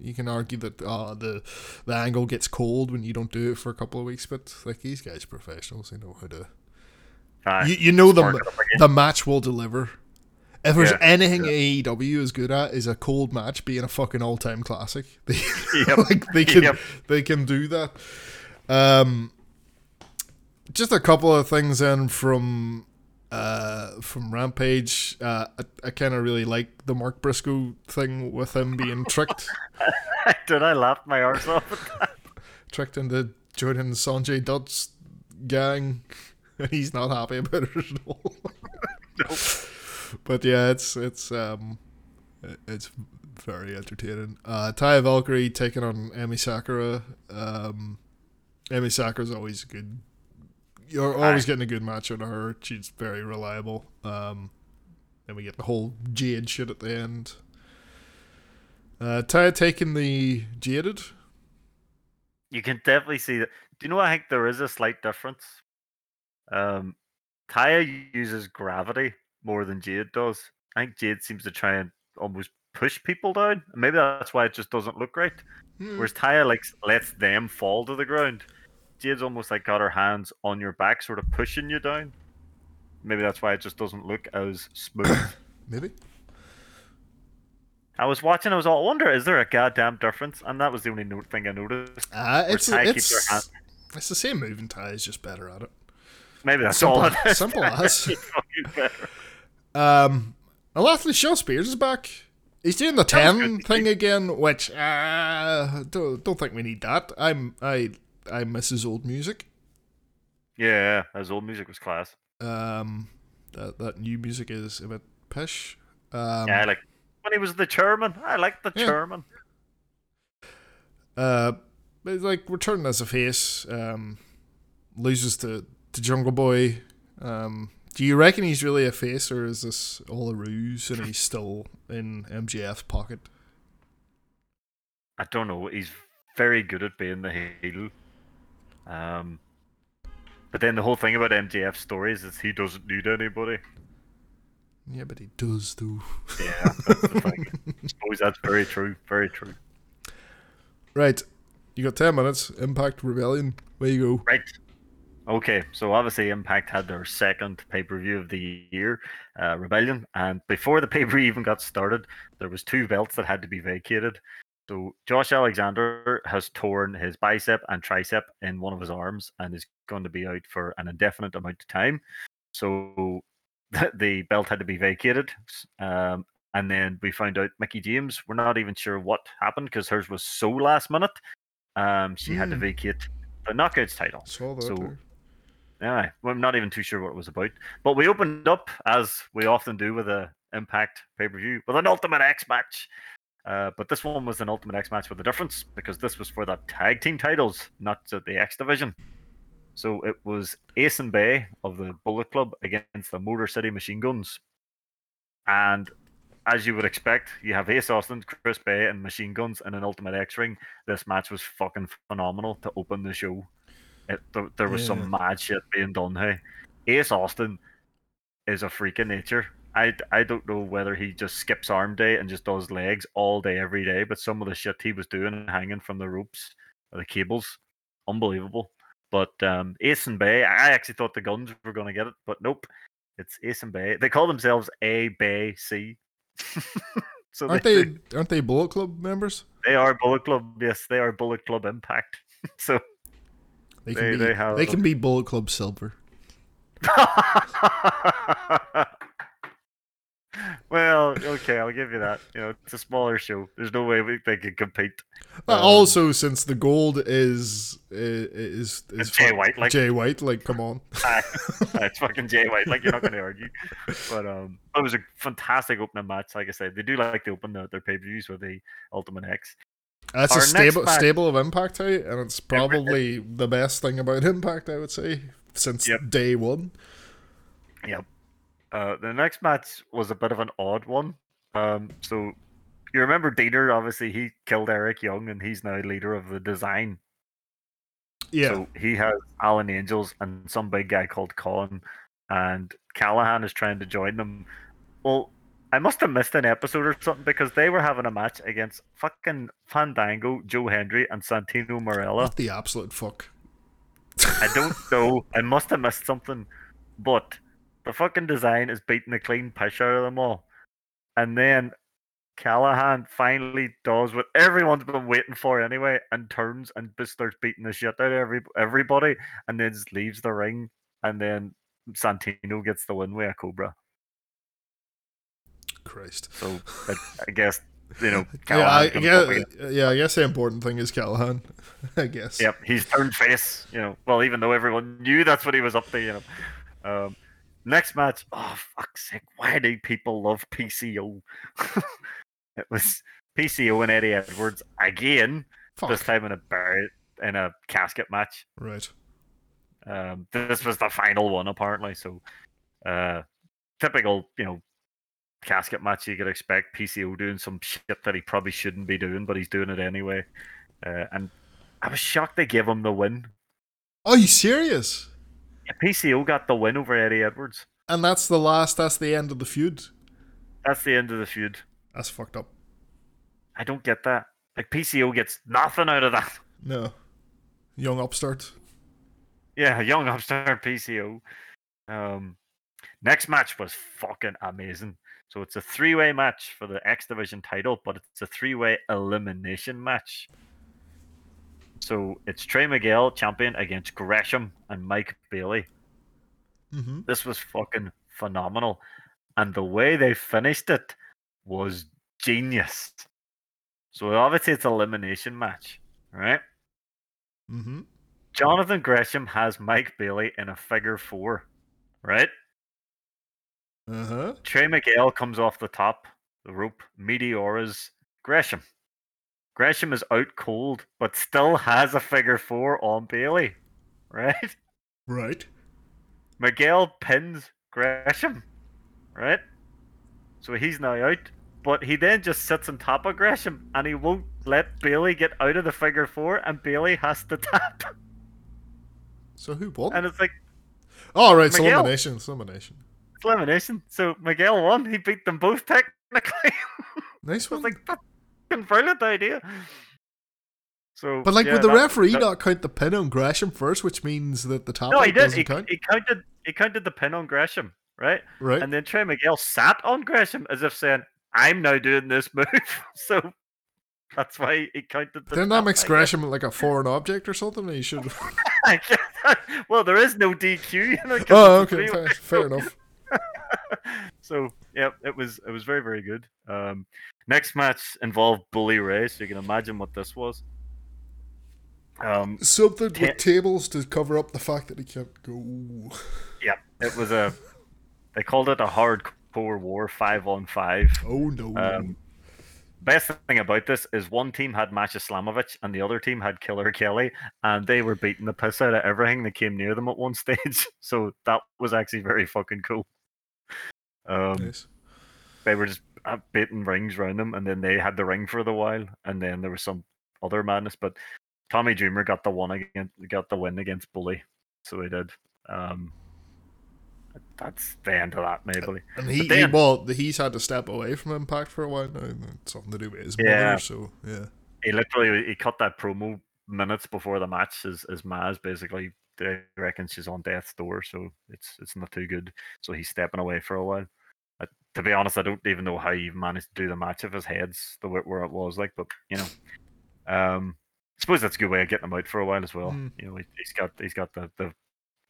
you can argue that uh, the the angle gets cold when you don't do it for a couple of weeks, but like these guys, are professionals, they know how to. Uh, You, you know the spark ma- it up again. the match will deliver. If there's Yeah, anything AEW is good at, is a cold match being a fucking all time classic. They, Yep. like they can Yep. they can do that. Um, just a couple of things in from uh from Rampage. Uh, I, I kind of really like the Mark Briscoe thing with him being tricked, Did I laugh my arse off at that? tricked into joining Sanjay Dutt's gang, and he's not happy about it at all. but yeah, it's it's um, it's very entertaining. Uh, Taya Valkyrie taking on Emi Sakura. Um, Emi Sakura's always good. You're always getting a good match out of her. She's very reliable. Um, then we get the whole Jade shit at the end. Uh, Taya taking the Jaded. You can definitely see that. Do you know? I think there is a slight difference. Um, Taya uses gravity more than Jade does. I think Jade seems to try and almost push people down. Maybe that's why it just doesn't look right. Hmm. Whereas Taya like lets them fall to the ground. Jade's almost like got her hands on your back, sort of pushing you down. Maybe that's why it just doesn't look as smooth. Maybe. I was watching. I was all I wonder, is there a goddamn difference? And that was the only note thing I noticed. Uh, it's it's, it's the same move, and Taya's just better at it. Maybe that's Simple- all it is. simple as. It's fucking better. Um, Alathley Shawn Spears is back. He's doing the That ten thing again, which uh, don't don't think we need that. I'm I I miss his old music. yeah, his old music was class. Um, that that new music is a bit pish. Um, yeah, I like when he was the chairman. I like the Yeah. chairman. uh, but like returning as a face. Um, loses to to Jungle Boy. Um, do you reckon he's really a face, or is this all a ruse and he's still in MJF's pocket? I don't know. He's very good at being the heel. Um, but then the whole thing about MJF stories is he doesn't need anybody. Yeah, but he does though. Yeah, that's the thing. I suppose that's very true. Very true. Right. You got 10 minutes. Impact Rebellion. Where you go? Right. Okay, so obviously Impact had their second pay per view of the year, uh, Rebellion, and before the pay per view even got started, there was two belts that had to be vacated. So Josh Alexander has torn his bicep and tricep in one of his arms and is going to be out for an indefinite amount of time. So the belt had to be vacated. Um, and then we found out Mickie James. We're not even sure what happened because hers was so last minute. Um, she had to Hmm. vacate the knockouts title. So- there. Yeah, well, I'm not even too sure what it was about. But we opened up, as we often do with a Impact pay per view, with an Ultimate X match. Uh, but this one was an Ultimate X match with a difference because this was for the tag team titles, not the X division. So it was Ace and Bey of the Bullet Club against the Motor City Machine Guns. And as you would expect, you have Ace Austin, Chris Bey, and Machine Guns in an Ultimate X ring. This match was fucking phenomenal to open the show. It, there, there was Yeah. some mad shit being done. Hey, Ace Austin is a freak of nature. I, I don't know whether he just skips arm day and just does legs all day, every day, but some of the shit he was doing hanging from the ropes, or the cables, unbelievable. But um, Ace and Bey, I actually thought the guns were going to get it, but nope. It's Ace and Bey. They call themselves A, Bay, C. so Aren't they, they aren't they Bullet Club members? they are Bullet Club. Yes, they are Bullet Club Impact. so They can They- be they they can be Bullet Club Silver. Well, okay, I'll give you that. You know, it's a smaller show. There's no way we, they can compete. Uh, Um, also, since the gold is is is, is Jay fuck- White, like- Jay White, like come on. Ah, it's fucking Jay White. Like you're not going to argue. But um, it was a fantastic opening match. Like I said, they do like to open their, their pay per views with the Ultimate X. That's Our a stable match- stable of Impact, hey, and it's probably the best thing about Impact, I would say, since Yep. day one. Yep. Uh, the next match was a bit of an odd one. Um, so you remember Deaner? Obviously, he killed Eric Young, and he's now leader of the design. Yeah, So he has Alan Angels and some big guy called Kon, and Callihan is trying to join them. Well, I must have missed an episode or something because they were having a match against fucking Fandango, Joe Hendry, and Santino Marella. what the absolute fuck. I don't know. I must have missed something, but the fucking design is beating the clean piss out of them all. And then Callihan finally does what everyone's been waiting for anyway, and turns and starts beating the shit out of every everybody, and then just leaves the ring, and then Santino gets the win with a Cobra. Christ. So I, I guess you know Yeah, I, Callihan's gonna go up yeah, yeah, I guess the important thing is Callihan. I guess. Yep, he's turned face. You know, well, even though everyone knew that's what he was up to, you know. Um, next match. Oh fuck's sake! Why do people love PCO? it was PCO and Eddie Edwards again. Fuck. This time in a bar- in a casket match. Right. Um, this was the final one apparently. So, uh, typical, you know, casket match you could expect. PCO doing some shit that he probably shouldn't be doing, but he's doing it anyway. Uh, and I was shocked they gave him the win. Are you serious? PCO got the win over Eddie Edwards. And that's the last. That's the end of the feud. That's the end of the feud. That's fucked up. I don't get that. Like PCO gets nothing out of that. No. Young upstart. Yeah, young upstart PCO. Um, next match was fucking amazing. So it's a three-way match for the X Division title, but it's a three-way elimination match. So it's Trey Miguel champion against Gresham and Mike Bailey. Mm-hmm. This was fucking phenomenal, and the way they finished it was genius. So obviously it's an elimination match, right? Mm-hmm. Jonathan Gresham has Mike Bailey in a figure four, right? Uh huh. Trey Miguel comes off the top, the rope, Meteora's Gresham. Gresham is out cold, but still has a figure four on Bailey, right? Right. Miguel pins Gresham, right? So he's now out, but he then just sits on top of Gresham and he won't let Bailey get out of the figure four, and Bailey has to tap. So who won? And it's like, oh, right. It's elimination. It's elimination. it's elimination. So Miguel won. He beat them both technically. Nice one. like, brilliant idea. So, but like, yeah, would the that- referee that- not count the pin on Gresham first, which means that the top No, he did. doesn't He, count? he counted. He counted the pin on Gresham, right? Right. And then Trey Miguel sat on Gresham as if saying, "I'm now doing this move." so that's why he counted. The then that tap, makes Gresham like a foreign object or something. He should. well, there is no DQ. You know, 'cause oh, okay. Fair, fair enough. so yeah, it was it was very very good. Um, next match involved Bully Ray, so you can imagine what this was. Um, Something Ten- with tables to cover up the fact that he can't go. yeah, it was a. They called it a hardcore war, five on five. Oh no. Um, best thing about this is one team had Masha Slamovich and the other team had Killer Kelly, and they were beating the piss out of everything that came near them at one stage. So that was actually very fucking cool. Um, nice. they were just uh, beating rings around them, and then they had the ring for the while, and then there was some other madness. But Tommy Dreamer got the one against, got the win against Bully, so he did. Um, that's the end of that, maybe. And he, he then- well, he's had to step away from Impact for a while now. and Something to do with his Yeah. mother. So yeah. he literally he cut that promo minutes before the match as as Maz basically they reckon she's on death's door, so it's it's not too good. So he's stepping away for a while. Uh, to be honest, I don't even know how he managed to do the match if his head's the way where it was like, but you know, um, I suppose that's a good way of getting him out for a while as well. Mm. You know, he, he's got he's got the the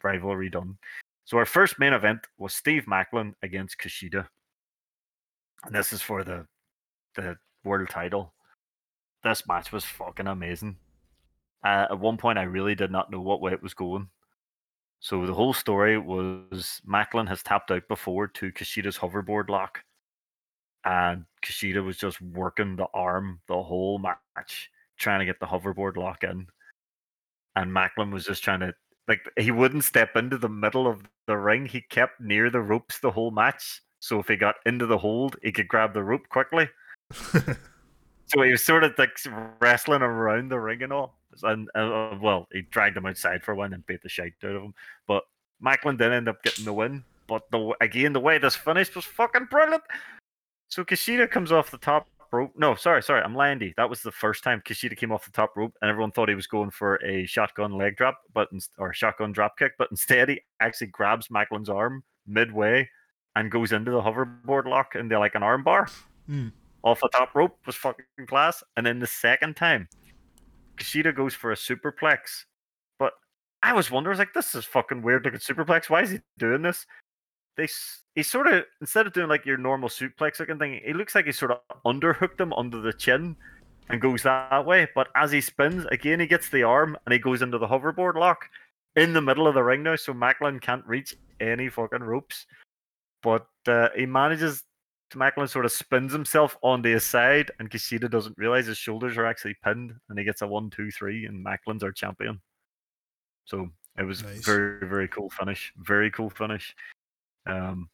rivalry done. So our first main event was Steve Maclin against Kushida, and this is for the the world title this match was fucking amazing. Uh, at one point, I really did not know what way it was going. So the whole story was Maclin has tapped out before to Kushida's hoverboard lock, and Kushida was just working the arm the whole match, trying to get the hoverboard lock in. And Maclin was just trying to like he wouldn't step into the middle of the ring. He kept near the ropes the whole match. So if he got into the hold, he could grab the rope quickly. So he was sort of like wrestling around the ring and all. And uh, well, he dragged him outside for one and beat the shit out of him. But Maclin did end up getting the win. But the again, the way this finished was fucking brilliant. So Kushida comes off the top rope. No, sorry, sorry, I'm Landy. That was the first time Kushida came off the top rope, and everyone thought he was going for a shotgun leg drop, but ins- or shotgun drop kick. But instead, he actually grabs Maclin's arm midway and goes into the hoverboard lock into like an arm bar Hmm. off the top rope was fucking class. And then the second time, Kushida goes for a superplex. But I was wondering, I was like, this is fucking weird looking superplex. Why is he doing this? They he sort of instead of doing like your normal suplex looking thing, it looks like he sort of underhooked him under the chin and goes that way. But as he spins, again he gets the arm and he goes into the hoverboard lock in the middle of the ring now, so Maclin can't reach any fucking ropes. But uh, he manages Maclin sort of spins himself onto his side, and Kushida doesn't realize his shoulders are actually pinned, and he gets a one, two, three, and Maclin's our champion. So it was Nice. very, very cool finish. Very cool finish. Um,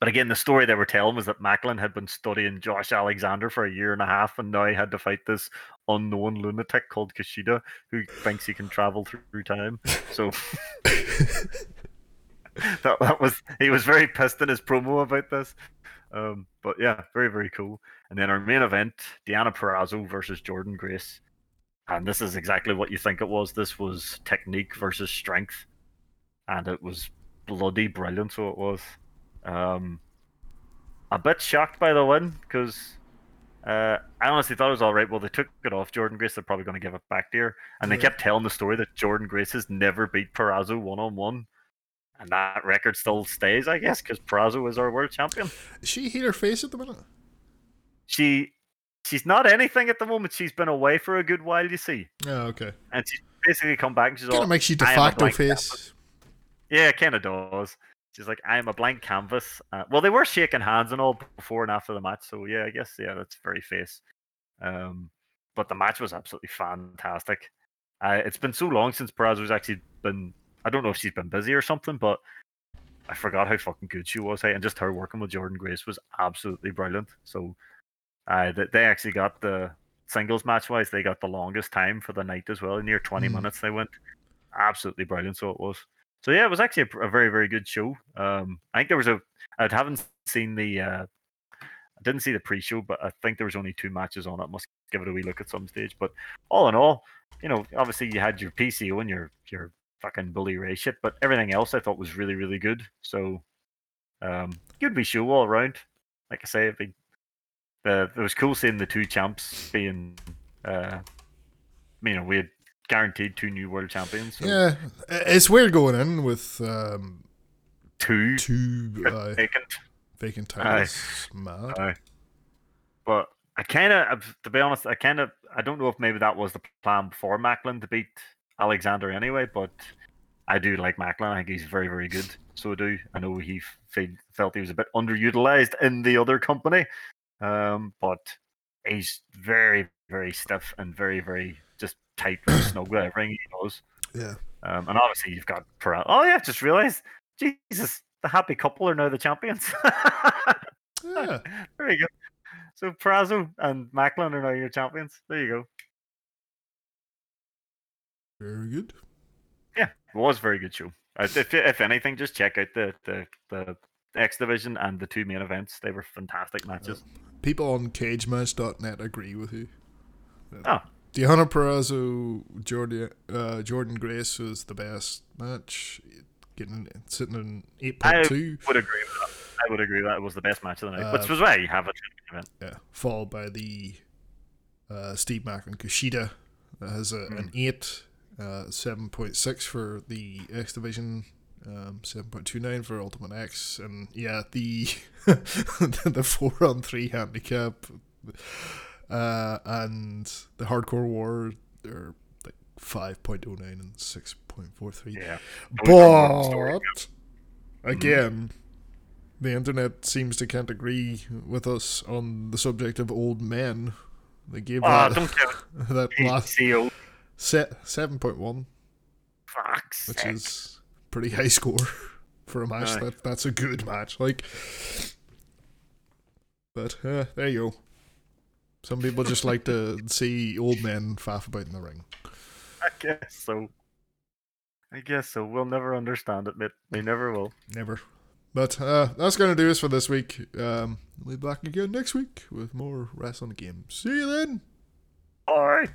but again, the story they were telling was that Maclin had been studying Josh Alexander for a year and a half, and now he had to fight this unknown lunatic called Kushida who thinks he can travel through time. So that, that was he was very pissed in his promo about this. Um, but yeah, very very cool. And then our main event, Deonna Purrazzo versus Jordynne Grace, and this is exactly what you think it was. This was technique versus strength, and it was bloody brilliant. So it was. Um, a bit shocked by the win because uh, I honestly thought it was all right. Well, they took it off Jordynne Grace. They're probably going to give it back to her, and they kept telling the story that Jordynne Grace has never beat Purrazzo one on one, and that record still stays, I guess, because Purrazzo is our world champion. Is she heel or face at the minute? She she's not anything at the moment. She's been away for a good while, you see, Oh, okay. and she's basically come back and she's Kind all of makes you de I am facto face. Yeah, kind of does. She's like, I'm a blank canvas. Uh, well, they were shaking hands and all before and after the match, so yeah, I guess yeah, that's very face. Um, but the match was absolutely fantastic. Uh, it's been so long since Perez actually been. I don't know if she's been busy or something, but I forgot how fucking good she was. Hey, and just her working with Jordynne Grace was absolutely brilliant. So, uh, they, they actually got the singles match wise, they got the longest time for the night as well. Near 20 Mm. minutes they went. Absolutely brilliant. So it was. So yeah, it was actually a, a very very good show. Um, I think there was a. I haven't seen the. Uh, I didn't see the pre-show, but I think there was only two matches on it. Must give it a wee look at some stage. But all in all, you know, obviously you had your PCO and your your fucking bully Ray shit, but everything else I thought was really really good. So, um, good wee show all around. Like I say, it, be, the it was cool seeing the two champs being. Uh, you know, we had guaranteed two new world champions. So Yeah, it's weird going in with um, two two uh, vacant. vacant Aye. titles. Mad. Aye. But I kind of, to be honest, I kind of, I don't know if maybe that was the plan before Maclin to beat Alexander anyway, but I do like Maclin. I think he's very, very good. So I do. I know he fe- felt he was a bit underutilized in the other company, um, but he's very, very stiff and very, very just tight and snug with everything he does. Yeah. Um, and obviously you've got Perel. Oh yeah, just realised. Jesus, the happy couple are now the champions. Yeah. there you go. So Purrazzo and Maclin are now your champions. There you go. Very good. Yeah, it was a very good show. Uh, If, if anything, just check out the, the, the X Division and the two main events. They were fantastic matches. People on cagematch.net agree with you. Oh, Deonna Purrazzo, Jordynne, uh, Jordynne Grace was the best match. Getting sitting in eight I point two. would agree with that. I would agree that it was the best match of the night, which Uh, was why you have a event. Yeah, followed by the uh, Steve and Kushida that has a, an eight, uh, seven point six for the X Division, um, seven point two nine for Ultimate X, and yeah, the the four on three handicap, uh, and the Hardcore War they're like five point oh nine and six point four three. Yeah. Those are more But story. again, the internet seems to can't agree with us on the subject of old men. They gave Oh, that, that last. Set seven point one, Fuck's which sake. is pretty high score for a match. Aye. That that's a good match. Like, but uh, there you go. Some people just like to see old men faff about in the ring. I guess so. I guess so. We'll never understand it, mate. We never will. Never. But uh, that's going to do us for this week. Um, we'll be back again next week with more wrestling games. See you then. All right.